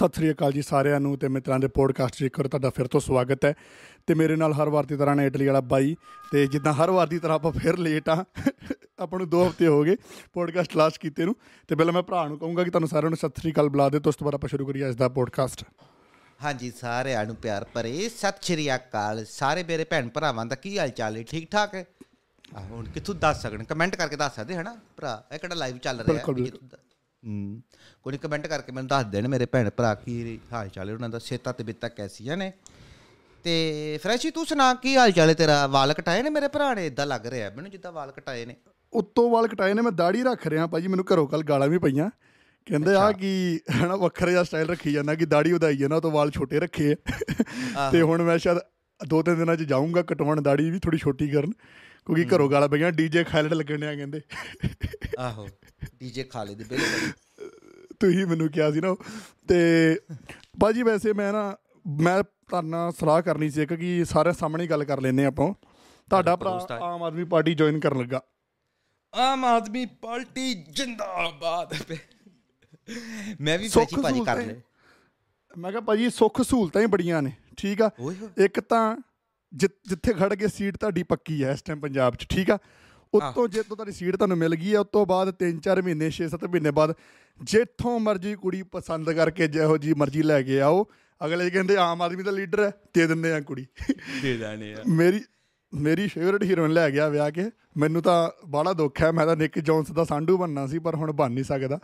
ਸਤਿ ਸ੍ਰੀ ਅਕਾਲ ਜੀ ਸਾਰਿਆਂ ਨੂੰ ਤੇ ਮਿੱਤਰਾਂ ਦੇ ਪੋਡਕਾਸਟ 'ਚ ਇੱਕ ਵਾਰ ਤੁਹਾਡਾ ਫਿਰ ਤੋਂ ਸਵਾਗਤ ਹੈ। ਤੇ ਮੇਰੇ ਨਾਲ ਹਰ ਵਾਰ ਦੀ ਤਰ੍ਹਾਂ ਨੇ ਇਟਲੀ ਵਾਲਾ ਬਾਈ ਤੇ ਜਿੱਦਾਂ ਹਰ ਵਾਰ ਦੀ ਤਰ੍ਹਾਂ ਆਪਾਂ ਫਿਰ ਲੇਟ ਆ ਆਪਾਂ ਨੂੰ 2 ਹਫ਼ਤੇ ਹੋ ਗਏ ਪੋਡਕਾਸਟ ਲਾਸਟ ਕੀਤੇ ਨੂੰ। ਤੇ ਪਹਿਲਾਂ ਮੈਂ ਭਰਾ ਨੂੰ ਕਹੂੰਗਾ ਕਿ ਤੁਹਾਨੂੰ ਸਾਰਿਆਂ ਨੂੰ ਸਤਿ ਸ੍ਰੀ ਅਕਾਲ ਬੁਲਾ ਦੇ ਤੋਂ ਉਸ ਤੋਂ ਬਾਅਦ ਆਪਾਂ ਸ਼ੁਰੂ ਕਰੀਏ ਅੱਜ ਦਾ ਪੋਡਕਾਸਟ ਹਾਂਜੀ ਸਾਰਿਆਂ ਨੂੰ ਪਿਆਰ ਭਰੇ। ਸਤਿ ਸ਼੍ਰੀ ਅਕਾਲ। ਸਾਰੇ ਮੇਰੇ ਭੈਣ ਭਰਾਵਾਂ ਦਾ ਕੀ ਹਾਲ ਚਾਲ ਹੈ ਠੀਕ ਠਾਕ ਹੈ? ਹੁਣ ਕਿੱਥੋਂ ਦੱਸ ਸਕਣ? ਕਮੈਂਟ ਕਰਕੇ ਦੱਸ ਸਕਦੇ ਹਨਾ? ਭਰਾ ਇਹ ਕਿਹੜਾ ਲਾਈਵ ਚੱਲ ਰਿਹਾ? ਦਾ- ਹੂੰ। ਕੋਈ ਕਮੈਂਟ ਕਰਕੇ ਮੈਨੂੰ ਦੱਸ ਦੇਣ ਮੇਰੇ ਭੈਣ ਭਰਾ ਕੀ ਹਾਲ ਚਾਲ ਹੈ ਉਹਨਾਂ ਦਾ ਸਿਹਤਾਂ ਤੇ ਬਿੱਤਾਂ ਕੈਸੀਆਂ ਨੇ। ਤੇ ਫਰੈਸ਼ੀ ਤੂੰ ਸੁਣਾ ਕੀ ਹਾਲ ਚਾਲ ਹੈ ਤੇਰਾ? ਵਾਲ ਕਟਾਏ ਨੇ ਮੇਰੇ ਭਰਾ ਨੇ? ਇਦਾਂ ਲੱਗ ਰਿਹਾ ਮੈਨੂੰ ਜਿੱਦਾਂ ਵਾਲ ਕਟਾਏ ਨੇ। ਉੱਤੋਂ ਵਾਲ ਕਟਾਏ ਨੇ ਮੈਂ ਦਾੜੀ ਰੱਖ ਰਿਹਾ ਭਾਜੀ ਮੈਨੂੰ ਘਰੋਂ ਕੱਲ ਗਾਲਾਂ ਵੀ ਪਈਆਂ। ਕਹਿੰਦੇ ਆ ਕਿ ਹਨਾ ਵੱਖਰਾ ਜਿਹਾ ਸਟਾਈਲ ਰੱਖੀ ਜਾਂਦਾ ਕਿ ਦਾੜੀ ਵਧਾਈ ਜਾਂਦਾ ਉਹ ਤੋਂ ਵਾਲ ਛੋਟੇ ਰੱਖੇ ਤੇ ਹੁਣ ਮੈਂ ਸ਼ਾਇਦ ਦੋ ਤਿੰਨ ਦਿਨਾਂ 'ਚ ਜਾਊਂਗਾ ਕਟਵਾਉਣ ਦਾੜੀ ਵੀ ਥੋੜੀ ਛੋਟੀ ਕਰਨ ਕਿਉਂਕਿ ਘਰੋਂ ਗਾਲਾਂ ਪਈਆਂ ਡੀਜੇ ਖਾਲਡ ਲੱਗਣ ਆ ਕਹਿੰਦੇ। ਆਹੋ। ਡੀਜੇ ਖਾਲੇ ਦੇ ਬਿਲਕੁਲ ਤੁਸੀਂ ਮੈਨੂੰ ਕਿਹਾ ਸੀ ਨਾ। ਤੇ ਬਾਜੀ ਵੈਸੇ ਮੈਂ ਨਾ ਮੈਂ ਤੁਹਾਡੇ ਨਾਲ ਸਲਾਹ ਕਰਨੀ ਸੀ ਇੱਕ ਕਿ ਸਾਰੇ ਸਾਹਮਣੇ ਗੱਲ ਕਰ ਲੈਨੇ ਆਪਾਂ। ਤੁਹਾਡਾ ਭਰਾ ਆਮ ਆਦਮੀ ਪਾਰਟੀ ਜੁਆਇਨ ਕਰਨ ਲੱਗਾ। ਆਮ ਆਦਮੀ ਪਾਰਟੀ ਜਿੰਦਾਬਾਦ। ਮੈਂ ਵੀ ਫਰੈਸ਼ੀ ਭਾਜੀ ਕਰ ਲੈ ਮੈਂ ਕਿਹਾ ਭਾਜੀ ਸੁੱਖ ਸਹੂਲਤਾਂ ਹੀ ਬੜੀਆਂ ਨੇ ਠੀਕ ਆ? ਇੱਕ ਤਾਂ ਜਿੱਥੇ ਖੜ ਕੇ ਸੀਟ ਤੁਹਾਡੀ ਪੱਕੀ ਹੈ ਇਸ ਟਾਈਮ ਪੰਜਾਬ 'ਚ ਠੀਕ ਆ? ਉੱਤੋਂ ਜੇ ਤੋਂ ਤੁਹਾਡੀ ਸੀਟ ਤੁਹਾਨੂੰ ਮਿਲ ਗਈ ਹੈ ਉਸ ਤੋਂ ਬਾਅਦ 3-4 ਮਹੀਨੇ 6-7 ਮਹੀਨੇ ਬਾਅਦ ਜਿੱਥੋਂ ਮਰਜ਼ੀ ਕੁੜੀ ਪਸੰਦ ਕਰਕੇ ਜਿਹੋ ਜੀ ਮਰਜ਼ੀ ਲੈ ਕੇ ਆਓ ਅਗਲੇ ਕਹਿੰਦੇ ਆਮ ਆਦਮੀ ਦਾ ਲੀਡਰ ਹੈ ਦੇ ਦਿੰਦੇ ਆ ਕੁੜੀ। ਦੇ ਦਾਣੇ ਆ। ਮੇਰੀ ਮੇਰੀ ਫੇਵਰਿਟ ਹੀਰੋਇਨ ਲੈ ਗਿਆ ਵਿਆਹ ਕੇ ਮੈਨੂੰ ਤਾਂ ਬੜਾ ਦੁੱਖ ਹੈ ਮੈਂ ਤਾਂ ਨਿਕ ਜੌਨਸ ਦਾ ਸਾਂਢੂ ਬਣਨਾ ਸੀ ਪਰ ਹੁਣ ਬਣ ਨਹੀਂ ਸਕਦਾ।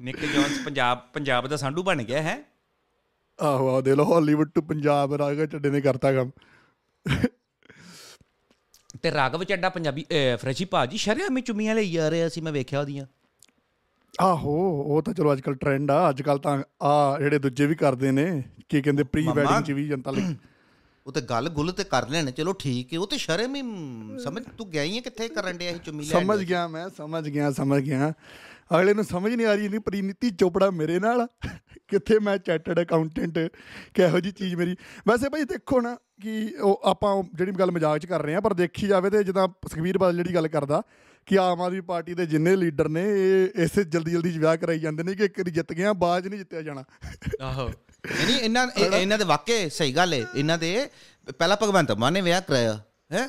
ਨਿਕ ਜੌਨਸ ਪੰਜਾਬ ਪੰਜਾਬ ਦਾ ਸਾਂਢੂ ਬਣ ਗਿਆ ਹੈ? ਆਹੋ ਆਹੋ ਦੇ ਲੋ ਹਾਲੀਵੁੱਡ ਟੂ ਪੰਜਾਬ ਰਾਗਾ ਚੱਡੇ ਨੇ ਕਰਤਾ ਕੰਮ। ਤੇ ਰਾਗਵ ਚੱਡਾ ਪੰਜਾਬੀ ਫਰੈਸ਼ੀ ਭਾਜੀ ਸ਼ਰਿਆਮੀ ਚੁੰਮੀਆਂ ਲਈ ਯਾਰ ਅਸੀਂ ਮੈਂ ਵੇਖਿਆ ਉਹਦੀਆਂ। ਆਹੋ ਉਹ ਤਾਂ ਚਲੋ ਅੱਜਕੱਲ ਟ੍ਰੈਂਡ ਆ ਅੱਜਕੱਲ ਤਾਂ ਆ ਜਿਹੜੇ ਦੂਜੇ ਵੀ ਕਰਦੇ ਨੇ ਕੀ ਕਹਿੰਦੇ ਪ੍ਰੀ। ਵੈਡਿੰਗ ਚ ਵੀ ਜਨਤਾ ਲਈ। ਉਹ ਤੇ ਗੱਲ ਗੁੱਲ ਤੇ ਕਰ ਲੈਣ ਚਲੋ ਠੀਕ ਹੈ ਉਹ ਤੇ ਸ਼ਰਮ ਹੀ ਸਮਝ ਤੂੰ ਗਿਆ ਹੀ ਕਿੱਥੇ ਕਰਨ ਡਿਆ ਸੀ ਚੁੰਮੀ ਲੈਣ ਸਮਝ ਗਿਆ ਮੈਂ ਸਮਝ ਗਿਆ ਸਮਝ ਗਿਆ। ਅਗਲੇ ਨੂੰ ਸਮਝ ਨਹੀਂ ਆ ਰਹੀ ਨਹੀਂ ਪ੍ਰੀਨੀਤੀ ਚੋਪੜਾ ਮੇਰੇ ਨਾਲ। ਕਿੱਥੇ ਮੈਂ ਚਾਰਟਰਡ ਅਕਾਊਂਟੈਂਟ ਕਿਹੋ ਜੀ ਚੀਜ਼ ਮੇਰੀ। ਵੈਸੇ ਭਾਈ ਦੇਖੋ ਨਾ ਕਿ ਉਹ ਆਪਾਂ ਜਿਹੜੀ ਗੱਲ ਮਜ਼ਾਕ 'ਚ ਕਰ ਰਹੇ ਆ ਪਰ ਦੇਖੀ ਜਾਵੇ ਤੇ ਜਿੱਦਾਂ ਸੁਖਬੀਰ ਬਾਦਲ ਜਿਹੜੀ ਗੱਲ ਕਰਦਾ ਕਿ ਆਮ ਆਦਮੀ ਪਾਰਟੀ ਦੇ ਜਿੰਨੇ ਲੀਡਰ ਨੇ ਇਹ ਇਸੇ ਜਲਦੀ ਜਲਦੀ ਵਿਆਹ ਕਰਾਈ ਜਾਂਦੇ ਨੇ ਕਿ ਇੱਕ ਵਾਰੀ ਜਿੱਤ ਗਿਆ ਬਾਅਦ ਨਹੀਂ ਜਿੱਤਿਆ ਜਾਣਾ। ਆਹੋ। ਨਹੀਂ ਇਹਨਾਂ ਇਹ- ਇਹਨਾਂ ਦੇ ਵਾਕੇ ਸਹੀ ਗੱਲ ਹੈ ਇਹਨਾਂ ਦੇ ਪਹਿਲਾਂ ਭਗਵੰਤ ਮਾਨ ਨੇ ਵਿਆਹ ਕਰਾਇਆ ਹੈ?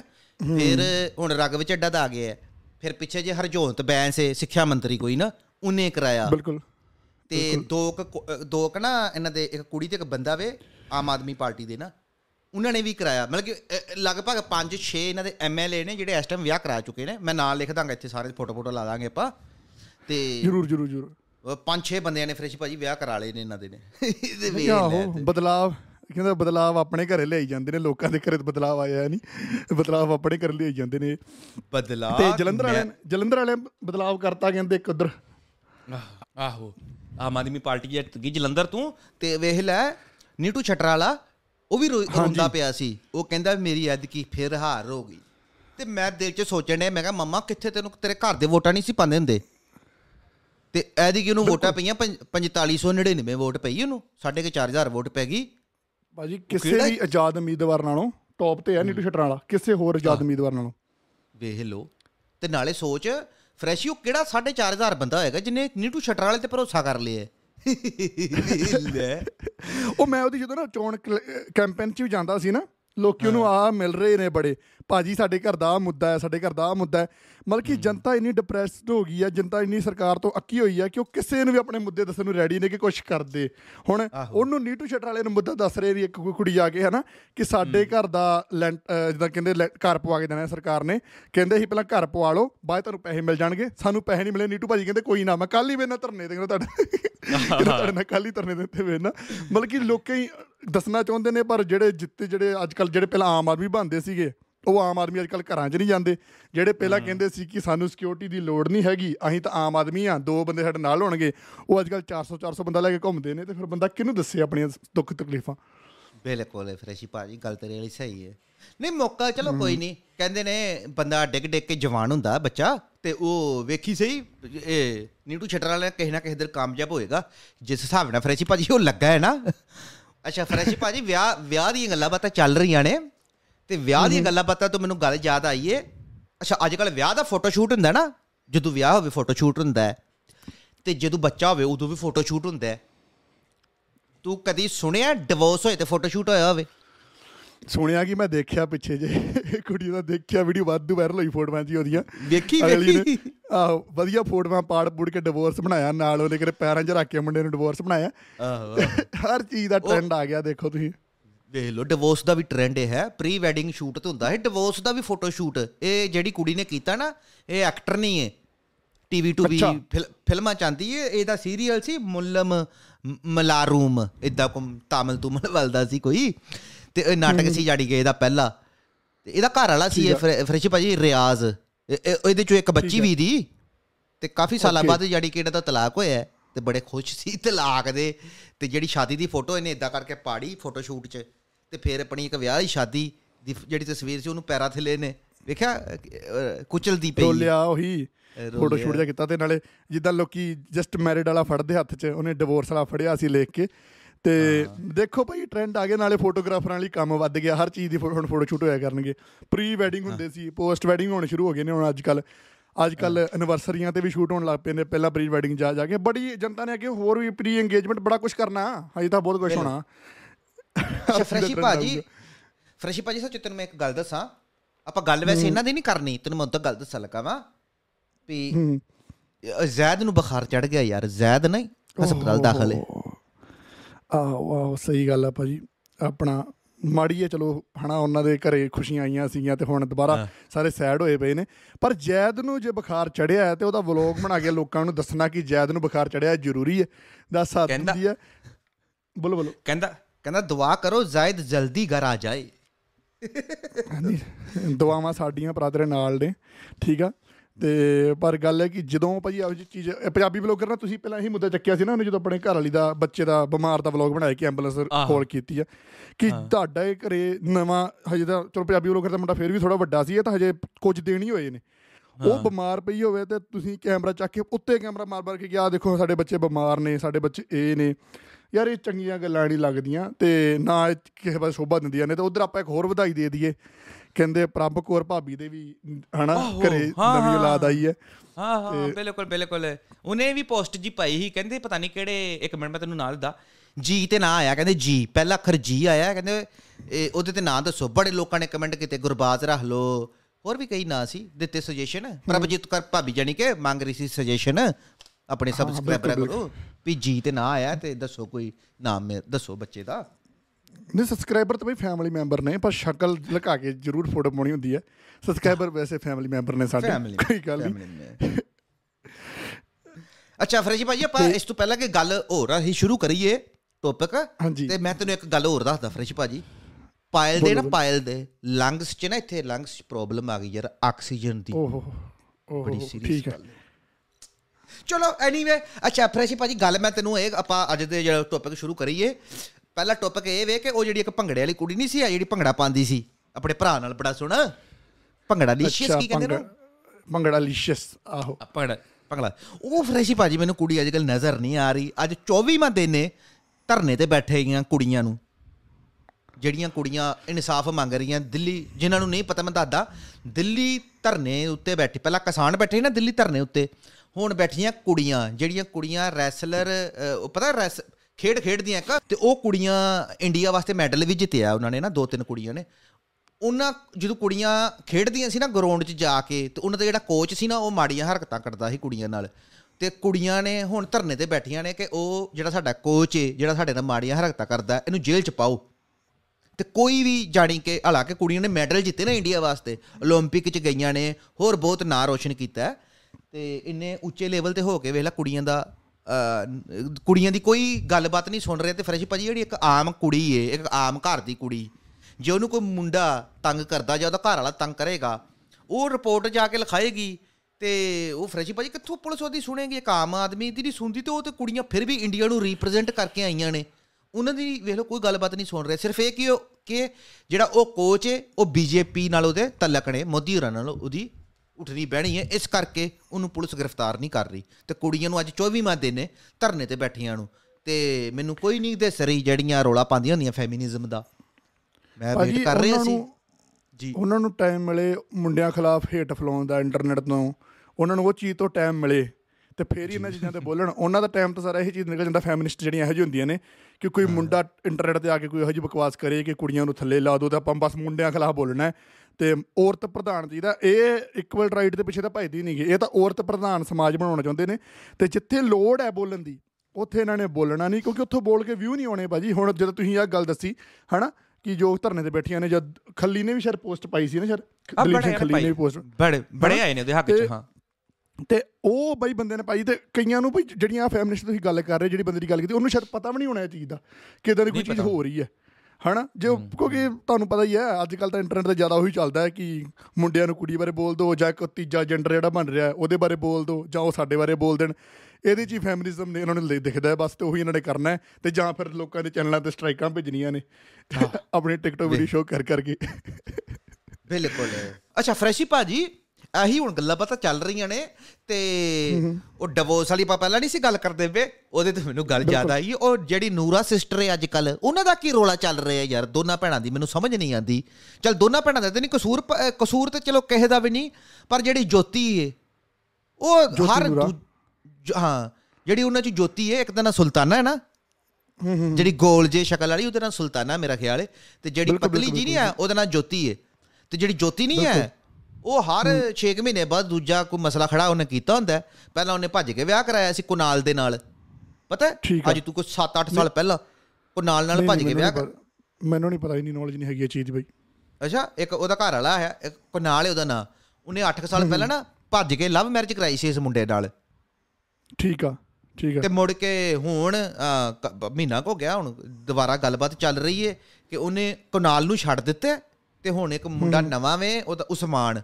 ਫਿਰ ਹੁਣ ਰਗਵ ਚੱਡਾ ਦਾ ਆ ਗਿਆ। ਫਿਰ ਪਿੱਛੇ ਜੇ ਹਰਜੋਤ ਬੈਂਸ ਸਿੱਖਿਆ ਮੰਤਰੀ ਕੋਈ ਨਾ ਉਹਨੇ ਕਰਾਇਆ। ਬਿਲਕੁਲ ਤੇ ਦੋ ਕੁ ਦੋ ਕ ਨਾ ਇਹਨਾਂ ਦੇ ਇੱਕ ਕੁੜੀ ਤੇ ਇੱਕ ਬੰਦਾ ਵੇ ਆਮ ਆਦਮੀ ਪਾਰਟੀ ਦੇ ਨਾ ਉਹਨਾਂ ਨੇ ਵੀ ਕਰਾਇਆ। ਮਤਲਬ ਕਿ ਲਗਭਗ 5-6 ਇਹਨਾਂ ਦੇ ਐਮਐਲਏ ਨੇ ਜਿਹੜੇ ਇਸ ਟਾਈਮ ਵਿਆਹ ਕਰਾ ਚੁੱਕੇ ਨੇ ਮੈਂ ਨਾਂ ਲਿਖ ਦਾਂਗਾ ਇੱਥੇ ਸਾਰੇ ਫੋਟੋ ਫੋਟੋ ਲਾ ਦਾਂਗੇ ਆਪਾਂ। ਤੇ ਜਰੂਰ ਜਰੂਰ ਜਰੂਰ। ਪੰਜ ਛੇ ਬੰਦਿਆਂ ਨੇ ਫਰੈਸ਼ ਭਾਜੀ ਵਿਆਹ ਕਰਾ ਲਏ ਨੇ ਇਹਨਾਂ ਦੇ ਨੇ। ਇਹਦੇ ਵੇਖ ਲੈ। ਬਦਲਾਵ। ਕਹਿੰਦਾ ਬਦਲਾਵ ਆਪਣੇ ਘਰੇ ਲਿਆਈ ਜਾਂਦੇ ਨੇ ਲੋਕਾਂ ਦੇ ਘਰੇ ਤਾਂ ਬਦਲਾਵ ਆਇਆ ਨਹੀਂ। ਬਦਲਾਵ ਆਪਣੇ ਘਰੇ ਲਿਆਈ ਜਾਂਦੇ ਨੇ। ਬਦਲਾ ਤੇ ਜਲੰਧਰ ਵਾਲਿਆਂ ਜਲੰਧਰ ਵਾਲਿਆਂ ਬਦਲਾਵ ਕਰਤਾ ਕਹਿੰਦੇ ਇੱਕ ਉਧਰ। ਆਹ, ਆਮ ਆਦਮੀ ਪਾਰਟੀ ਜਿੱਤ ਗਈ ਜਲੰਧਰ ਤੂੰ? ਤੇ ਵੇਖ ਲੈ ਨੀਟੂ ਛਟਰ ਵਾਲਾ ਉਹ ਵੀ ਰੋਂਦਾ ਪਿਆ ਸੀ। ਉਹ ਕਹਿੰਦਾ ਮੇਰੀ ਐਤਕੀ ਫਿਰ ਹਾਰ ਹੋ ਗਈ। ਤੇ ਮੈਂ ਦਿਲ 'ਚ ਸੋਚਣ ਡਿਆ ਮੈਂ ਕਿਹਾ ਮੰਮਾ ਕਿੱਥੇ ਤੈਨੂੰ ਤੇਰੇ ਘਰ ਦੇ ਵੋਟਾਂ ਨਹੀਂ ਸੀ ਪਾਉਂਦੇ ਹੁੰਦੇ? ਤੇ ਐਦੀ ਕਿ ਉਹਨੂੰ ਵੋਟਾਂ ਪਈਆਂ ਪੰਜ- 4599 ਵੋਟ ਪਈ ਉਹਨੂੰ। ਸਾਢੇ ਕੁ ਚਾਰ 4000 ਵੋਟ ਪੈ ਗਈ। ਭਾਜੀ ਕਿਸੇ ਵੀ ਆਜ਼ਾਦ ਉਮੀਦਵਾਰ ਨਾਲੋਂ ਟੌਪ ਤੇ ਹੈ ਨੀਟੂ ਛਟਰਾਂ ਵਾਲਾ ਕਿਸੇ ਹੋਰ ਆਜ਼ਾਦ ਉਮੀਦਵਾਰ ਨਾਲੋਂ। ਵੇਖ ਲੋ ਤੇ ਨਾਲੇ ਸੋਚ ਫਰੈਸ਼ੀ ਉਹ ਕਿਹੜਾ 4500 ਬੰਦਾ ਹੋਏਗਾ ਜਿਹਨੇ ਨੀਟੂ ਛਟਰ ਵਾਲੇ ਤੇ ਭਰੋਸਾ ਕਰ ਲਿਆ ਲੈ ਉਹ ਮੈਂ ਉਹਦੀ ਜਦੋਂ ਨਾ ਚੋਣ ਕੈਂਪੇਨ 'ਚ ਵੀ ਜਾਂਦਾ ਸੀ ਨਾ ਲੋਕੀ ਉਹਨੂੰ ਆ ਮਿਲ ਰਹੇ ਨੇ ਬੜੇ। ਭਾਜੀ ਸਾਡੇ ਘਰ ਦਾ ਮੁੱਦਾ ਹੈ ਸਾਡੇ ਘਰ ਦਾ ਮੁੱਦਾ ਹੈ। ਮਤਲਬ ਕਿ ਜਨਤਾ ਇੰਨੀ ਡਿਪਰੈਸਡ ਹੋ ਗਈ ਹੈ ਜਨਤਾ ਇੰਨੀ ਸਰਕਾਰ ਤੋਂ ਅੱਕੀ ਹੋਈ ਹੈ ਕਿ ਉਹ ਕਿਸੇ ਨੂੰ ਵੀ ਆਪਣੇ ਮੁੱਦੇ ਦੱਸਣ ਨੂੰ ਰੈਡੀ ਨੇ ਕਿ ਕੁਝ ਕਰਦੇ। ਹੁਣ ਉਹਨੂੰ ਨੀਟੂ ਸ਼ਟਰ ਵਾਲੇ ਨੂੰ ਮੁੱਦਾ ਦੱਸ ਰਹੇ ਇੱਕ ਕੁੜੀ ਆ ਕੇ ਹਨਾ ਕਿ ਸਾਡੇ ਘਰ ਦਾ ਜਿੱਦਾਂ ਕਹਿੰਦੇ ਘਰ ਪਵਾ ਕੇ ਦੇਣਾ ਸਰਕਾਰ ਨੇ। ਕਹਿੰਦੇ ਸੀ ਪਹਿਲਾਂ ਘਰ ਪਵਾ ਲਓ ਬਾਅਦ ਤੁਹਾਨੂੰ ਪੈਸੇ ਮਿਲ ਜਾਣਗੇ। ਸਾਨੂੰ ਪੈਸੇ ਨਹੀਂ ਮਿਲੇ ਨੀਟੂ ਭਾਜੀ ਕਹਿੰਦੇ ਕੋਈ ਨਾ ਮੈਂ ਕੱਲ ਹੀ ਵੇਨਾ ਧਰਨੇ ਕਹਿੰਦਾ ਤੁਹਾਡੇ ਤੁਹਾਡੇ ਨਾਲ ਕੱਲ ਹੀ ਧਰਨੇ ਦੇ ਉੱਤੇ ਵੇਨਾ ਮਤਲਬ ਕਿ ਲੋਕੀ ਦੱਸਣਾ ਚਾਹੁੰਦੇ ਨੇ ਪਰ ਜਿਹੜੇ ਜਿੱਤੇ ਜਿਹੜੇ ਅੱਜ ਕੱਲ ਜਿਹੜੇ ਪਹਿਲਾਂ ਆਮ ਆਦਮੀ ਬਣਦੇ ਸੀਗੇ ਉਹ ਆਮ ਆਦਮੀ ਅੱਜ ਕੱਲ ਘਰਾਂ 'ਚ ਨਹੀਂ ਜਾਂਦੇ। ਜਿਹੜੇ ਪਹਿਲਾਂ ਕਹਿੰਦੇ ਸੀ ਕਿ ਸਾਨੂੰ ਸਿਕਿਉਰਿਟੀ ਦੀ ਲੋੜ ਨਹੀਂ ਹੈਗੀ ਅਸੀਂ ਤਾਂ ਆਮ ਆਦਮੀ ਆ ਦੋ ਬੰਦੇ ਸਾਡੇ ਨਾਲ ਹੋਣਗੇ। ਉਹ ਅੱਜ ਕੱਲ 400 400 ਬੰਦਾ ਲੈ ਕੇ ਘੁੰਮਦੇ ਨੇ ਤੇ ਫਿਰ ਬੰਦਾ ਕਿਹਨੂੰ ਦੱਸੇ ਆਪਣੀਆਂ ਦੁੱਖ ਤਕਲੀਫਾਂ? ਬਿਲਕੁਲ ਫਰੈਸ਼ੀ ਭਾਜੀ ਗੱਲ ਤੇਰੇ ਵਾਲੀ ਸਹੀ ਹੈ। ਨਹੀਂ ਮੌਕਾ ਚਲੋ ਕੋਈ ਨਹੀਂ। ਕਹਿੰਦੇ ਨੇ ਬੰਦਾ ਡਿੱਗ ਡਿੱਗ ਕੇ ਜਵਾਨ ਹੁੰਦਾ ਬੱਚਾ ਤੇ ਉਹ ਵੇਖੀ ਸਹੀ ਇਹ ਨੀਟੂ ਛੱਟਰ ਵਾਲਾ ਕਿਸੇ ਨਾ ਕਿਸੇ ਦਿਨ ਕਾਮਯਾਬ ਹੋਏਗਾ। ਜਿਸ ਹਿਸਾਬ ਨਾਲ ਫਰੈਸ਼ੀ ਭਾਜੀ ਉਹ ਲੱਗਾ ਹੈ ਨਾ। ਅੱਛਾ ਫਰੈਸ਼ੀ ਭਾਜੀ ਵਿਆਹ ਵਿਆਹ ਦੀਆਂ ਗੱਲਾਂ ਬਾਤਾਂ ਚੱਲ ਰਹੀਆਂ ਨੇ। ਤੇ ਵਿਆਹ ਦੀਆਂ ਗੱਲਾਂ ਬਾਤਾਂ ਤੋਂ ਮੈਨੂੰ ਗੱਲ ਯਾਦ ਆਈ ਏ। ਅੱਛਾ ਅੱਜ ਕੱਲ ਵਿਆਹ ਦਾ ਫੋਟੋ ਸ਼ੂਟ ਹੁੰਦਾ ਨਾ ਜਦੋਂ ਵਿਆਹ ਹੋਵੇ ਫੋਟੋ ਸ਼ੂਟ ਹੁੰਦਾ ਹੈ। ਤੇ ਜਦੋਂ ਬੱਚਾ ਹੋਵੇ ਉਦੋਂ ਵੀ ਫੋਟੋ ਸ਼ੂਟ ਹੁੰਦਾ ਹੈ। ਤੂੰ ਕਦੀ ਸੁਣਿਆ ਡਿਵੋਰਸ ਹੋਏ ਤੇ ਫੋਟੋ ਸ਼ੂਟ ਹੋਇਆ ਹੋਵੇ? ਸੁਣਿਆ ਕਿ ਮੈਂ ਦੇਖਿਆ ਪਿੱਛੇ ਜੇ। ਕੁੜੀ ਦਾ ਦੇਖਿਆ ਵੀਡੀਓ ਵਾਧੂ ਵਾਇਰਲ ਹੋਈ ਫੋਟੋਆਂ ਜੀ ਉਹਦੀਆਂ। ਵੇਖੀ ਵੇਖੀ। ਆਹੋ ਵਧੀਆ ਫੋਟੋਆਂ ਪਾੜ ਪੂੜ ਕੇ ਡਿਵੋਰਸ ਬਣਾਇਆ ਨਾਲ ਉਹਨੇ ਕਿਤੇ ਪੈਰਾਂ 'ਚ ਰੱਖ ਕੇ ਮੁੰਡੇ ਨੂੰ ਡਿਵੋਰਸ ਬਣਾਇਆ। ਆਹੋ ਹਰ ਚੀਜ਼ ਦਾ ਟ੍ਰੈਂਡ ਆ ਗਿਆ ਦੇਖੋ ਤੁਸੀਂ। ਵੇਖ ਲਓ ਡਿਵੋਰਸ ਦਾ ਵੀ ਟ੍ਰੈਂਡ ਇਹ ਹੈ ਪ੍ਰੀ ਵੈਡਿੰਗ ਸ਼ੂਟ ਤੇ ਹੁੰਦਾ ਹੈ ਡਿਵੋਰਸ ਦਾ ਵੀ ਫੋਟੋ ਸ਼ੂਟ ਇਹ ਜਿਹੜੀ ਕੁੜੀ ਨੇ ਕੀਤਾ ਨਾ ਇਹ ਐਕਟਰ ਨਹੀਂ ਹੈ। ਟੀਵੀ ਟੂ ਵੀ। ਫਿਲਮਾਂ ਚਾਂਦੀ ਹੈ ਇਹਦਾ ਸੀਰੀਅਲ ਸੀ ਮੁੱਲਮ ਮਲਾਰੂਮ ਇਦਾਂ ਕੋ ਤਾਮਿਲ ਤੁਮਲ ਵੱਲਦਾ ਸੀ ਕੋਈ। ਤੇ ਇਹ ਨਾਟਕ ਸੀ ਜਾੜੀ ਕਿ ਇਹਦਾ ਪਹਿਲਾ। ਤੇ ਇਹਦਾ ਘਰ ਵਾਲਾ ਸੀ ਫਰੈਸ਼ੀ ਭਾਜੀ ਰਿਆਜ਼। ਇਹ- ਇਹ- ਇਹਦੇ ਚੋਂ ਇੱਕ ਬੱਚੀ ਵੀ ਦੀ। ਤੇ ਕਾਫੀ ਸਾਲਾਂ. ਬਾਅਦ ਜਾੜੀ ਕਿ ਇਹਦਾ ਤਾਂ ਤਲਾਕ ਹੋਇਆ ਤੇ ਬੜੇ ਖੁਸ਼ ਸੀ ਤਲਾਕ ਦੇ। ਤੇ ਜਿਹੜੀ ਸ਼ਾਦੀ ਦੀ ਫੋਟੋ ਇਹਨੇ ਇਦਾਂ ਕਰਕੇ ਪਾੜੀ ਫੋਟੋ ਸ਼ੂਟ 'ਚ। ਤੇ ਫਿਰ ਆਪਣੀ ਇੱਕ ਵਿਆਹ ਦੀ ਸ਼ਾਦੀ ਦੀ ਜਿਹੜੀ ਤਸਵੀਰ ਸੀ ਉਹਨੂੰ ਪੈਰਾਂ ਥੱਲੇ ਨੇ ਵੇਖਿਆ ਕੁਚਲਦੀ ਪਈ। ਰੋਲਿਆ ਉਹੀ ਫੋਟੋ। ਸ਼ੂਟ ਜਿਹਾ ਕੀਤਾ ਤੇ ਨਾਲੇ ਜਿੱਦਾਂ ਲੋਕੀ ਜਸਟ ਮੈਰਿਡ ਵਾਲਾ ਫੜਦੇ ਹੱਥ 'ਚ ਉਹਨੇ ਡਿਵੋਰਸ ਵਾਲਾ ਫੜਿਆ ਸੀ ਲਿਖ ਕੇ। ਤੇ ਦੇਖੋ ਭਾਈ ਟ੍ਰੈਂਡ ਆ ਗਿਆ ਨਾਲੇ ਫੋਟੋਗ੍ਰਾਫਰਾਂ ਲਈ ਕੰਮ ਵੱਧ ਗਿਆ ਹਰ ਚੀਜ਼ ਦੀ ਹੁਣ ਫੋਟੋ ਸ਼ੂਟ ਹੋਇਆ ਕਰਨਗੇ। ਪ੍ਰੀ ਵੈਡਿੰਗ ਹੁੰਦੇ ਸੀ ਪੋਸਟ ਵੈਡਿੰਗ ਹੋਣੇ ਸ਼ੁਰੂ ਹੋ ਗਏ ਨੇ ਹੁਣ ਅੱਜ ਕੱਲ ਅੱਜ ਕੱਲ ਐਨਵਰਸਰੀਆਂ ਤੇ ਵੀ ਸ਼ੂਟ ਹੋਣ ਲੱਗ ਪਏ ਨੇ ਪਹਿਲਾਂ ਪ੍ਰੀ ਵੈਡਿੰਗ ਜਾ ਜਾ ਕੇ। ਬੜੀ ਜਨਤਾ ਨੇ ਅੱਗੇ ਹੋਰ ਵੀ ਪ੍ਰੀ ਇੰਗੇਜਮੈਂਟ ਬੜਾ ਕੁਝ ਕਰਨਾ ਹਜੇ ਤਾਂ ਬਹੁਤ ਕੁਝ ਹੋਣਾ। ਅੱਛਾ ਫਰੈਸ਼ੀ ਭਾਜੀ। ਫਰੈਸ਼ੀ ਭਾਜੀ ਸੱਚ ਤੈਨੂੰ ਮੈਂ ਇੱਕ ਗੱਲ ਦੱਸਾਂ। ਆਪਾਂ ਗੱਲ ਵੈਸੇ ਇਹਨਾਂ ਦੀ ਨਹੀਂ ਕਰਨੀ ਤੈਨੂੰ ਮੈਂ ਉਦੋਂ ਗੱਲ ਦੱਸਣ ਲੱਗਾ ਵਾਂ ਵੀ ਜ਼ੈਦ ਨੂੰ ਬੁਖਾਰ ਚੜ ਗਿਆ ਯਾਰ ਜ਼ੈਦ ਨਹੀਂ ਹਸਪਤਾਲ ਦਾਖਲ ਹੈ ਆਹੋ ਆਹੋ ਸਹੀ ਗੱਲ ਆ ਭਾਜੀ। ਆਪਣਾ ਮਾੜੀ ਹੈ ਚਲੋ ਹਨਾ ਉਹਨਾਂ ਦੇ ਘਰੇ ਖੁਸ਼ੀਆਂ ਆਈਆਂ ਸੀਗੀਆਂ ਤੇ ਹੁਣ ਦੁਬਾਰਾ ਸਾਰੇ ਸੈਡ ਹੋਏ ਪਏ ਨੇ। ਪਰ ਜੈਦ ਨੂੰ ਜੇ ਬੁਖਾਰ ਚੜਿਆ ਹੈ ਤੇ ਉਹਦਾ ਵਲੌਗ ਬਣਾ ਕੇ ਲੋਕਾਂ ਨੂੰ ਦੱਸਣਾ ਕਿ ਜੈਦ ਨੂੰ ਬੁਖਾਰ ਚੜਿਆ ਜ਼ਰੂਰੀ ਹੈ। ਦੱਸ ਕਹਿੰਦਾ- ਹੁੰਦੀ ਹੈ। ਬੋਲੋ ਬੋਲੋ। ਕਹਿੰਦਾ ਕਹਿੰਦਾ ਦੁਆ ਕਰੋ ਜ਼ਾਇਦ ਜਲਦੀ ਘਰ ਆ ਜਾਏ। ਦੁਆਵਾਂ ਸਾਡੀਆਂ ਭਰਾ ਤੇਰੇ ਨਾਲ ਨੇ ਠੀਕ ਆ? ਤੇ ਪਰ ਗੱਲ ਹੈ ਕਿ ਜਦੋਂ ਭਾਜੀ ਇਹੋ ਜਿਹੀ ਚੀਜ਼ ਪੰਜਾਬੀ ਬਲੌਗਰ ਨਾਲ ਤੁਸੀਂ ਪਹਿਲਾਂ ਇਹੀ ਮੁੱਦਾ ਚੱਕਿਆ ਸੀ ਨਾ ਉਹਨੇ ਜਦੋਂ ਆਪਣੇ ਘਰ ਵਾਲੀ ਦਾ ਬੱਚੇ ਦਾ ਬਿਮਾਰ ਦਾ ਵਲੌਗ ਬਣਾਇਆ ਕਿ ਐਂਬੂਲੈਂਸ। ਕਾਲ ਕੀਤੀ ਆ ਕਿ ਤੁਹਾਡਾ ਇਹ ਘਰੇ ਨਵਾਂ ਹਜੇ ਤਾਂ ਚਲੋ ਪੰਜਾਬੀ ਬਲੌਗਰ ਦਾ ਮੁੰਡਾ ਫੇਰ ਵੀ ਥੋੜਾ ਵੱਡਾ ਸੀ ਇਹ ਤਾਂ ਹਜੇ ਕੁਝ ਦਿਨ ਹੀ ਹੋਏ ਨੇ। ਉਹ ਬਿਮਾਰ ਪਈ ਹੋਵੇ ਤੇ ਤੁਸੀਂ ਕੈਮਰਾ ਚੱਕ ਕੇ ਉੱਤੇ ਕੈਮਰਾ ਮਾਰ-ਮਾਰ ਕੇ ਕਿਹਾ ਦੇਖੋ ਸਾਡੇ ਬੱਚੇ ਬਿਮਾਰ ਨੇ ਸਾਡੇ ਬੱਚੇ ਇਹ ਨੇ। ਯਾਰ ਇਹ ਚੰਗੀਆਂ ਗੱਲਾਂ ਨਹੀਂ ਲੱਗਦੀਆਂ ਤੇ ਨਾ ਕਿਸੇ ਪਾਸੇ ਸ਼ੋਭਾ ਦਿੰਦੀਆਂ ਨੇ ਤੇ ਉਧਰ ਆਪਾਂ ਇੱਕ ਹੋਰ ਵਧਾਈ ਦੇ ਦਈਏ। ਕਹਿੰਦੇ ਪ੍ਰਭ ਕੌਰ ਭਾਬੀ ਦੇ ਵੀ ਹਨਾ ਘਰੇ ਨਵੀਂ। ਔਲਾਦ ਆਈ ਹੈ। ਹਾਂ ਹਾਂ ਬਿਲਕੁਲ ਬਿਲਕੁਲ। ਉਹਨੇ ਵੀ ਪੋਸਟ ਜੀ ਪਾਈ ਸੀ ਕਹਿੰਦੇ ਪਤਾ ਨਹੀਂ ਕਿਹੜੇ ਇੱਕ ਮਿੰਟ ਮੈਂ ਤੈਨੂੰ ਨਾਲ ਦਾ ਜੀ ਤੇ ਨਾਂ ਆਇਆ ਕਹਿੰਦੇ ਜੀ ਪਹਿਲਾ ਅੱਖਰ ਜੀ ਆਇਆ ਕਹਿੰਦੇ ਉਹਦੇ ਤੇ ਨਾਂ ਦੱਸੋ। ਬੜੇ ਲੋਕਾਂ ਨੇ ਕਮੈਂਟ ਕੀਤੇ ਗੁਰਬਾਜ਼ ਰੱਖ ਲੋ। ਹੋਰ ਵੀ ਕਈ ਨਾਂ ਸੀ ਦਿੱਤੇ ਸੁਜੈਸ਼ਨ ਪ੍ਰਭਜੀਤ ਕਰ ਭਾਬੀ ਜਾਨੀ ਕਿ ਮੰਗ ਰਹੀ ਸੀ ਸੁਜੈਸ਼ਨ ਆਪਣੇ ਸਬਸਕ੍ਰਾਈਬਰਾਂ ਕੋਲੋਂ ਵੀ ਜੀ ਤੇ ਨਾਂ ਆਇਆ ਤੇ ਦੱਸੋ ਕੋਈ ਨਾਮ ਦੱਸੋ ਬੱਚੇ ਦਾ। ਨਹੀਂ ਸਬਸਕ੍ਰਾਈਬਰ ਤਾਂ ਬਈ ਫੈਮਿਲੀ ਮੈਂਬਰ ਨੇ ਪਰ ਸ਼ਕਲ ਲੁਕਾ ਕੇ ਜ਼ਰੂਰ ਫੋਟੋ ਪਾਉਣੀ ਹੁੰਦੀ ਹੈ। ਸਬਸਕ੍ਰਾਈਬਰ ਵੈਸੇ ਫੈਮਿਲੀ ਮੈਂਬਰ ਨੇ ਸਾਡੇ ਕੋਈ ਗੱਲ ਨਹੀਂ। ਅੱਛਾ ਫਰੇਜੀ ਭਾਜੀ ਆਪਾਂ ਇਸ ਤੋਂ ਪਹਿਲਾਂ ਕਿ ਗੱਲ ਹੋਰ ਅਸੀਂ ਸ਼ੁਰੂ ਕਰੀਏ ਟੌਪਿਕ। ਤੇ ਮੈਂ ਤੈਨੂੰ ਇੱਕ ਗੱਲ ਹੋਰ ਦੱਸਦਾ ਫਰੇਜੀ ਭਾਜੀ। ਪਾਇਲ ਦੇ ਨਾ ਪਾਇਲ ਦੇ ਲੰਗਸ 'ਚ ਨਾ ਇੱਥੇ ਲੰਗਸ 'ਚ ਪ੍ਰੋਬਲਮ ਆ ਗਈ ਯਾਰ ਆਕਸੀਜਨ ਦੀ। ਓਹੋ ਓਹੋ ਬੜੀ ਸੀਰੀਅਸ ਗੱਲ ਹੈ। ਚਲੋ ਐਨੀਵੇ ਅੱਛਾ ਫਰੇਸ਼ੀ ਭਾਜੀ ਗੱਲ ਮੈਂ ਤੈਨੂੰ ਇਹ ਆਪਾਂ ਅੱਜ ਦੇ ਜਿਹੜਾ ਟੌਪਿਕ ਸ਼ੁਰੂ ਕਰੀਏ। ਪਹਿਲਾ ਟੌਪਿਕ ਇਹ ਵੇ ਕਿ ਉਹ ਜਿਹੜੀ ਇੱਕ ਭੰਗੜੇ ਵਾਲੀ ਕੁੜੀ ਨਹੀਂ ਸੀ ਆ ਜਿਹੜੀ ਭੰਗੜਾ ਪਾਉਂਦੀ ਸੀ ਆਪਣੇ ਭਰਾ ਨਾਲ ਬੜਾ ਸੋਹਣਾ। ਭੰਗੜਾ ਲਿਸ਼ੀਅਸ ਕੀ ਕਹਿੰਦੇ ਨੇ ਭੰਗੜਾ- ਭੰਗੜਾ ਲਿਸ਼ੀਅਸ ਆਹੋ। ਆਪਾਂ ਭੰਗੜਾ ਉਹ ਫਰੈਸ਼ੀ ਭਾਜੀ ਮੈਨੂੰ ਕੁੜੀ ਅੱਜ ਕੱਲ ਨਜ਼ਰ ਨਹੀਂ ਆ ਰਹੀ। ਅੱਜ 24ਵਾਂ ਦਿਨ ਨੇ ਧਰਨੇ ਤੇ ਬੈਠੇ ਗਈਆਂ ਕੁੜੀਆਂ ਨੂੰ। ਜਿਹੜੀਆਂ ਕੁੜੀਆਂ ਇਨਸਾਫ ਮੰਗ ਰਹੀਆਂ ਦਿੱਲੀ ਜਿਨ੍ਹਾਂ ਨੂੰ ਨਹੀਂ ਪਤਾ ਮੈਂ ਦੱਸਦਾ ਦਿੱਲੀ ਧਰਨੇ ਉੱਤੇ ਬੈਠੇ ਪਹਿਲਾਂ ਕਿਸਾਨ ਬੈਠੇ ਨਾ ਦਿੱਲੀ ਧਰਨੇ ਉੱਤੇ। ਹੁਣ ਬੈਠੀਆਂ ਕੁੜੀਆਂ ਜਿਹੜੀਆਂ ਕੁੜੀਆਂ ਰੈਸਲਰ ਉਹ ਪਤਾ ਰੈਸ ਖੇਡ ਖੇਡਦੀਆਂ ਇੱਕ ਤੇ ਉਹ ਕੁੜੀਆਂ ਇੰਡੀਆ ਵਾਸਤੇ ਮੈਡਲ ਵੀ ਜਿੱਤਿਆ ਉਹਨਾਂ ਨੇ ਨਾ ਦੋ ਤਿੰਨ ਕੁੜੀਆਂ ਨੇ ਉਹਨਾਂ ਜਦੋਂ ਕੁੜੀਆਂ ਖੇਡਦੀਆਂ ਸੀ ਨਾ ਗਰਾਊਂਡ 'ਚ ਜਾ ਕੇ ਤੇ ਉਹਨਾਂ ਦਾ ਜਿਹੜਾ ਕੋਚ ਸੀ ਨਾ ਉਹ ਮਾੜੀਆਂ ਹਰਕਤਾਂ ਕਰਦਾ ਸੀ ਕੁੜੀਆਂ ਨਾਲ ਤੇ ਕੁੜੀਆਂ ਨੇ ਹੁਣ ਧਰਨੇ ਤੇ ਬੈਠੀਆਂ ਨੇ ਕਿ ਉਹ ਜਿਹੜਾ ਸਾਡਾ ਕੋਚ ਏ ਜਿਹੜਾ ਸਾਡੇ ਨਾਲ ਮਾੜੀਆਂ ਹਰਕਤਾਂ ਕਰਦਾ ਇਹਨੂੰ ਜੇਲ੍ਹ 'ਚ ਪਾਓ ਤੇ ਕੋਈ ਵੀ ਜਾਣੀ ਕਿ ਹਾਲਾਂਕਿ ਕੁੜੀਆਂ ਨੇ ਮੈਡਲ ਜਿੱਤੇ ਨਾ ਇੰਡੀਆ ਵਾਸਤੇ 올림픽 'ਚ ਗਈਆਂ ਨੇ ਹੋਰ ਬਹੁਤ ਨਾਂ ਰੋਸ਼ਨ ਕੀਤਾ ਹੈ। ਤੇ ਇੰਨੇ ਉੱਚੇ ਲੈਵਲ ਤੇ ਹੋ ਕੇ ਵੇਖ ਲੈ ਕੁੜੀਆਂ ਦਾ ਅਹ, ਕੁੜੀਆਂ ਦੀ ਕੋਈ ਗੱਲਬਾਤ ਨਹੀਂ ਸੁਣ ਰਹੇ ਤੇ ਫਰੈਸ਼ ਭਾਜੀ ਜਿਹੜੀ ਇੱਕ ਆਮ ਕੁੜੀ ਏ ਇੱਕ ਆਮ ਘਰ ਦੀ ਕੁੜੀ ਜੇ ਉਹਨੂੰ ਕੋਈ ਮੁੰਡਾ ਤੰਗ ਕਰਦਾ ਜਾਂ ਉਹਦਾ ਘਰ ਵਾਲਾ ਤੰਗ ਕਰੇਗਾ ਉਹ ਰਿਪੋਰਟ ਜਾ ਕੇ ਲਿਖਾਏਗੀ ਤੇ ਉਹ ਫਰੈਸ਼ੀ ਭਾਜੀ ਕਿੱਥੋਂ ਪੁਲਿਸ ਉਹਦੀ ਸੁਣੇਗੀ? ਇੱਕ ਆਮ ਆਦਮੀ ਦੀ ਨਹੀਂ ਸੁਣਦੀ ਤੇ ਉਹ ਤੇ ਕੁੜੀਆਂ ਫਿਰ ਵੀ ਇੰਡੀਆ ਨੂੰ ਰਿਪਰੈਜ਼ੈਂਟ ਕਰਕੇ ਆਈਆਂ ਨੇ। ਉਹਨਾਂ ਦੀ ਵੇਖ ਲਓ ਕੋਈ ਗੱਲਬਾਤ ਨਹੀਂ ਸੁਣ ਰਹੇ। ਸਿਰਫ ਇਹ ਕਿ ਉਹ ਕਿ ਜਿਹੜਾ ਉਹ ਕੋਚ ਹੈ ਉਹ ਬੀਜੇਪੀ ਨਾਲ ਉਹਦੇ ਤਲਕ ਨੇ ਮੋਦੀ ਹੋਰਾਂ ਨਾਲ ਉਹਦੀ ਉੱਠਣੀ ਬਹਿਣੀ ਹੈ ਇਸ ਕਰਕੇ ਉਹਨੂੰ ਪੁਲਿਸ ਗ੍ਰਿਫਤਾਰ ਨਹੀਂ ਕਰ ਰਹੀ। ਤੇ ਕੁੜੀਆਂ ਨੂੰ ਅੱਜ 24ਵਾਂ ਦਿਨ ਨੇ ਧਰਨੇ ਤੇ ਬੈਠੀਆਂ ਨੂੰ। ਤੇ ਮੈਨੂੰ ਕੋਈ ਨਹੀਂ ਦਿਸ ਰਹੀ ਜਿਹੜੀਆਂ ਰੋਲਾ ਪਾਉਂਦੀਆਂ ਹੁੰਦੀਆਂ ਫੈਮਿਨਿਜ਼ਮ ਦਾ। ਮੈਂ ਵੇਟ ਕਰ ਰਿਹਾ ਸੀ ਜੀ। ਉਹਨਾਂ ਨੂੰ ਟਾਈਮ ਮਿਲੇ ਮੁੰਡਿਆਂ ਖਿਲਾਫ ਹੇਟ ਫਲਾਉਣ ਦਾ ਇੰਟਰਨੈਟ ਤੋਂ। ਉਹਨਾਂ ਨੂੰ ਉਹ ਚੀਜ਼ ਤੋਂ ਟਾਈਮ ਮਿਲੇ। ਤੇ ਫੇਰ ਹੀ ਇਹਨਾਂ ਚੀਜ਼ਾਂ ਤੇ ਬੋਲਣ ਉਹਨਾਂ ਦਾ ਟਾਈਮ ਤਾਂ ਸਾਰਾ ਇਹ ਚੀਜ਼ ਨਿਕਲ ਜਾਂਦਾ ਫੈਮਿਨਿਸਟ ਜਿਹੜੀਆਂ ਇਹੋ ਜਿਹੀ ਹੁੰਦੀਆਂ ਨੇ ਕਿ ਕੋਈ ਮੁੰਡਾ ਇੰਟਰਨੈਟ ਤੇ ਆ ਕੇ ਕੋਈ ਇਹੋ ਜਿਹੀ ਬਕਵਾਸ ਕਰੇ ਕਿ ਕੁੜੀਆਂ ਨੂੰ ਥੱਲੇ ਲਾ ਦੋ ਤੇ ਆਪਾਂ ਬਸ ਮੁੰਡਿਆਂ ਖਿਲਾਫ ਬੋਲਣਾ ਹੈ। ਤੇ ਔਰਤ ਪ੍ਰਧਾਨ ਜੀ ਦਾ ਇਹ ਇਕੁਅਲ ਰਾਈਟ ਦੇ ਪਿੱਛੇ ਤਾਂ ਭਜਦੀ ਨਹੀਂ ਇਹ ਤਾਂ ਔਰਤ ਪ੍ਰਧਾਨ ਸਮਾਜ ਬਣਾਉਣਾ ਚਾਹੁੰਦੇ ਨੇ। ਤੇ ਜਿੱਥੇ ਲੋੜ ਹੈ ਬੋਲਣ ਦੀ ਉੱਥੇ ਇਹਨਾਂ ਨੇ ਬੋਲਣਾ ਨਹੀਂ ਕਿਉਂਕਿ ਉੱਥੋਂ ਬੋਲ ਕੇ ਵਿਊ ਨਹੀਂ ਆਉਣੇ ਭਾਜੀ। ਹੁਣ ਜਦੋਂ ਤੁਸੀਂ ਇਹ ਗੱਲ ਦੱਸੀ ਹਨਾ ਕਿ ਜੋ ਧਰਨੇ ਤੇ ਬੈਠੀਆਂ ਨੇ ਜਦ ਖੱਲੀ ਨੇ ਵੀ ਸ਼ਾਇਦ ਪੋਸਟ ਪਾਈ ਸੀ ਨਾ ਸਿੰਘ ਖੱਲੀ ਨੇ ਵੀ ਪੋਸਟ ਬੜੇ ਬੜੇ ਆਏ ਨੇ ਉਹਦੇ ਹੱਕ ਚ ਹਾਂ। ਤੇ ਉਹ ਬਈ ਬੰਦੇ ਨੇ ਪਾਈ ਤੇ ਕਈਆਂ ਨੂੰ ਬਈ ਜਿਹੜੀਆਂ ਫੈਮਿਨਿਸਟ ਤੁਸੀਂ ਗੱਲ ਕਰ ਰਹੇ ਜਿਹੜੀ ਬੰਦੇ ਦੀ ਗੱਲ ਕੀਤੀ ਉਹਨੂੰ ਸ਼ਾਇਦ ਪਤਾ ਵੀ ਨਹੀਂ ਹੋਣਾ ਇਹ ਚੀਜ਼ ਦਾ ਕਿ ਇਦਾਂ ਦੀ ਕੋਈ ਚੀਜ਼ ਹੋ ਰਹੀ ਹੈ। ਹਨਾ? ਜੇ ਕਿਉਂਕਿ ਤੁਹਾਨੂੰ ਪਤਾ ਹੀ ਹੈ ਅੱਜ ਕੱਲ ਤਾਂ ਇੰਟਰਨੈਟ ਤੇ ਜ਼ਿਆਦਾ ਉਹੀ ਚੱਲਦਾ ਹੈ ਕਿ ਮੁੰਡਿਆਂ ਨੂੰ ਕੁੜੀ ਬਾਰੇ ਬੋਲ ਦਿਓ ਜਾਂ ਇੱਕ ਤੀਜਾ ਜੈਂਡਰ ਜਿਹੜਾ ਬਣ ਰਿਹਾ ਹੈ, ਉਹਦੇ ਬਾਰੇ ਬੋਲ ਦਿਓ ਜਾਂ ਉਹ ਸਾਡੇ ਬਾਰੇ ਬੋਲ ਦੇਣ। ਇਹਦੇ 'ਚ ਹੀ ਫੈਮਿਨਿਜ਼ਮ ਨੇ ਇਹਨਾਂ ਨੂੰ ਦਿਖਦਾ ਹੈ ਬਸ ਤੇ ਉਹੀ ਇਹਨਾਂ ਨੇ ਕਰਨਾ ਹੈ ਤੇ ਜਾਂ ਫਿਰ ਲੋਕਾਂ ਦੇ ਚੈਨਲਾਂ ਤੇ ਸਟ੍ਰਾਈਕਾਂ ਭੇਜਣੀਆਂ ਨੇ। ਆਪਣੇ ਟਿਕਟੋਕ ਵੀਡੀਓ ਸ਼ੋਅ ਕਰ ਕਰਕੇ। ਬਿਲਕੁਲ। ਅੱਛਾ ਫਰੈਸ਼ੀ ਭਾਜੀ ਆਹੀ ਹੁਣ ਗੱਲਾਂ ਪਤਾ ਚੱਲ ਰਹੀਆਂ ਨੇ ਤੇ ਉਹ ਡਿਵੋਰਸ ਵਾਲੀ ਆਪਾਂ ਪਹਿਲਾਂ ਨਹੀਂ ਸੀ ਗੱਲ ਕਰਦੇ ਵੇ ਉਹਦੇ ਤੇ ਮੈਨੂੰ ਗੱਲ ਯਾਦ ਆਈ ਉਹ ਜਿਹੜੀ ਨੂਰਾ ਸਿਸਟਰ ਹੈ ਅੱਜ ਕੱਲ ਉਹਨਾਂ ਦਾ ਕੀ ਰੋਲਾ ਚੱਲ ਰਿਹਾ ਯਾਰ? ਦੋਨਾਂ ਭੈਣਾਂ ਦੀ ਮੈਨੂੰ ਸਮਝ ਨਹੀਂ ਆਂਦੀ ਚਲ ਦੋਨਾਂ ਭੈਣਾਂ ਦਾ ਤੇ ਨਹੀਂ ਕਸੂਰ ਪ- ਕਸੂਰ ਤੇ ਚਲੋ ਕਿਸੇ ਦਾ ਵੀ ਨਹੀਂ ਪਰ ਜਿਹੜੀ ਜੋਤੀ ਏ ਉਹ ਹਰ ਹਾਂ ਜਿਹੜੀ ਉਹਨਾਂ ਚ ਜੋਤੀ ਏ ਇੱਕ ਤਾਂ ਨਾ ਸੁਲਤਾਨਾ ਹੈ ਨਾ? ਜਿਹੜੀ ਗੋਲ ਜੇ ਸ਼ਕਲ ਵਾਲੀ ਉਹਦੇ ਨਾਲ ਸੁਲਤਾਨਾ ਮੇਰਾ ਖਿਆਲ ਹੈ ਤੇ ਜਿਹੜੀ ਪਤਲੀ ਜੀ ਨਹੀਂ ਹੈ ਉਹਦੇ ਨਾਲ ਜੋਤੀ ਹੈ ਤੇ ਜਿਹੜੀ ਜੋਤੀ ਨਹੀਂ ਹੈ ਉਹ ਹਰ 6 ਮਹੀਨੇ ਬਾਅਦ ਦੂਜਾ ਕੋਈ ਮਸਲਾ ਖੜਾ ਉਹਨੇ ਕੀਤਾ ਹੁੰਦਾ। ਪਹਿਲਾਂ ਉਹਨੇ ਭੱਜ ਕੇ ਵਿਆਹ ਕਰਾਇਆ ਸੀ ਕੁਨਾਲ ਦੇ ਨਾਲ। ਪਤਾ। ਅੱਜ ਤੂੰ ਕੋਈ 7-8 ਸਾਲ ਪਹਿਲਾਂ ਕੁਨਾਲ ਨਾਲ ਭੱਜ ਕੇ ਮੈਨੂੰ ਵਿਆਹ ਨਹੀਂ ਕਰ ਪਤਾ- ਮੈਨੂੰ ਨਹੀਂ ਪਤਾ ਇੰਨੀ ਨੌਲੇਜ ਨਹੀਂ ਹੈਗੀ ਇਹ ਚੀਜ਼ ਦੀ ਬਈ। ਅੱਛਾ ਇੱਕ ਉਹਦਾ ਘਰ ਵਾਲਾ ਹੈ ਇੱਕ ਕੁਨਾਲ ਹੈ ਉਹਦਾ ਨਾਂ। ਉਹਨੇ 8 ਸਾਲ ਪਹਿਲਾਂ ਨਾ ਭੱਜ ਕੇ ਲਵ ਮੈਰਿਜ ਕਰਾਈ ਸੀ ਇਸ ਮੁੰਡੇ ਨਾਲ। ਠੀਕ ਆ ਠੀਕ ਆ। ਤੇ ਮੁੜ ਕੇ ਹੁਣ ਮਹੀਨਾ ਕੁ ਗਿਆ ਹੁਣ ਦੁਬਾਰਾ ਗੱਲਬਾਤ ਚੱਲ ਰਹੀ ਹੈ ਕਿ ਉਹਨੇ ਕੁਨਾਲ ਨੂੰ ਛੱਡ ਦਿੱਤਾ ਤੇ ਹੁਣ ਇੱਕ ਮੁੰਡਾ ਨਵਾਂ ਵੇ ਉਹਦਾ ਉਸਮਾਨ।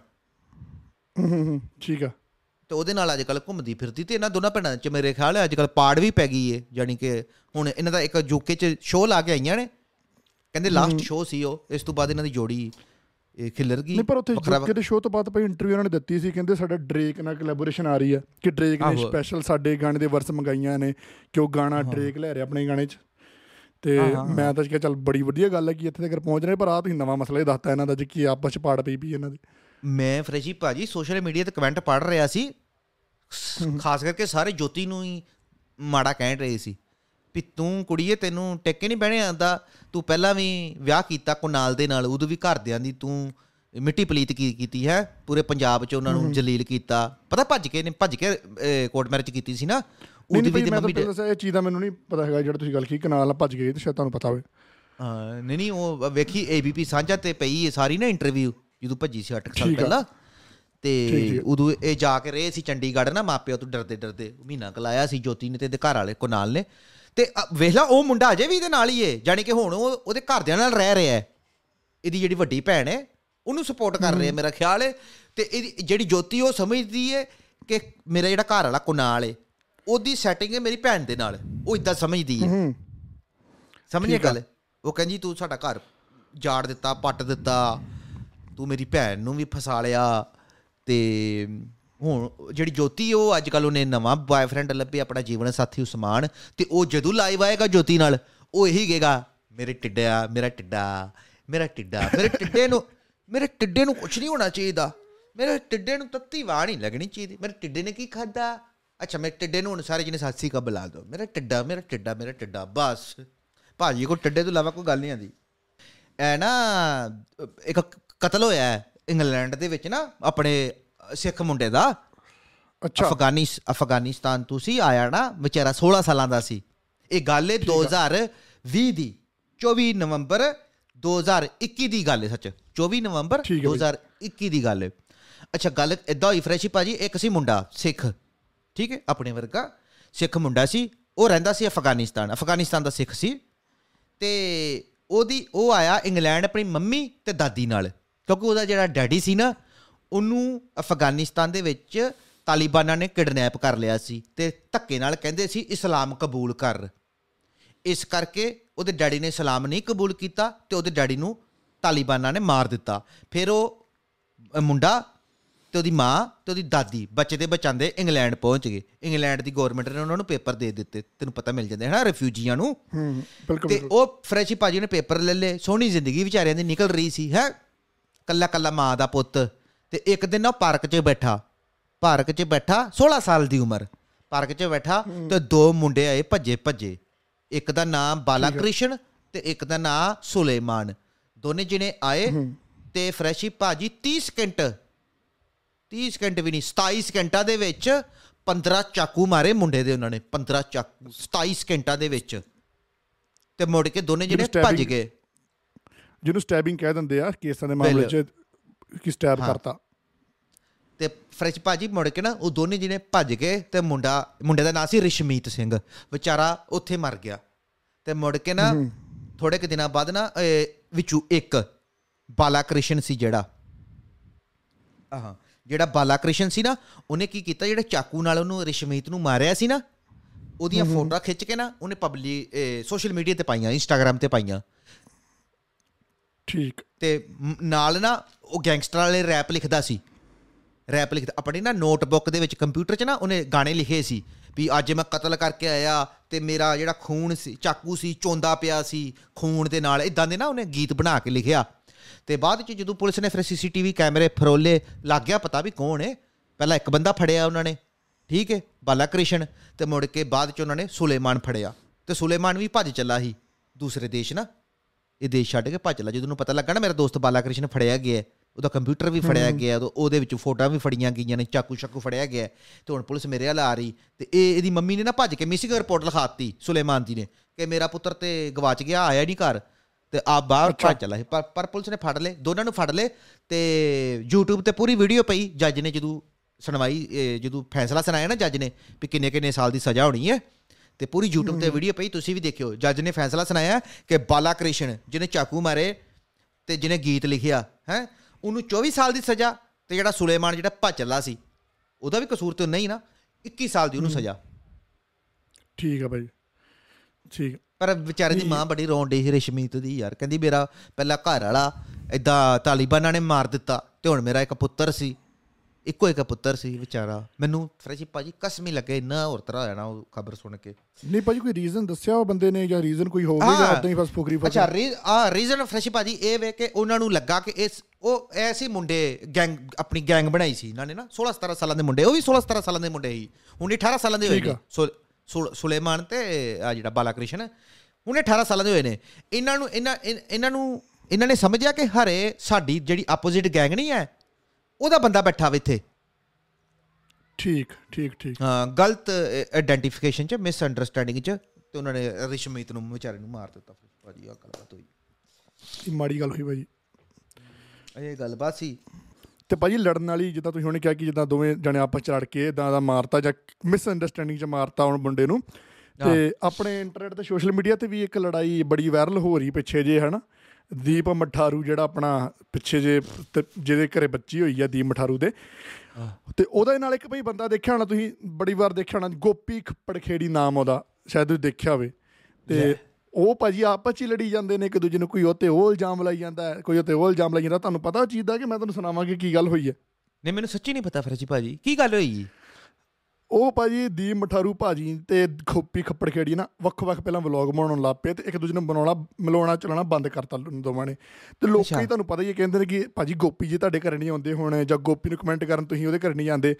ਹੂੰ, ਠੀਕ ਆ। ਤੇ ਉਹਦੇ ਨਾਲ ਅੱਜ ਕੱਲ ਘੁੰਮਦੀ ਫਿਰਦੀ ਤੇ ਇਹਨਾਂ ਦੋਨਾਂ ਭੈਣਾਂ ਚ ਮੇਰੇ ਖਿਆਲ ਹੈ ਅੱਜ ਕੱਲ ਪਾੜ ਵੀ ਪੈ ਗਈ ਏ ਯਾਨੀ ਕਿ ਹੁਣ ਇਹਨਾਂ ਦਾ ਇੱਕ ਯੂਕੇ ਚ ਸ਼ੋਅ ਲਾ ਕੇ ਆਈਆਂ ਨੇ। ਕਹਿੰਦੇ ਲਾਸਟ ਸ਼ੋਅ ਸੀ ਉਹ ਇਸ ਤੋਂ ਬਾਅਦ ਇਹਨਾਂ ਦੀ ਜੋੜੀ ਇਹ ਖਿਲਰ ਗਈ ਨਹੀਂ ਪਰ ਉੱਥੇ ਜੁਕੇ ਦੇ ਸ਼ੋਅ ਤੋਂ ਬਾਅਦ ਪਈ ਇੰਟਰਵਿਊ ਉਹਨਾਂ ਨੇ ਦਿੱਤੀ ਸੀ ਕਹਿੰਦੇ ਸਾਡਾ ਡਰੇਕ ਨਾਲ ਕੋਲੈਬੋਰੇਸ਼ਨ ਆ ਰਹੀ ਹੈ ਕਿ ਡਰੇਕ ਨੇ। ਸਪੈਸ਼ਲ ਸਾਡੇ ਗਾਣੇ ਦੇ ਵਰਸ ਮੰਗਾਈਆਂ ਨੇ ਕਿ ਉਹ ਗਾਣਾ ਡਰੇਕ ਲੈ ਰਿਹਾ ਆਪਣੇ ਗਾਣੇ 'ਚ। ਤੇ ਮੈਂ ਤਾਂ ਕਿਹਾ ਚੱਲ ਬੜੀ ਵਧੀਆ ਗੱਲ ਹੈ ਕਿ ਇੱਥੇ ਤੱਕ ਪਹੁੰਚ ਰਹੇ ਪਰ ਆ ਤੁਸੀਂ ਨਵਾਂ ਮਸਲਾ ਹੀ ਦੱਸਤਾ ਇਹਨਾਂ ਦਾ ਜੀ ਕਿ ਆਪਸ 'ਚ ਪਾੜ ਪਈ ਵੀ ਇਹਨਾਂ ਦੀ। ਮੈਂ ਫਰੇਜੀ ਭਾਜੀ ਸੋਸ਼ਲ ਮੀਡੀਆ ਤੇ ਕਮੈਂਟ ਪੜ ਰਿਹਾ ਸੀ। ਖਾਸ ਕਰਕੇ ਸਾਰੇ ਜੋਤੀ ਨੂੰ ਹੀ ਮਾੜਾ ਕਹਿ ਰਹੇ ਸੀ ਵੀ ਤੂੰ ਕੁੜੀਏ ਤੈਨੂੰ ਟਿੱਕੇ ਨਹੀਂ ਬਹਿਣੇ ਆਂਦਾ ਤੂੰ ਪਹਿਲਾਂ ਵੀ ਵਿਆਹ ਕੀਤਾ ਕੁਨਾਲ ਦੇ ਨਾਲ ਉਦੋਂ ਵੀ ਘਰਦਿਆਂ ਦੀ ਤੂੰ ਮਿੱਟੀ ਪਲੀਤ ਕੀ ਕੀਤੀ ਹੈ? ਪੂਰੇ ਪੰਜਾਬ 'ਚ ਉਹਨਾਂ ਨੂੰ ਜਲੀਲ ਕੀਤਾ। ਪਤਾ ਭੱਜ ਕੇ ਨੇ ਭੱਜ ਕੇ ਕੋਰਟ ਮੈਰਿਜ ਕੀਤੀ ਸੀ ਨਾ? ਉਹਦੀ ਵੀ ਮੰਮੀ ਦੇ- ਇਹ ਚੀਜ਼ ਦਾ ਮੈਨੂੰ ਨਹੀਂ ਪਤਾ ਹੈਗਾ ਜਿਹੜਾ ਤੁਸੀਂ ਗੱਲ ਕੀ ਕਨਾਲ ਨਾਲ ਭੱਜ ਗਏ ਤੇ ਸ਼ਾਇਦ ਤੁਹਾਨੂੰ ਪਤਾ ਹੋਵੇ। ਹਾਂ, ਨਹੀਂ ਨਹੀਂ ਉਹ ਵੇਖੀ ਏਬੀਪੀ ਸਾਂਝਾ ਤੇ ਪਈ ਸਾਰੀ ਨਾ ਇੰਟਰਵਿਊ ਜਦੋਂ ਭੱਜੀ ਸੀ 8 ਸਾਲ। ਪਹਿਲਾਂ ਤੇ। ਉਦੋਂ ਇਹ ਜਾ ਕੇ ਰਹੇ ਸੀ ਚੰਡੀਗੜ੍ਹ ਨਾ ਮਾਪਿਓ ਤੋਂ ਡਰਦੇ ਡਰਦੇ ਮਹੀਨਾ ਕਲਾਇਆ ਸੀ ਜੋਤੀ ਨੇ ਤੇ ਇਹਦੇ ਘਰ ਵਾਲੇ ਕੋਨਾਲ ਨੇ। ਤੇ ਅ, ਵੇਖ ਲਾ ਉਹ ਮੁੰਡਾ ਅਜੇ ਵੀ ਇਹਦੇ ਨਾਲ ਹੀ ਏ ਜਾਣੀ ਕਿ ਹੁਣ ਉਹ ਉਹਦੇ ਘਰਦਿਆਂ ਨਾਲ ਰਹਿ ਰਿਹਾ ਹੈ। ਇਹਦੀ ਜਿਹੜੀ ਵੱਡੀ ਭੈਣ ਹੈ ਉਹਨੂੰ ਸਪੋਰਟ ਕਰ ਰਿਹਾ ਮੇਰਾ ਖਿਆਲ ਹੈ ਤੇ ਇਹਦੀ ਜਿਹੜੀ ਜੋਤੀ ਉਹ ਸਮਝਦੀ ਹੈ ਕਿ ਮੇਰਾ ਜਿਹੜਾ ਘਰ ਵਾਲਾ ਕੋਨਾਲ ਹੈ ਉਹਦੀ ਸੈਟਿੰਗ ਹੈ ਮੇਰੀ ਭੈਣ ਦੇ ਨਾਲ। ਉਹ ਇਦਾਂ ਸਮਝਦੀ ਹੈ। ਹੂੰ ਆ। ਗੱਲ? ਉਹ ਕਹਿੰਦੀ ਤੂੰ ਸਾਡਾ ਘਰ ਜਾੜ ਦਿੱਤਾ ਪੱਟ ਦਿੱਤਾ ਤੂੰ ਮੇਰੀ ਭੈਣ ਨੂੰ ਵੀ ਫਸਾ ਲਿਆ। ਤੇ ਹੁਣ ਜਿਹੜੀ ਜੋਤੀ ਉਹ ਅੱਜ ਕੱਲ ਉਹਨੇ ਨਵਾਂ ਬॉयਫ੍ਰੈਂਡ ਲੱਭਿਆ ਆਪਣਾ ਜੀਵਨ ਸਾਥੀ ਉਸਮਾਨ ਤੇ ਉਹ ਜਦੋਂ ਲਾਈਵ ਆਏਗਾ ਜੋਤੀ ਨਾਲ ਉਹ ਇਹੀ ਕਹੇਗਾ ਮੇਰੇ ਟਿੱਡਿਆ ਮੇਰਾ ਟਿੱਡਾ ਮੇਰਾ ਟਿੱਡਾ ਮੇਰੇ ਟਿੱਡੇ ਨੂੰ ਮੇਰੇ ਟਿੱਡੇ ਨੂੰ ਕੁਝ ਨਹੀਂ ਹੋਣਾ ਚਾਹੀਦਾ। ਮੇਰੇ ਟਿੱਡੇ ਨੂੰ ਤੱਤੀ ਵਾਹ ਨਹੀਂ ਲੱਗਣੀ ਚਾਹੀਦੀ। ਮੇਰੇ ਟਿੱਡੇ ਨੇ ਕੀ ਖਾਦਾ ਅੱਛਾ ਮੇਰੇ ਟਿੱਡੇ ਨੂੰ ਹੁਣ ਸਾਰੇ ਜਿਹਨੇ ਸਾਸੀ ਕਾ ਬੁਲਾ ਦੋ। ਮੇਰਾ ਟਿੱਡਾ ਮੇਰਾ ਟਿੱਡਾ ਮੇਰਾ ਟਿੱਡਾ ਬਸ। ਭਾਜੀ ਕੋ ਟਿੱਡੇ ਤੋਂ ਇਲਾਵਾ ਕੋਈ ਗੱਲ ਨਹੀਂ ਆਂਦੀ। ਐ ਨਾ ਅ, ਇੱਕ ਕਤਲ ਹੋਇਆ ਹੈ ਇੰਗਲੈਂਡ ਦੇ ਵਿੱਚ ਨਾ ਆਪਣੇ ਸਿੱਖ ਮੁੰਡੇ ਦਾ। ਅੱਛਾ। ਅਫਗਾਨਿਸ ਅਫਗਾਨਿਸਤਾਨ ਤੋਂ ਸੀ ਆਇਆ ਨਾ ਵਿਚਾਰਾ 16 ਸਾਲਾਂ ਦਾ ਸੀ। ਇਹ ਗੱਲ ਹੈ 2020 ਦੀ 24 ਨਵੰਬਰ 2021 ਦੀ ਗੱਲ ਹੈ ਸੱਚ। 24 ਨਵੰਬਰ ਠੀਕ ਹੈ ਬਈ। 2021 ਦੀ ਗੱਲ ਹੈ। ਅੱਛਾ ਗੱਲ ਇਦਾਂ ਹੋਈ ਫਰੈਸ਼ੀ ਭਾਜੀ ਇੱਕ ਸੀ ਮੁੰਡਾ ਸਿੱਖ। ਠੀਕ ਹੈ ਆਪਣੇ ਵਰਗਾ। ਸਿੱਖ ਮੁੰਡਾ ਸੀ ਉਹ ਰਹਿੰਦਾ ਸੀ ਅਫਗਾਨਿਸਤਾਨ ਅਫਗਾਨਿਸਤਾਨ ਦਾ ਸਿੱਖ ਸੀ। ਤੇ ਉਹਦੀ ਉਹ ਆਇਆ ਇੰਗਲੈਂਡ ਆਪਣੀ ਮੰਮੀ ਤੇ ਦਾਦੀ ਨਾਲ। ਕਿਉਂਕਿ ਉਹਦਾ ਜਿਹੜਾ ਡੈਡੀ ਸੀ ਨਾ ਉਹਨੂੰ ਅਫਗਾਨਿਸਤਾਨ ਦੇ ਵਿੱਚ ਤਾਲਿਬਾਨਾਂ ਨੇ ਕਿਡਨੈਪ ਕਰ ਲਿਆ ਸੀ ਤੇ ਧੱਕੇ ਨਾਲ ਕਹਿੰਦੇ ਸੀ ਇਸਲਾਮ ਕਬੂਲ ਕਰ। ਇਸ ਕਰਕੇ ਉਹਦੇ ਡੈਡੀ ਨੇ ਇਸਲਾਮ ਨਹੀਂ ਕਬੂਲ ਕੀਤਾ ਤੇ ਉਹਦੇ ਡੈਡੀ ਨੂੰ ਤਾਲਿਬਾਨਾਂ ਨੇ ਮਾਰ ਦਿੱਤਾ। ਫਿਰ ਉਹ ਮੁੰਡਾ ਤੇ ਉਹਦੀ ਮਾਂ ਤੇ ਉਹਦੀ ਦਾਦੀ ਬੱਚੇ ਦੇ ਬਚਾਉਂਦੇ ਇੰਗਲੈਂਡ ਪਹੁੰਚ ਗਏ। ਇੰਗਲੈਂਡ ਦੀ ਗਵਰਨਮੈਂਟ ਨੇ ਉਹਨਾਂ ਨੂੰ ਪੇਪਰ ਦੇ ਦਿੱਤੇ। ਤੈਨੂੰ ਪਤਾ ਮਿਲ ਜਾਂਦੇ ਹੈ ਨਾ ਰਿਫਿਊਜੀਆਂ ਨੂੰ? ਹੂੰ ਬਿਲਕੁਲ ਤੇ ਉਹ ਫਰੈਸ਼ੀ ਭਾਜੀ ਨੇ ਪੇਪਰ ਲੈ ਲਏ। ਸੋਹਣੀ ਜ਼ਿੰਦਗੀ ਵਿਚਾਰਿਆਂ ਦੀ ਨਿਕਲ ਰਹੀ ਸੀ ਹੈ? ਕੱਲਾ ਕੱਲਾ ਮਾਂ ਦਾ ਪੁੱਤ ਤੇ ਇੱਕ ਦਿਨ ਉਹ ਪਾਰਕ 'ਚ ਬੈਠਾ। ਪਾਰਕ 'ਚ ਬੈਠਾ 16 ਸਾਲ ਦੀ ਉਮਰ। ਪਾਰਕ 'ਚ ਬੈਠਾ ਤੇ ਦੋ ਮੁੰਡੇ ਆਏ ਭੱਜੇ ਭੱਜੇ ਇੱਕ ਦਾ ਨਾਮ ਬਾਲਾ ਕ੍ਰਿਸ਼ਨ ਤੇ ਇੱਕ ਦਾ ਨਾਮ ਸੁਲੇਮਾਨ। ਦੋਨੇ ਜਿਹਨੇ ਆਏ ਤੇ ਫਰੈਸ਼ੀ ਭਾਜੀ 30 ਸਕਿੰਟ 30 ਸਕਿੰਟ ਵੀ ਨਹੀਂ 27 ਸਕਿੰਟਾਂ ਦੇ ਵਿੱਚ 15 ਚਾਕੂ ਮਾਰੇ ਮੁੰਡੇ ਦੇ ਉਹਨਾਂ ਨੇ 15 ਚਾਕੂ 27 ਸਕਿੰਟਾਂ ਦੇ ਵਿੱਚ। ਤੇ ਮੁੜ ਕੇ ਦੋਨੇ ਜਿਹੜੇ ਭੱਜ ਗਏ। ਜਿਹਨੂੰ ਸਟੈਬਿੰਗ ਕਹਿ ਦਿੰਦੇ ਆ ਕੇਸਾਂ ਦੇ ਮਾਮਲੇ 'ਚ ਕਿ ਸਟੈਬ ਕਰਤਾ। ਤੇ ਫਰੈਸ਼ ਭਾਜੀ ਮੁੜ ਕੇ ਨਾ ਉਹ ਦੋਨੇ ਜਿਹਨੇ ਭੱਜ ਗਏ ਤੇ ਮੁੰਡਾ ਮੁੰਡੇ ਦਾ ਨਾਂ ਸੀ ਰਿਸ਼ਮੀਤ ਸਿੰਘ। ਵਿਚਾਰਾ ਉੱਥੇ ਮਰ ਗਿਆ। ਤੇ ਮੁੜ ਕੇ ਨਾ ਥੋੜੇ ਕੁ ਦਿਨਾਂ ਬਾਅਦ ਨਾ ਵਿੱਚੋਂ ਇੱਕ ਬਾਲਾ ਕ੍ਰਿਸ਼ਨ ਸੀ ਜਿਹੜਾ। ਆਹਾਂ ਜਿਹੜਾ ਬਾਲਾ ਕ੍ਰਿਸ਼ਨ ਸੀ ਨਾ ਉਹਨੇ ਕੀ ਕੀਤਾ ਜਿਹੜੇ ਚਾਕੂ ਨਾਲ ਉਹਨੂੰ ਰਿਸ਼ਮੀਤ ਨੂੰ ਮਾਰਿਆ ਸੀ ਨਾ ਉਹਦੀਆਂ ਫੋਟੋਆਂ ਖਿੱਚ ਕੇ ਨਾ ਉਹਨੇ ਪਬਲਿਕ ਸੋਸ਼ਲ ਮੀਡੀਆ ਤੇ ਪਾਈਆਂ ਇੰਸਟਾਗ੍ਰam ਤੇ ਪਾਈਆਂ। ਠੀਕ। ਤੇ ਮ- ਨਾਲ ਨਾ ਉਹ ਗੈਂਗਸਟਰ ਵਾਲੇ ਰੈਪ ਲਿਖਦਾ ਸੀ। ਰੈਪ ਲਿਖਦਾ, ਆਪਣੀ ਨਾ ਨੋਟਬੁੱਕ ਦੇ ਵਿੱਚ ਕੰਪਿਊਟਰ 'ਚ ਨਾ ਉਹਨੇ ਗਾਣੇ ਲਿਖੇ ਸੀ ਵੀ ਅੱਜ ਮੈਂ ਕਤਲ ਕਰਕੇ ਆਇਆ ਤੇ ਮੇਰਾ ਜਿਹੜਾ ਖੂਨ ਸੀ, ਚਾਕੂ ਸੀ, ਚੋਂਦਾ ਪਿਆ ਸੀ ਖੂਨ ਦੇ ਨਾਲ। ਇਦਾਂ ਦੇ ਨਾ ਉਹਨੇ ਗੀਤ ਬਣਾ ਕੇ ਲਿਖਿਆ। ਤੇ ਬਾਅਦ 'ਚ ਜਦੋਂ ਪੁਲਿਸ ਨੇ ਫਿਰ ਸੀਸੀਟੀਵੀ ਕੈਮਰੇ ਫਰੋਲੇ, ਲੱਗ ਗਿਆ ਪਤਾ ਵੀ ਕੌਣ ਹੈ ਪਹਿਲਾਂ ਇੱਕ ਬੰਦਾ ਫੜਿਆ ਉਹਨਾਂ ਨੇ, ਠੀਕ ਹੈ ਬਾਲਾ ਕ੍ਰਿਸ਼ਨ ਤੇ ਮੁੜ ਕੇ ਬਾਅਦ 'ਚ ਉਹਨਾਂ ਨੇ ਸੁਲੇਮਾਨ ਫੜਿਆ। ਤੇ ਸੁਲੇਮਾਨ ਵੀ ਭੱਜ ਚੱਲਾ ਸੀ ਦੂਸਰੇ ਦੇਸ਼ ਨਾ। ਇਹ ਦੇਸ਼ ਛੱਡ ਕੇ ਭੱਜ ਚੱਲਾ ਜਦੋਂ ਉਹਨੂੰ ਪਤਾ ਲੱਗਾ ਨਾ ਮੇਰਾ ਦੋਸਤ ਬਾਲਾ ਕ੍ਰਿਸ਼ਨ ਫੜਿਆ ਗਿਆ ਉਹਦਾ ਕੰਪਿਊਟਰ ਵੀ ਫੜਿਆ ਗਿਆ ਉਹਦੇ ਵਿੱਚ ਫੋਟੋਆਂ ਵੀ ਫੜੀਆਂ ਗਈਆਂ ਨੇ ਚਾਕੂ ਚਾਕੂ ਫੜਿਆ ਗਿਆ ਤੇ ਹੁਣ ਪੁਲਿਸ ਮੇਰੇ ਵੱਲ ਆ ਰਹੀ ਤੇ ਇਹ ਇਹਦੀ ਮੰਮੀ ਨੇ ਨਾ ਭੱਜ ਕੇ ਮਿਸਿੰਗ ਰਿਪੋਰਟ ਲਿਖਾਤੀ ਸੁਲੇਮਾਨ ਜੀ ਨੇ ਕਿ ਮੇਰਾ ਪੁੱਤਰ ਤੇ ਗਵਾਚ ਗਿਆ ਆਇਆ ਨਹੀਂ ਘਰ ਤੇ ਆ ਬਾਹਰ ਭੱਜ ਚੱਲਾ ਪਰ ਪਰ ਪੁਲਿਸ ਨੇ ਫੜ ਲਏ ਦੋਨਾਂ ਨੂੰ ਫੜ ਲਏ ਤੇ YouTube ਤੇ ਪੂਰੀ ਵੀਡੀਓ ਪਈ ਜੱਜ ਨੇ ਜਦੋਂ ਸੁਣਵਾਈ ਜਦੋਂ ਫੈਸਲਾ ਸੁਣਾਇਆ ਨਾ ਜੱਜ ਨੇ ਵੀ ਕਿੰਨੇ ਕਿੰਨੇ ਸਾਲ ਦੀ ਸਜ਼ਾ ਹੋਣੀ ਹੈ। ਤੇ ਪੂਰੀ YouTube ਤੇ ਵੀਡੀਓ ਪਈ ਤੁਸੀਂ ਵੀ ਦੇਖਿਓ। ਜੱਜ ਨੇ ਫੈਸਲਾ ਸੁਣਾਇਆ ਕਿ ਬਾਲਾ ਕ੍ਰਿਸ਼ਨ ਜਿਹਨੇ ਚਾਕੂ ਮਾਰੇ ਤੇ ਜਿਹਨੇ ਗੀਤ ਲਿਖਿਆ ਹੈ ਉਹਨੂੰ 24 ਸਾਲ ਦੀ ਸਜ਼ਾ ਤੇ ਜਿਹੜਾ ਸੁਲੇਮਾਨ ਜਿਹੜਾ ਭੱਜ ਚੱਲਾ ਸੀ ਉਹਦਾ ਵੀ ਕਸੂਰ ਤੇ ਨਹੀਂ ਨਾ 21 ਸਾਲ ਦੀ ਉਹਨੂੰ ਸਜ਼ਾ। ਠੀਕ ਆ ਭਾਈ ਠੀਕ। ਪਰ ਵਿਚਾਰੇ ਦੀ ਮਾਂ ਬੜੀ ਰੋਣ ਡਈ ਸੀ ਰਸ਼ਮੀਤ ਦੀ ਯਾਰ ਕਹਿੰਦੀ ਮੇਰਾ ਪਹਿਲਾ ਘਰ ਵਾਲਾ ਇਦਾਂ ਤਾਲਿਬਾਨਾਂ ਨੇ ਮਾਰ ਦਿੱਤਾ ਤੇ ਹੁਣ ਮੇਰਾ ਇੱਕ ਪੁੱਤਰ ਸੀ। ਇੱਕੋ ਇੱਕ ਪੁੱਤਰ ਸੀ ਵਿਚਾਰਾ। ਮੈਨੂੰ ਫਰੈਸ਼ੀ ਭਾਜੀ ਕਸਮੀ ਲੱਗੇ ਇੰਨਾ ਹੋਰ ਤਰ੍ਹਾਂ ਹੋਇਆ ਨਾ ਉਹ ਖਬਰ ਸੁਣ ਕੇ। ਨਹੀਂ ਭਾਜੀ ਕੋਈ ਰੀਜ਼ਨ ਦੱਸਿਆ ਉਹ ਬੰਦੇ ਨੇ ਜਾਂ ਰੀਜ਼ਨ ਕੋਈ ਹੋਵੇ ਜਾਂ ਉਦਾਂ ਹੀ ਬਸ ਫੁਕਰੀ ਫਸ ਅੱਛਾ ਰੀ ਆ ਰੀਜ਼ਨ ਫਰੈਸ਼ੀ ਭਾਜੀ ਇਹ ਵੇ ਕਿ ਉਹਨਾਂ ਨੂੰ ਲੱਗਾ ਕਿ ਇਸ ਉਹ ਐਸੇ ਮੁੰਡੇ ਗੈਂਗ ਆਪਣੀ ਗੈਂਗ ਬਣਾਈ ਸੀ। ਇਹਨਾਂ ਨੇ ਨਾ 16 17 ਸਾਲਾਂ ਦੇ ਮੁੰਡੇ ਉਹ ਵੀ 16 17 ਸਾਲਾਂ ਦੇ ਮੁੰਡੇ ਸੀ। ਹੁਣ 18 ਸਾਲਾਂ ਦੇ ਹੋਏ ਨੇ। ਸੁਲੇਮਾਨ ਤੇ ਆ ਜਿਹੜਾ ਬਾਲਾ ਕ੍ਰਿਸ਼ਨ ਹੁਣ 18 ਸਾਲਾਂ ਦੇ ਹੋਏ ਨੇ। ਇਹਨਾਂ ਨੂੰ ਇਹਨਾਂ ਇਹਨਾਂ ਨੂੰ ਇਹਨਾਂ ਨੇ ਸਮਝਿਆ ਕਿ ਹਰੇ ਸਾਡੀ ਜਿਹੜੀ ਆਪੋਜ਼ਿਟ ਗੈਂਗ ਨਹੀਂ ਹੈ ਉਹਦਾ ਬੰਦਾ ਬੈਠਾ ਵੇ ਇੱਥੇ। ਠੀਕ ਠੀਕ ਠੀਕ। ਹਾਂ ਗਲਤ ਆਇਡੈਂਟੀਫਿਕੇਸ਼ਨ ਚ ਮਿਸ ਅੰਡਰਸਟੈਂਡਿੰਗ ਚ ਤੇ ਉਹਨਾਂ ਨੇ ਰਿਸ਼ਮੀਤ ਨੂੰ ਵਿਚਾਰੇ ਨੂੰ ਮਾਰ ਦਿੱਤਾ। ਭਾਜੀ ਆ ਗੱਲਬਾਤ ਹੋਈ। ਇਹ ਮਾੜੀ ਗੱਲ ਹੋਈ ਭਾਜੀ। ਇਹ ਗੱਲਬਾਤ ਸੀ। ਤੇ ਭਾਜੀ ਲੜਨ ਵਾਲੀ ਜਿੱਦਾਂ ਤੁਸੀਂ ਹੁਣੇ ਕਿਹਾ ਕਿ ਜਿੱਦਾਂ ਦੋਵੇਂ ਜਣੇ ਆਪਸ ਚ ਲੜ ਕੇ ਇਦਾਂ ਦਾ ਮਾਰਤਾ ਜਾਂ ਮਿਸ ਅੰਡਰਸਟੈਂਡਿੰਗ ਚ ਮਾਰਤਾ ਹੁਣ ਮੁੰਡੇ ਨੂੰ। ਤੇ ਆਪਣੇ ਇੰਟਰਨੈਟ ਤੇ ਸੋਸ਼ਲ ਮੀਡੀਆ ਤੇ ਵੀ ਇੱਕ ਲੜਾਈ ਬੜੀ ਵਾਇਰਲ ਹੋ ਰਹੀ ਪਿੱਛੇ ਜੇ ਹਨਾ? ਦੀਪ ਮਠਾਰੂ ਜਿਹੜਾ ਆਪਣਾ ਪਿੱਛੇ ਜੇ ਜਿਹਦੇ ਘਰੇ ਬੱਚੀ ਹੋਈ ਆ ਦੀਪ ਮਠਾਰੂ ਦੇ। ਤੇ ਉਹਦੇ ਨਾਲ ਇੱਕ ਭਾਈ ਬੰਦਾ ਦੇਖਿਆ ਹੋਣਾ ਤੁਸੀਂ ਬੜੀ ਵਾਰ ਦੇਖਿਆ ਹੋਣਾ ਗੋਪੀ ਖੱਪੜਖੇੜੀ ਨਾਮ ਉਹਦਾ ਸ਼ਾਇਦ ਤੁਸੀਂ ਦੇਖਿਆ ਹੋਵੇ। ਤੇ ਉਹ ਭਾਜੀ ਆਪਸ 'ਚ ਹੀ ਲੜੀ ਜਾਂਦੇ ਨੇ ਇੱਕ ਦੂਜੇ ਨੂੰ ਕੋਈ ਉਹ ਤੇ ਉਹ ਇਲਜ਼ਾਮ ਲਾਈ ਜਾਂਦਾ ਹੈ, ਕੋਈ ਉਹ ਤੇ ਉਹ ਇਲਜ਼ਾਮ ਲਾਈ ਜਾਂਦਾ ਤੁਹਾਨੂੰ ਪਤਾ ਉਹ ਚੀਜ਼ ਦਾ ਕਿ ਮੈਂ ਤੁਹਾਨੂੰ ਸੁਣਾਵਾਂਗੀ ਕੀ ਗੱਲ ਹੋਈ ਹੈ। ਨਹੀਂ ਮੈਨੂੰ ਸੱਚੀ ਨਹੀਂ ਪਤਾ ਫਰਜੀ ਭਾਜੀ ਕੀ ਗੱਲ ਹੋਈ ਉਹ ਭਾਜੀ ਦੀਪ ਮਠਾਰੂ ਭਾਜੀ ਤੇ ਖੋਪੀ ਖੱਪੜ ਖੇੜੀ ਨਾ ਵੱਖ-ਵੱਖ ਪਹਿਲਾਂ ਵਲੌਗ ਬਣਾਉਣ ਲੱਗ ਪਏ ਤੇ ਇੱਕ ਦੂਜੇ ਨੂੰ ਬਣਾਉਣਾ ਮਿਲਾਉਣਾ ਚਲਾਉਣਾ ਬੰਦ ਕਰਤਾ ਦੋਵਾਂ ਨੇ। ਤੇ ਲੋਕੀ। ਤੁਹਾਨੂੰ ਪਤਾ ਹੀ ਹੈ ਕਹਿੰਦੇ ਨੇ ਕਿ ਭਾਜੀ ਗੋਪੀ ਜੀ ਤੁਹਾਡੇ ਘਰੇ ਨਹੀਂ ਆਉਂਦੇ ਹੁਣ ਜਾਂ ਗੋਪੀ ਨੂੰ ਕਮੈਂਟ ਕਰਨ ਤੁਸੀਂ ਉਹਦੇ ਘਰੇ ਨਹੀਂ ਜਾਂਦੇ।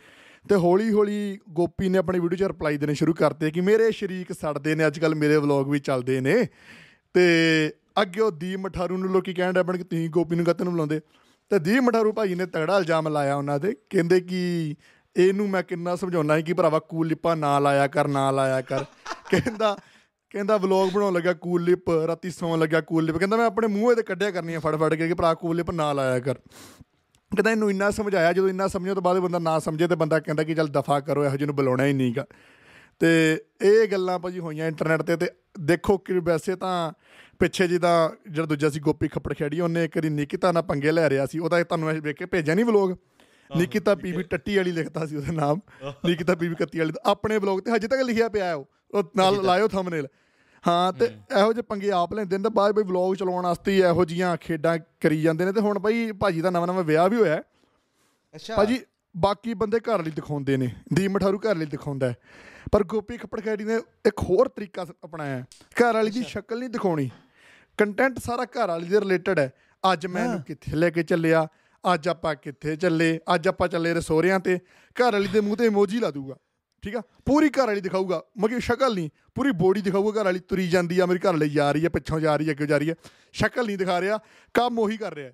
ਤੇ ਹੌਲੀ-ਹੌਲੀ ਗੋਪੀ ਨੇ ਆਪਣੀ ਵੀਡੀਓ 'ਚ ਰਿਪਲਾਈ ਦੇਣੇ ਸ਼ੁਰੂ ਕਰਤੇ ਕਿ ਮੇਰੇ ਸ਼ਰੀਕ ਸੜਦੇ ਨੇ ਅੱਜਕੱਲ ਮੇਰੇ ਵਲੌਗ ਵੀ ਚੱਲਦੇ ਨੇ। ਤੇ ਅੱਗੇ ਉਹ ਦੀਪ ਮਠਾਰੂ ਨੂੰ ਲੋਕੀ ਕਹਿਣ ਡੈ ਪਣ ਕਿ ਤੁਸੀਂ ਗੋਪੀ ਨੂੰ ਕਤਨ ਬੁਲਾਉਂਦੇ? ਤੇ ਦੀਪ ਮਠਾਰੂ ਭਾਜੀ ਨੇ ਤਗੜਾ ਇਲਜ਼ਾਮ ਲਾਇਆ ਉਹਨਾਂ ਤੇ ਕਹਿੰਦੇ ਕਿ ਇਹਨੂੰ ਮੈਂ ਕਿੰਨਾ ਸਮਝਾਉਣਾ ਸੀ ਕਿ ਭਰਾਵਾ ਕੂਲ ਲਿਪਾਂ ਨਾ ਲਾਇਆ ਕਰ, ਨਾ ਲਾਇਆ ਕਰ। ਕਹਿੰਦਾ ਕਹਿੰਦਾ ਵਲੌਗ ਬਣਾਉਣ ਲੱਗਾ ਕੂਲ ਲਿਪ, ਰਾਤੀ ਸੌਣ ਲੱਗਾ ਕੂਲ ਲਿਪ। ਕਹਿੰਦਾ ਮੈਂ ਆਪਣੇ ਮੂੰਹ ਇਹਦੇ ਕੱਢਿਆ ਕਰਨੀਆਂ ਫੜ ਫੜ ਕੇ ਕਿ ਭਰਾ ਕੂਲ ਲਿਪ ਨਾ ਲਾਇਆ ਕਰ। ਕਹਿੰਦਾ ਇਹਨੂੰ ਇੰਨਾ ਸਮਝਾਇਆ, ਜਦੋਂ ਇੰਨਾ ਸਮਝੋ ਤੋਂ ਬਾਅਦ ਬੰਦਾ ਨਾ ਸਮਝੇ ਤੇ ਬੰਦਾ ਕਹਿੰਦਾ ਕਿ ਚੱਲ ਦਫਾ ਕਰੋ, ਇਹੋ ਜਿਹੇ ਨੂੰ ਬੁਲਾਉਣਾ ਹੀ ਨਹੀਂਗਾ। ਤੇ ਇਹ ਗੱਲਾਂ ਭਾਜੀ ਹੋਈਆਂ ਇੰਟਰਨੈਟ ਤੇ ਤੇ ਦੇਖੋ ਕਿ ਵੈਸੇ ਤਾਂ ਪਿੱਛੇ ਜਿਹਦਾ ਜਿਹੜਾ ਦੂਜਾ ਸੀ ਗੋਪੀ ਖੱਪੜ ਖੇੜੀ ਉਹਨੇ ਇੱਕ ਵਾਰੀ ਨਿਕਿਤਾ ਨਾਲ ਪੰਗੇ ਲੈ ਰਿਆ ਸੀ, ਉਹਦਾ ਤੁਹਾਨੂੰ ਮੈਂ ਵੇਖ ਕੇ ਭੇਜਿਆ ਨਹੀਂ ਵਲੋਗ ਨਿਕਿਤਾ ਪੀਵੀ ਟੱਟੀ ਵਾਲੀ ਲਿਖਤਾ ਸੀ ਉਹਦਾ ਨਾਮ। ਨਿਕਿਤਾ ਪੀਵੀ ਕੱਤੀ ਵਾਲੀ। ਆਪਣੇ ਵਲੋਗ ਤੇ ਹਜੇ ਤੱਕ ਲਿਖਿਆ ਪਿਆ ਹੈ ਉਹ ਨਾਲ ਲਾਇਓ ਥੰਬਨੇਲ ਹਾਂ ਤੇ ਇਹੋ ਜਿਹੇ ਪੰਗੇ ਆਪ ਲੈਂਦੇ ਨੇ ਤੇ ਬਾਅਦ ਬਈ ਵਲੌਗ ਚਲਾਉਣ ਵਾਸਤੇ ਹੀ ਇਹੋ ਜੀਆਂ ਖੇਡਾਂ ਕਰੀ ਜਾਂਦੇ ਨੇ। ਤੇ ਹੁਣ ਬਈ ਭਾਜੀ ਦਾ ਨਵਾਂ ਨਵਾਂ ਵਿਆਹ ਵੀ ਹੋਇਆ। ਅੱਛਾ। ਭਾਜੀ ਬਾਕੀ ਬੰਦੇ ਘਰ ਲਈ ਦਿਖਾਉਂਦੇ ਨੇ। ਦੀਪ ਮਠਾਰੂ ਘਰ ਲਈ ਦਿਖਾਉਂਦਾ। ਪਰ ਗੋਪੀ ਖੱਪੜ ਖੈੜੀ ਨੇ ਇੱਕ ਹੋਰ ਤਰੀਕਾ ਅਪਣਾਇਆ। ਘਰ ਵਾਲੀ ਦੀ ਸ਼ਕਲ ਨਹੀਂ ਦਿਖਾਉਣੀ। ਕੰਟੈਂਟ ਸਾਰਾ ਘਰ ਵਾਲੀ ਦੇ ਰਿਲੇਟਡ ਹੈ। ਅੱਜ ਮੈਂ ਇਹਨੂੰ ਕਿੱਥੇ ਲੈ ਕੇ ਚੱਲਿਆ? ਅੱਜ ਆਪਾਂ ਕਿੱਥੇ ਚੱਲੇ? ਅੱਜ ਆਪਾਂ ਚੱਲੇ ਰਸੋਰਿਆਂ ਤੇ। ਘਰ ਵਾਲੀ ਦੇ ਮੂੰਹ ਤੇ ਇਮੋਜੀ ਲਾ ਦੂਗਾ ਠੀਕ ਆ? ਪੂਰੀ ਘਰ ਵਾਲੀ ਦਿਖਾਊਗਾ। ਮਗੀ ਸ਼ਕਲ ਨਹੀਂ। ਪੂਰੀ ਬੋਡੀ ਦਿਖਾਊਗਾ ਘਰ ਵਾਲੀ ਤੁਰੀ ਜਾਂਦੀ ਆ ਮੇਰੀ ਘਰ ਲਈ ਜਾ ਰਹੀ ਹੈ ਪਿੱਛੋਂ ਜਾ ਰਹੀ ਹੈ ਅੱਗੇ ਜਾ ਰਹੀ ਹੈ ਸ਼ਕਲ ਨਹੀਂ ਦਿਖਾ ਰਿਹਾ। ਕੰਮ ਉਹੀ ਕਰ ਰਿਹਾ।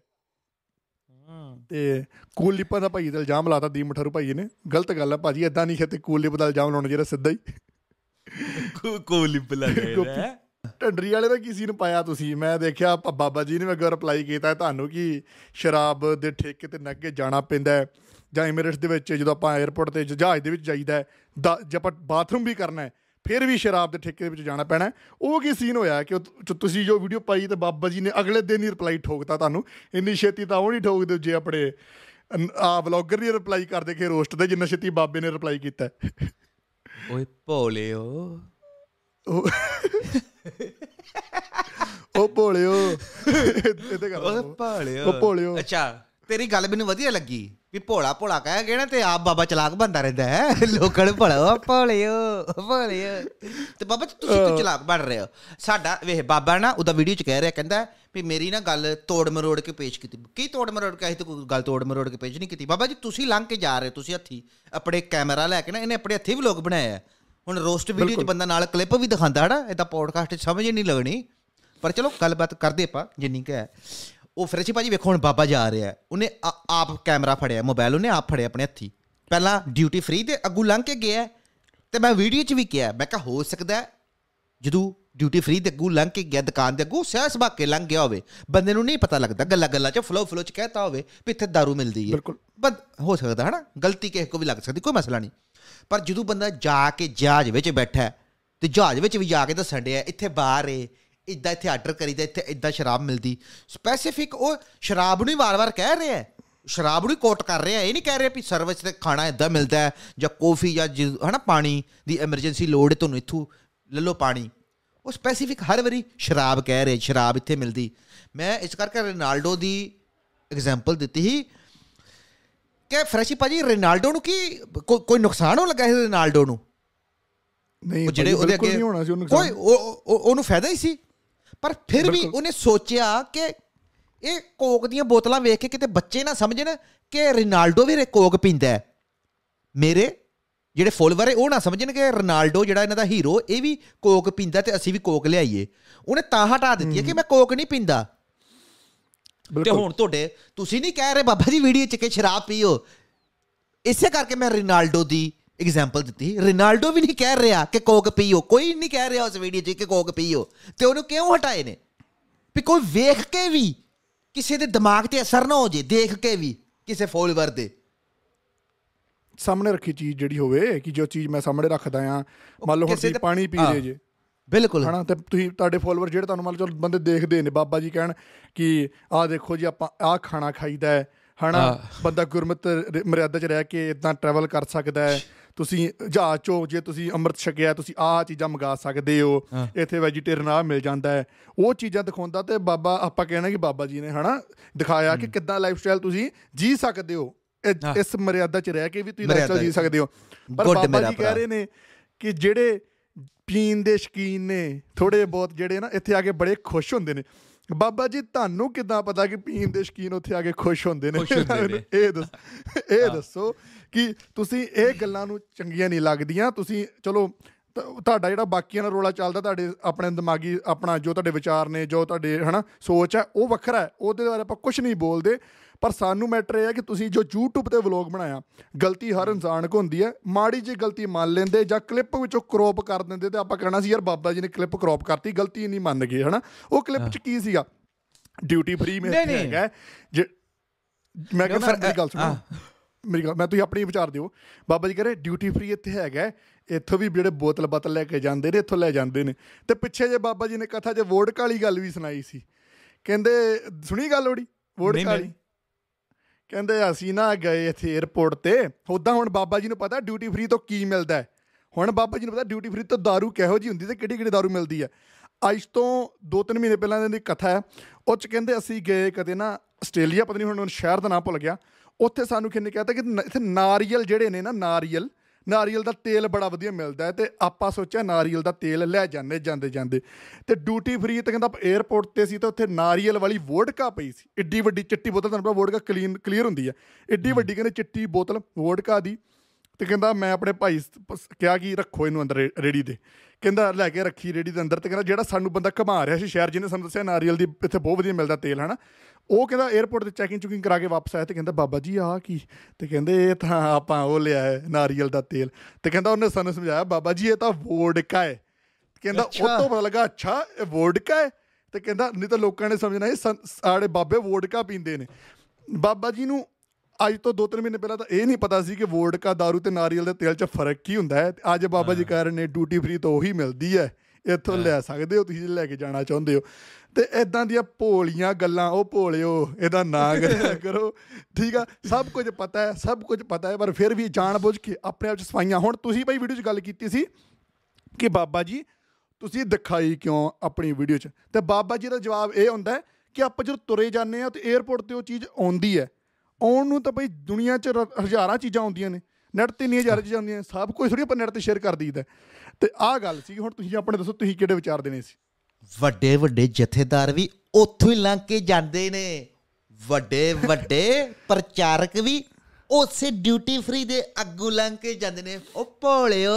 ਤੇ ਕੂਲ ਲਿਪਾਂ ਦਾ ਭਾਈ ਤੇ ਇਲਜ਼ਾਮ ਲਾਤਾ ਦੀਪ ਮਠਰੂ ਭਾਈ ਨੇ। ਗਲਤ ਗੱਲ ਹੈ ਭਾਜੀ ਇਦਾਂ ਨਹੀਂ ਖੇਤੇ ਕੂਲ ਲਿਪ ਦਾ ਇਲਜ਼ਾਮ ਲਾਉਣਾ ਜਿਹੜਾ ਸਿੱਧਾ ਹੀ। ਕੋਲੀ ਬਲਾ ਗਿਆ ਢੰਡਰੀ ਵਾਲੇ ਦਾ ਕੀ ਸੀਨ ਪਾਇਆ ਤੁਸੀਂ ਮੈਂ ਦੇਖਿਆ ਬਾਬਾ ਜੀ ਨੇ ਅੱਗੇ ਰਿਪਲਾਈ ਕੀਤਾ ਤੁਹਾਨੂੰ ਕਿ ਸ਼ਰਾਬ ਦੇ ਠੇਕੇ ਤੇ ਨੱਗੇ ਜਾਣਾ ਪੈਂਦਾ ਜਾਂ ਐਮੀਰੇਟਸ ਦੇ ਵਿੱਚ ਜਦੋਂ ਆਪਾਂ 에ਅਰਪੋਰਟ ਤੇ ਜਹਾਜ਼ ਦੇ ਵਿੱਚ ਜਾਈਦਾ ਜੇ ਆਪਾਂ ਬਾਥਰੂਮ ਵੀ ਕਰਨਾ ਹੈ ਫਿਰ ਵੀ ਸ਼ਰਾਬ ਦੇ ਠੇਕੇ ਦੇ ਵਿੱਚ ਜਾਣਾ ਪੈਣਾ। ਉਹ ਕੀ ਸੀਨ ਹੋਇਆ ਕਿ ਤੁ- ਤੁਸੀਂ ਜੋ ਵੀਡੀਓ ਪਾਈ ਤੇ ਬਾਬਾ ਜੀ ਨੇ ਅਗਲੇ ਦਿਨ ਹੀ ਰਿਪਲਾਈ ਠੋਕਤਾ ਤੁਹਾਨੂੰ ਇੰਨੀ ਛੇਤੀ ਤਾਂ ਉਹ ਨਹੀਂ ਠੋਕਦੇ ਜੇ ਆਪਣੇ ਆ ਵਲੌਗਰ ਨਹੀਂ ਰਿਪਲਾਈ ਕਰਦੇ ਕਿ ਰੋਸਟ ਦੇ ਜਿੰਨਾ ਛੇਤੀ ਬਾਬੇ ਨੇ ਰਿਪਲਾਈ ਕੀਤਾ। ਓਏ ਭੋਲਿਓ ਉਹ ਉਹ ਭੋਲਿਓ। ਇਹਦੇ ਕਰ ਓਏ ਭੋਲਿਓ। ਉਹ ਭੋਲਿਓ। ਅੱਛਾ ਤੇਰੀ ਗੱਲ ਮੈਨੂੰ ਵਧੀਆ ਲੱਗੀ ਵੀ ਭੋਲਾ ਭੋਲਾ ਕਹਿ ਗਿਆ ਨਾ ਤੇ ਆਪ ਬਾਬਾ ਚਲਾਕ ਬੰਦਾ ਰਹਿੰਦਾ ਹੈ। ਲੋਕਾਂ ਨੂੰ ਭੋਲਾ ਉਹ ਭੋਲਿਓ ਉਹ ਭੋਲਿਓ। ਤੇ ਬਾਬਾ ਤੁਸੀਂ ਕਿਉਂ ਚਲਾਕ ਬਣ ਰਹੇ ਹੋ? ਸਾਡਾ ਵੇਖ ਬਾਬਾ ਨਾ ਉਹਦਾ ਵੀਡੀਓ ਚ ਕਹਿ ਰਿਹਾ ਕਹਿੰਦਾ ਵੀ ਮੇਰੀ ਨਾ ਗੱਲ ਤੋੜ ਮਰੋੜ ਕੇ ਪੇਸ਼ ਕੀਤੀ। ਕੀ ਤੋੜ ਮਰੋੜ ਕੇ ਅਸੀਂ ਤਾਂ ਕੋਈ ਗੱਲ ਤੋੜ ਮਰੋੜ ਕੇ ਪੇਸ਼ ਨਹੀਂ ਕੀਤੀ। ਬਾਬਾ ਜੀ ਤੁਸੀਂ ਲੰਘ ਕੇ ਜਾ ਰਹੇ ਤੁਸੀਂ ਹੱਥੀ ਆਪਣੇ ਕੈਮਰਾ ਲੈ ਕੇ ਨਾ ਇਹਨੇ ਆਪਣੇ ਹੱਥੀ ਵਲੌਗ ਬਣਾਇਆ ਹੈ। ਹੁਣ ਰੋਸਟ ਵੀਡੀਓ 'ਚ ਬੰਦਾ ਨਾਲ ਕਲਿੱਪ ਵੀ ਦਿਖਾਉਂਦਾ ਹੈ ਨਾ ਇਹਦਾ ਪੋਡਕਾਸਟ 'ਚ ਸਮਝ ਹੀ ਨਹੀਂ ਲੱਗਣੀ। ਪਰ ਚਲੋ ਗੱਲਬਾਤ ਕਰਦੇ ਆਪਾਂ ਜਿੰਨੀ ਕੁ ਹੈ। ਉਹ ਫਰੇਸ਼ੀ ਭਾਜੀ ਵੇਖੋ ਹੁਣ ਬਾਬਾ ਜਾ ਰਿਹਾ। ਹੈ। ਉਹਨੇ ਆਪ ਕੈਮਰਾ ਫੜਿਆ ਮੋਬਾਈਲ ਉਹਨੇ ਆਪ ਫੜਿਆ ਆਪਣੇ ਹੱਥੀ। ਪਹਿਲਾਂ ਡਿਊਟੀ ਫ੍ਰੀ ਤੇ ਅੱਗੂ ਲੰਘ ਕੇ ਗਿਆ। ਹੈ। ਤੇ ਮੈਂ ਵੀਡੀਓ 'ਚ ਵੀ ਕਿਹਾ ਮੈਂ ਕਿਹਾ ਹੋ ਸਕਦਾ ਹੈ ਜਦੋਂ ਡਿਊਟੀ ਫ੍ਰੀ ਦੇ ਅੱਗੂ ਲੰਘ ਕੇ ਗਿਆ ਦੁਕਾਨ ਦੇ ਅੱਗੂ ਸਹਿ ਸੁਭਾ ਕੇ ਲੰਘ ਗਿਆ ਹੋਵੇ ਬੰਦੇ ਨੂੰ ਨਹੀਂ ਪਤਾ ਲੱਗਦਾ ਗੱਲਾਂ ਗੱਲਾਂ 'ਚ ਫਲੋ ਫਲੋ 'ਚ ਕਹਿਤਾ ਹੋਵੇ ਵੀ ਇੱਥੇ ਦਾਰੂ ਮਿਲਦੀ ਹੈ। ਬਿਲਕੁਲ। ਬਦ ਹੋ ਸਕਦਾ ਹਨਾ? ਗਲਤੀ ਕਿਸੇ ਕੋ ਵੀ ਲੱਗ ਸਕਦੀ ਕੋਈ ਮਸਲਾ ਨਹੀਂ। ਪਰ ਜਦੋਂ ਬੰਦਾ ਜਾ ਕੇ ਜਹਾਜ਼ ਵਿੱਚ ਬੈਠਾ ਹੈ, ਤੇ ਜਹਾਜ਼ ਵਿੱਚ ਵੀ ਜਾ ਕੇ ਦੱਸਣ ਡਿਆ ਇੱਥੇ ਬਾਹਰ ਏ ਇਦਾਂ ਇੱਥੇ ਆਰਡਰ ਕਰੀਦਾ ਇੱਥੇ ਇਦਾਂ ਸ਼ਰਾਬ ਮਿਲਦੀ। ਸਪੈਸੀਫਿਕ ਉਹ ਸ਼ਰਾਬ ਨੂੰ ਹੀ ਵਾਰ-ਵਾਰ ਕਹਿ ਰਿਹਾ ਹੈ। ਸ਼ਰਾਬ ਨੂੰ ਹੀ ਕੋਟ ਕਰ ਰਿਹਾ ਇਹ ਨਹੀਂ ਕਹਿ ਰਿਹਾ ਵੀ ਸਰਵਿਸ ਤੇ ਖਾਣਾ ਇਦਾਂ ਮਿਲਦਾ ਹੈ ਜਾਂ ਕੌਫੀ ਜਾਂ ਜਿ- ਹਨਾ ਪਾਣੀ ਦੀ ਐਮਰਜੈਂਸੀ ਲੋੜ ਹੈ ਤੁਹਾਨੂੰ ਇੱਥੋਂ ਲੈ ਲਓ ਪਾਣੀ। ਉਹ ਸਪੈਸੀਫਿਕ ਹਰ ਵਾਰੀ ਸ਼ਰਾਬ ਕਹਿ ਰਿਹਾ ਸ਼ਰਾਬ ਇੱਥੇ ਮਿਲਦੀ। ਮੈਂ ਇਸ ਕਰਕੇ ਰੋਨਾਲਡੋ ਦੀ ਐਗਜ਼ਾਮਪਲ ਦਿੱਤੀ ਸੀ ਕਿ ਫਰੈਸ਼ੀ ਭਾਜੀ ਰੋਨਾਲਡੋ ਨੂੰ ਕੀ ਕੋਈ ਨੁਕਸਾਨ ਹੋਣ ਲੱਗਾ ਸੀ ਰੋਨਾਲਡੋ ਨੂੰ? ਨਹੀਂ ਉਹ ਜਿਹੜੇ ਉਹਦੇ ਅੱਗੇ ਨਹੀਂ ਹੋਣਾ ਸੀ ਉਹਨੂੰ ਕੋਈ ਉਹ- ਉਹ- ਉਹਨੂੰ ਫਾਇਦਾ ਹੀ ਸੀ। ਪਰ ਫਿਰ ਵੀ ਉਹਨੇ ਸੋਚਿਆ ਕਿ ਇਹ ਕੋਕ ਦੀਆਂ ਬੋਤਲਾਂ ਵੇਖ ਕੇ ਕਿਤੇ ਬੱਚੇ ਨਾ ਸਮਝਣ ਕਿ ਰੋਨਾਲਡੋ ਵੀ ਕੋਕ ਪੀਂਦਾ ਹੈ। ਮੇਰੇ ਜਿਹੜੇ ਫੋਲੋਵਰ ਹੈ ਉਹ ਨਾ ਸਮਝਣ ਕਿ ਰੋਨਾਲਡੋ ਜਿਹੜਾ ਇਹਨਾਂ ਦਾ ਹੀਰੋ ਇਹ ਵੀ ਕੋਕ ਪੀਂਦਾ ਤੇ ਅਸੀਂ ਵੀ ਕੋਕ ਲਿਆਈਏ। ਉਹਨੇ ਤਾਂ ਹਟਾ ਦਿੱਤੀ ਹੈ ਕਿ ਮੈਂ ਕੋਕ ਨਹੀਂ ਪੀਂਦਾ। ਤੇ ਹੁਣ ਤੁਹਾਡੇ ਤੁਸੀਂ ਨਹੀਂ ਕਹਿ ਰਹੇ ਬਾਬਾ ਜੀ ਵੀਡੀਓ ਚ ਕਿ ਸ਼ਰਾਬ ਪੀਓ। ਇਸੇ ਕਰਕੇ ਮੈਂ ਰਿਨਾਲਡੋ ਦੀ ਐਗਜ਼ਾਮਪਲ ਦਿੱਤੀ। ਰਿਨਾਲਡੋ ਵੀ ਨਹੀਂ ਕਹਿ ਰਿਹਾ ਕਿ ਕੋਕ ਪੀਓ। ਕੋਈ ਨਹੀਂ ਕਹਿ ਰਿਹਾ ਉਸ ਵੀਡੀਓ 'ਚ ਕਿ ਕੋਕ ਪੀਓ। ਤੇ ਉਹਨੂੰ ਕਿਉਂ ਹਟਾਏ ਨੇ? ਵੀ ਕੋਈ ਵੇਖ ਕੇ ਵੀ ਕਿਸੇ ਦੇ ਦਿਮਾਗ ਤੇ ਅਸਰ ਨਾ ਹੋ ਜੇ ਦੇਖ ਕੇ ਵੀ ਕਿਸੇ ਫੋਲੋਵਰ ਦੇ। ਸਾਹਮਣੇ ਰੱਖੀ ਚੀਜ਼ ਜਿਹੜੀ ਹੋਵੇ ਕਿ ਜੋ ਚੀਜ਼ ਮੈਂ ਸਾਹਮਣੇ ਰੱਖਦਾ ਆ ਮੰਨ ਲਓ ਹੁਣ ਤੁਸੀਂ ਪਾਣੀ ਪੀ। ਰਹੇ ਜੇ। ਬਿਲਕੁਲ। ਹਨਾ ਤੇ ਤੁਸੀਂ ਤੁਹਾਡੇ ਫੋਲੋਵਰ ਜਿਹੜੇ ਤੁਹਾਨੂੰ ਮੰਨ ਲਓ ਚਲੋ ਬੰਦੇ ਦੇਖਦੇ ਨੇ ਬਾਬਾ ਜੀ ਕਹਿਣ ਕਿ ਆਹ ਦੇਖੋ ਜੀ ਆਪਾਂ ਆਹ ਖਾਣਾ ਖਾਈਦਾ ਹੈ ਹਨਾ ਬੰਦਾ ਗੁਰਮਤ ਮਰਿਆਦਾ 'ਚ ਰਹਿ ਕੇ ਇਦਾਂ ਟਰੈਵਲ ਕਰ ਸਕਦਾ ਹੈ। ਤੁਸੀਂ ਜਹਾਜ਼ 'ਚੋਂ ਜੇ ਤੁਸੀਂ ਅੰਮ੍ਰਿਤ ਛਕਿਆ ਤੁਸੀਂ ਆਹ ਚੀਜ਼ਾਂ ਮੰਗਾ ਸਕਦੇ ਹੋ ਇੱਥੇ ਵੈਜੀਟੇਰੀਅਨ ਆ ਮਿਲ ਜਾਂਦਾ ਹੈ। ਉਹ ਚੀਜ਼ਾਂ ਦਿਖਾਉਂਦਾ ਤੇ ਬਾਬਾ ਆਪਾਂ ਕਹਿਣਾ ਕਿ ਬਾਬਾ ਜੀ ਨੇ ਹਨਾ ਦਿਖਾਇਆ ਕਿ ਕਿੱਦਾਂ ਲਾਈਫ ਸਟਾਈਲ ਤੁਸੀਂ ਜੀ ਸਕਦੇ ਹੋ। ਇਸ ਮਰਿਆਦਾ 'ਚ ਰਹਿ ਕੇ ਵੀ ਤੁਸੀਂ ਲਾਈਫ ਸਟਾਈਲ ਜੀ ਸਕਦੇ ਹੋ। ਪਰ ਬਾਬਾ ਜੀ। ਕਹਿ ਰਹੇ ਨੇ ਕਿ ਜਿਹੜੇ ਪੀਣ ਦੇ ਸ਼ਕੀਨ ਨੇ। ਥੋੜੇ ਬਹੁਤ ਜਿਹੜੇ ਨਾ ਇੱਥੇ ਆ ਕੇ ਬੜੇ ਖੁਸ਼ ਹੁੰਦੇ ਨੇ। ਬਾਬਾ ਜੀ ਤੁਹਾਨੂੰ ਕਿਦਾਂ ਪਤਾ ਕਿ ਪੀਣ ਦੇ ਸ਼ਕੀਨ ਉੱਥੇ ਆ ਕੇ ਖੁਸ਼ ਹੁੰਦੇ ਨੇ। ਇਹ ਦੱਸ ਇਹ ਦੱਸੋ ਕਿ ਤੁਸੀਂ ਇਹ ਗੱਲਾਂ ਨੂੰ ਚੰਗੀਆਂ ਨਹੀਂ ਲੱਗਦੀਆਂ। ਤੁਸੀਂ ਚਲੋ ਤੁਹਾਡਾ ਜਿਹੜਾ ਬਾਕੀਆਂ ਨਾਲ ਰੋਲਾ ਚੱਲਦਾ ਤੁਹਾਡੇ ਆਪਣੇ ਦਿਮਾਗੀ ਆਪਣਾ ਜੋ ਤੁਹਾਡੇ ਵਿਚਾਰ ਨੇ ਜੋ ਤੁਹਾਡੇ ਹਨਾ ਸੋਚ ਹੈ ਉਹ ਵੱਖਰਾ ਹੈ। ਉਹਦੇ ਬਾਰੇ ਆਪਾਂ ਕੁਝ ਨਹੀਂ ਬੋਲਦੇ। ਪਰ ਸਾਨੂੰ ਮੈਟਰ ਇਹ ਹੈ ਕਿ ਤੁਸੀਂ ਜੋ YouTube ਤੇ ਵਲੌਗ ਬਣਾਇਆ ਗਲਤੀ ਹਰ ਇਨਸਾਨ ਕੋ ਹੁੰਦੀ ਹੈ। ਮਾੜੀ ਜੀ ਗਲਤੀ ਮੰਨ ਲੈਂਦੇ ਜਾਂ ਕਲਿੱਪ ਵਿੱਚੋਂ ਕ੍ਰੋਪ ਕਰ ਦਿੰਦੇ ਤੇ ਆਪਾਂ ਕਹਿਣਾ ਸੀ ਯਾਰ ਬਾਬਾ ਜੀ ਨੇ ਕਲਿੱਪ ਕ੍ਰੋਪ ਕਰਤੀ ਗਲਤੀ ਨਹੀਂ ਮੰਨ ਗਏ ਹਨਾ। ਉਹ ਕਲਿੱਪ 'ਚ ਕੀ ਸੀਗਾ? ਡਿਊਟੀ ਫ੍ਰੀ ਮੇ। ਹੈਗਾ ਮੈਂ ਕਹਿੰਦਾ ਫਿਰ- ਮੇਰੀ ਗੱਲ ਸੁਣੋ। ਮੇਰੀ ਮੈਂ ਤੁਸੀਂ ਆਪਣੇ ਵਿਚਾਰ ਦਿਓ। ਬਾਬਾ ਜੀ ਕਹ ਰਹੇ ਡਿਊਟੀ ਫ੍ਰੀ ਇੱਥੇ ਹੈਗਾ ਇੱਥੋਂ ਵੀ ਜਿਹੜੇ ਬੋਤਲ ਬਤਲ ਲੈ ਕੇ ਜਾਂਦੇ ਨੇ ਇੱਥੋਂ ਲੈ ਜਾਂਦੇ ਨੇ। ਤੇ ਪਿੱਛੇ ਜੇ ਬਾਬਾ ਜੀ ਨੇ ਕਥਾ 'ਚ ਵੋਡਕਾ ਵਾਲੀ ਗੱਲ ਵੀ ਸੁਣਾਈ ਸੀ। ਕਹਿੰਦੇ ਸੁਣੀ ਗੱਲ ਉਹਦੀ? ਵੋਡਕਾ ਵਾਲੀ ਕਹਿੰਦੇ ਅਸੀਂ ਨਾ ਗਏ ਇੱਥੇ 에어ਪੋਰਟ ਤੇ। ਉਦਾਂ ਹੁਣ ਬਾਬਾ ਜੀ ਨੂੰ ਪਤਾ ਡਿਊਟੀ ਫ੍ਰੀ ਤੋਂ ਕੀ ਮਿਲਦਾ ਹੈ। ਹੁਣ ਬਾਬਾ ਜੀ ਨੂੰ ਪਤਾ ਡਿਊਟੀ ਫ੍ਰੀ ਤੋਂ दारू ਕਿਹੋ ਜੀ ਹੁੰਦੀ ਤੇ ਕਿਹੜੀ ਕਿਹੜੀ दारू ਮਿਲਦੀ ਹੈ। ਅੱਜ ਤੋਂ 2-3 ਮਹੀਨੇ ਪਹਿਲਾਂ ਦੀ ਕਥਾ ਹੈ। ਉਹ ਚ ਕਹਿੰਦੇ ਅਸੀਂ ਗਏ ਕਦੇ ਨਾ ਆਸਟ੍ਰੇਲੀਆ ਪਤਾ ਨਹੀਂ ਹੁਣ ਸ਼ਹਿਰ ਦਾ ਨਾਮ ਭੁੱਲ ਗਿਆ। ਉੱਥੇ ਸਾਨੂੰ ਕਿੰਨੇ ਕਹਤਾ ਕਿ ਇੱਥੇ ਨਾਰੀਅਲ ਜਿਹੜੇ ਨੇ ਨਾ ਨਾਰੀਅਲ ਨਾਰੀਅਲ ਦਾ ਤੇਲ ਬੜਾ ਵਧੀਆ ਮਿਲਦਾ ਤੇ ਆਪਾਂ ਸੋਚਿਆ ਨਾਰੀਅਲ ਦਾ ਤੇਲ ਲੈ ਜਾਂਦੇ ਜਾਂਦੇ ਜਾਂਦੇ। ਤੇ ਡਿਊਟੀ ਫ੍ਰੀ ਤੇ ਕਹਿੰਦਾ 에어ਪੋਰਟ ਤੇ ਸੀ ਤੇ ਉੱਥੇ ਨਾਰੀਅਲ ਵਾਲੀ ਵੋਡਕਾ ਪਈ ਸੀ। ਏਡੀ ਵੱਡੀ ਚਿੱਟੀ ਬੋਤਲ ਤੁਹਾਨੂੰ ਪਤਾ ਵੋਡਕਾ ਕਲੀਨ ਕਲੀਅਰ ਹੁੰਦੀ ਹੈ। ਏਡੀ ਵੱਡੀ ਕਹਿੰਦੇ ਚਿੱਟੀ ਬੋਤਲ ਵੋਡਕਾ ਦੀ। ਤੇ ਕਹਿੰਦਾ ਮੈਂ ਆਪਣੇ ਭਾਈ ਕਿਹਾ ਕਿ ਰੱਖੋ ਇਹਨੂੰ ਅੰਦਰ ਰੇੜੀ ਦੇ। ਕਹਿੰਦਾ ਲੈ ਕੇ ਰੱਖੀ ਰੇੜੀ ਦੇ ਅੰਦਰ ਤੇ ਕਹਿੰਦਾ ਜਿਹੜਾ ਸਾਨੂੰ ਬੰਦਾ ਘਮਾ ਰਿਹਾ ਸੀ ਸ਼ਹਿਰ ਜਿਹਨੇ ਸਾਨੂੰ ਦੱਸਿਆ ਨਾਰੀਅਲ ਦੀ ਇੱਥੇ ਬਹੁਤ ਵਧੀਆ ਮਿਲਦਾ ਤੇਲ ਹਨਾ? ਉਹ ਕਹਿੰਦਾ 에어ਪੋਰਟ ਤੇ ਚੈਕਿੰਗ ਚੁਕਿੰਗ ਕਰਾ ਕੇ ਵਾਪਸ ਆਇਆ ਤੇ ਕਹਿੰਦਾ ਬਾਬਾ ਜੀ ਆਹ ਕੀ? ਤੇ ਕਹਿੰਦੇ ਇਹ ਤਾਂ ਆਪਾਂ ਉਹ ਲਿਆ ਹੈ ਨਾਰੀਅਲ ਦਾ ਤੇਲ। ਤੇ ਕਹਿੰਦਾ ਉਹਨੇ ਸਾਨੂੰ ਸਮਝਾਇਆ ਬਾਬਾ ਜੀ ਇਹ ਤਾਂ ਵੋਡਕਾ ਹੈ। ਕਹਿੰਦਾ ਉਹ। ਤੋਂ ਪਤਾ ਲੱਗਾ ਅੱਛਾ ਇਹ ਵੋਡਕਾ ਹੈ? ਤੇ ਕਹਿੰਦਾ ਨਹੀਂ ਤਾਂ ਲੋਕਾਂ ਨੇ ਸਮਝਣਾ ਇਹ ਸਾਡੇ ਬਾਬੇ ਵੋਡਕਾ ਪੀਂਦੇ ਨੇ। ਬਾਬਾ ਜੀ ਨੂੰ ਅੱਜ ਤੋਂ 2-3 ਮਹੀਨੇ ਪਹਿਲਾਂ ਤਾਂ ਇਹ ਨਹੀਂ ਪਤਾ ਸੀ ਕਿ ਵੋਡਕਾ दारू ਤੇ ਨਾਰੀਅਲ ਦੇ ਤੇਲ 'ਚ ਫ਼ਰਕ ਕੀ ਹੁੰਦਾ ਹੈ। ਅੱਜ ਬਾਬਾ ਜੀ ਕਾਰਨ ਨੇ ਡਿਊਟੀ ਫ੍ਰੀ ਤੋਂ ਉਹੀ ਮਿਲਦੀ ਹੈ। ਇੱਥੋਂ ਲੈ ਸਕਦੇ ਹੋ ਤੁਸੀਂ ਲੈ ਕੇ ਜਾਣਾ ਚਾਹੁੰਦੇ ਹੋ। ਤੇ ਐਦਾਂ ਦੀਆਂ ਭੋਲੀਆਂ ਗੱਲਾਂ ਉਹ ਭੋਲਿਓ ਇਹਦਾ ਨਾ ਕਰੋ। ਠੀਕ ਆ? ਸਭ ਕੁਝ ਪਤਾ ਹੈ ਸਭ ਕੁਝ ਪਤਾ ਹੈ ਪਰ ਫਿਰ ਵੀ ਜਾਣ ਬੁੱਝ ਕੇ ਆਪਣੇ ਆਪ ਚ ਸਫਾਈਆਂ। ਹੁਣ ਤੁਸੀਂ ਭਾਈ ਵੀਡੀਓ 'ਚ ਗੱਲ ਕੀਤੀ ਸੀ ਕਿ ਬਾਬਾ ਜੀ ਤੁਸੀਂ ਦਿਖਾਈ ਕਿਉਂ ਆਪਣੀ ਵੀਡੀਓ 'ਚ? ਤੇ ਬਾਬਾ ਜੀ ਦਾ ਜਵਾਬ ਇਹ ਹੁੰਦਾ ਕਿ ਆਪਾਂ ਜਦੋਂ ਤੁਰੇ ਜਾਂਦੇ ਆ ਤੇ 에어ਪੋਰਟ ਤੇ ਉਹ ਚੀਜ਼ ਆਉਂਦੀ ਹੈ। ਆਉਣ ਨੂੰ ਤਾਂ ਭਾਈ ਦੁਨੀਆ 'ਚ ਰ- ਹਜ਼ਾਰਾਂ ਚੀਜ਼ਾਂ ਆਉਂਦੀਆਂ ਨੇ। ਨੈਟ ਤੇ ਨਹੀਂ ਹਜ਼ਾਰਾਂ ਚੀਜ਼ਾਂ ਆਉਂਦੀਆਂ ਸਭ ਕੁਝ ਥੋੜੀ ਆਪਾਂ ਨੈਟ ਤੇ ਸ਼ੇਅਰ ਕਰ ਦਈਦਾ। ਤੇ ਆਹ ਗੱਲ ਸੀ, ਹੁਣ ਤੁਸੀਂ ਆਪਣੇ ਦੱਸੋ, ਤੁਸੀਂ ਕਿਹੜੇ ਵਿਚਾਰ ਦੇਣੇ ਸੀ? ਵੱਡੇ ਵੱਡੇ ਜਥੇਦਾਰ ਵੀ ਉੱਥੋਂ ਹੀ ਲੰਘ ਕੇ ਜਾਂਦੇ ਨੇ। ਵੱਡੇ ਵੱਡੇ ਪ੍ਰਚਾਰਕ ਵੀ ਉਸੇ ਡਿਊਟੀ ਫ੍ਰੀ ਦੇ ਅੱਗੂ ਲੰਘ ਕੇ ਜਾਂਦੇ ਨੇ। ਉਹ ਭੋਲਿਓ,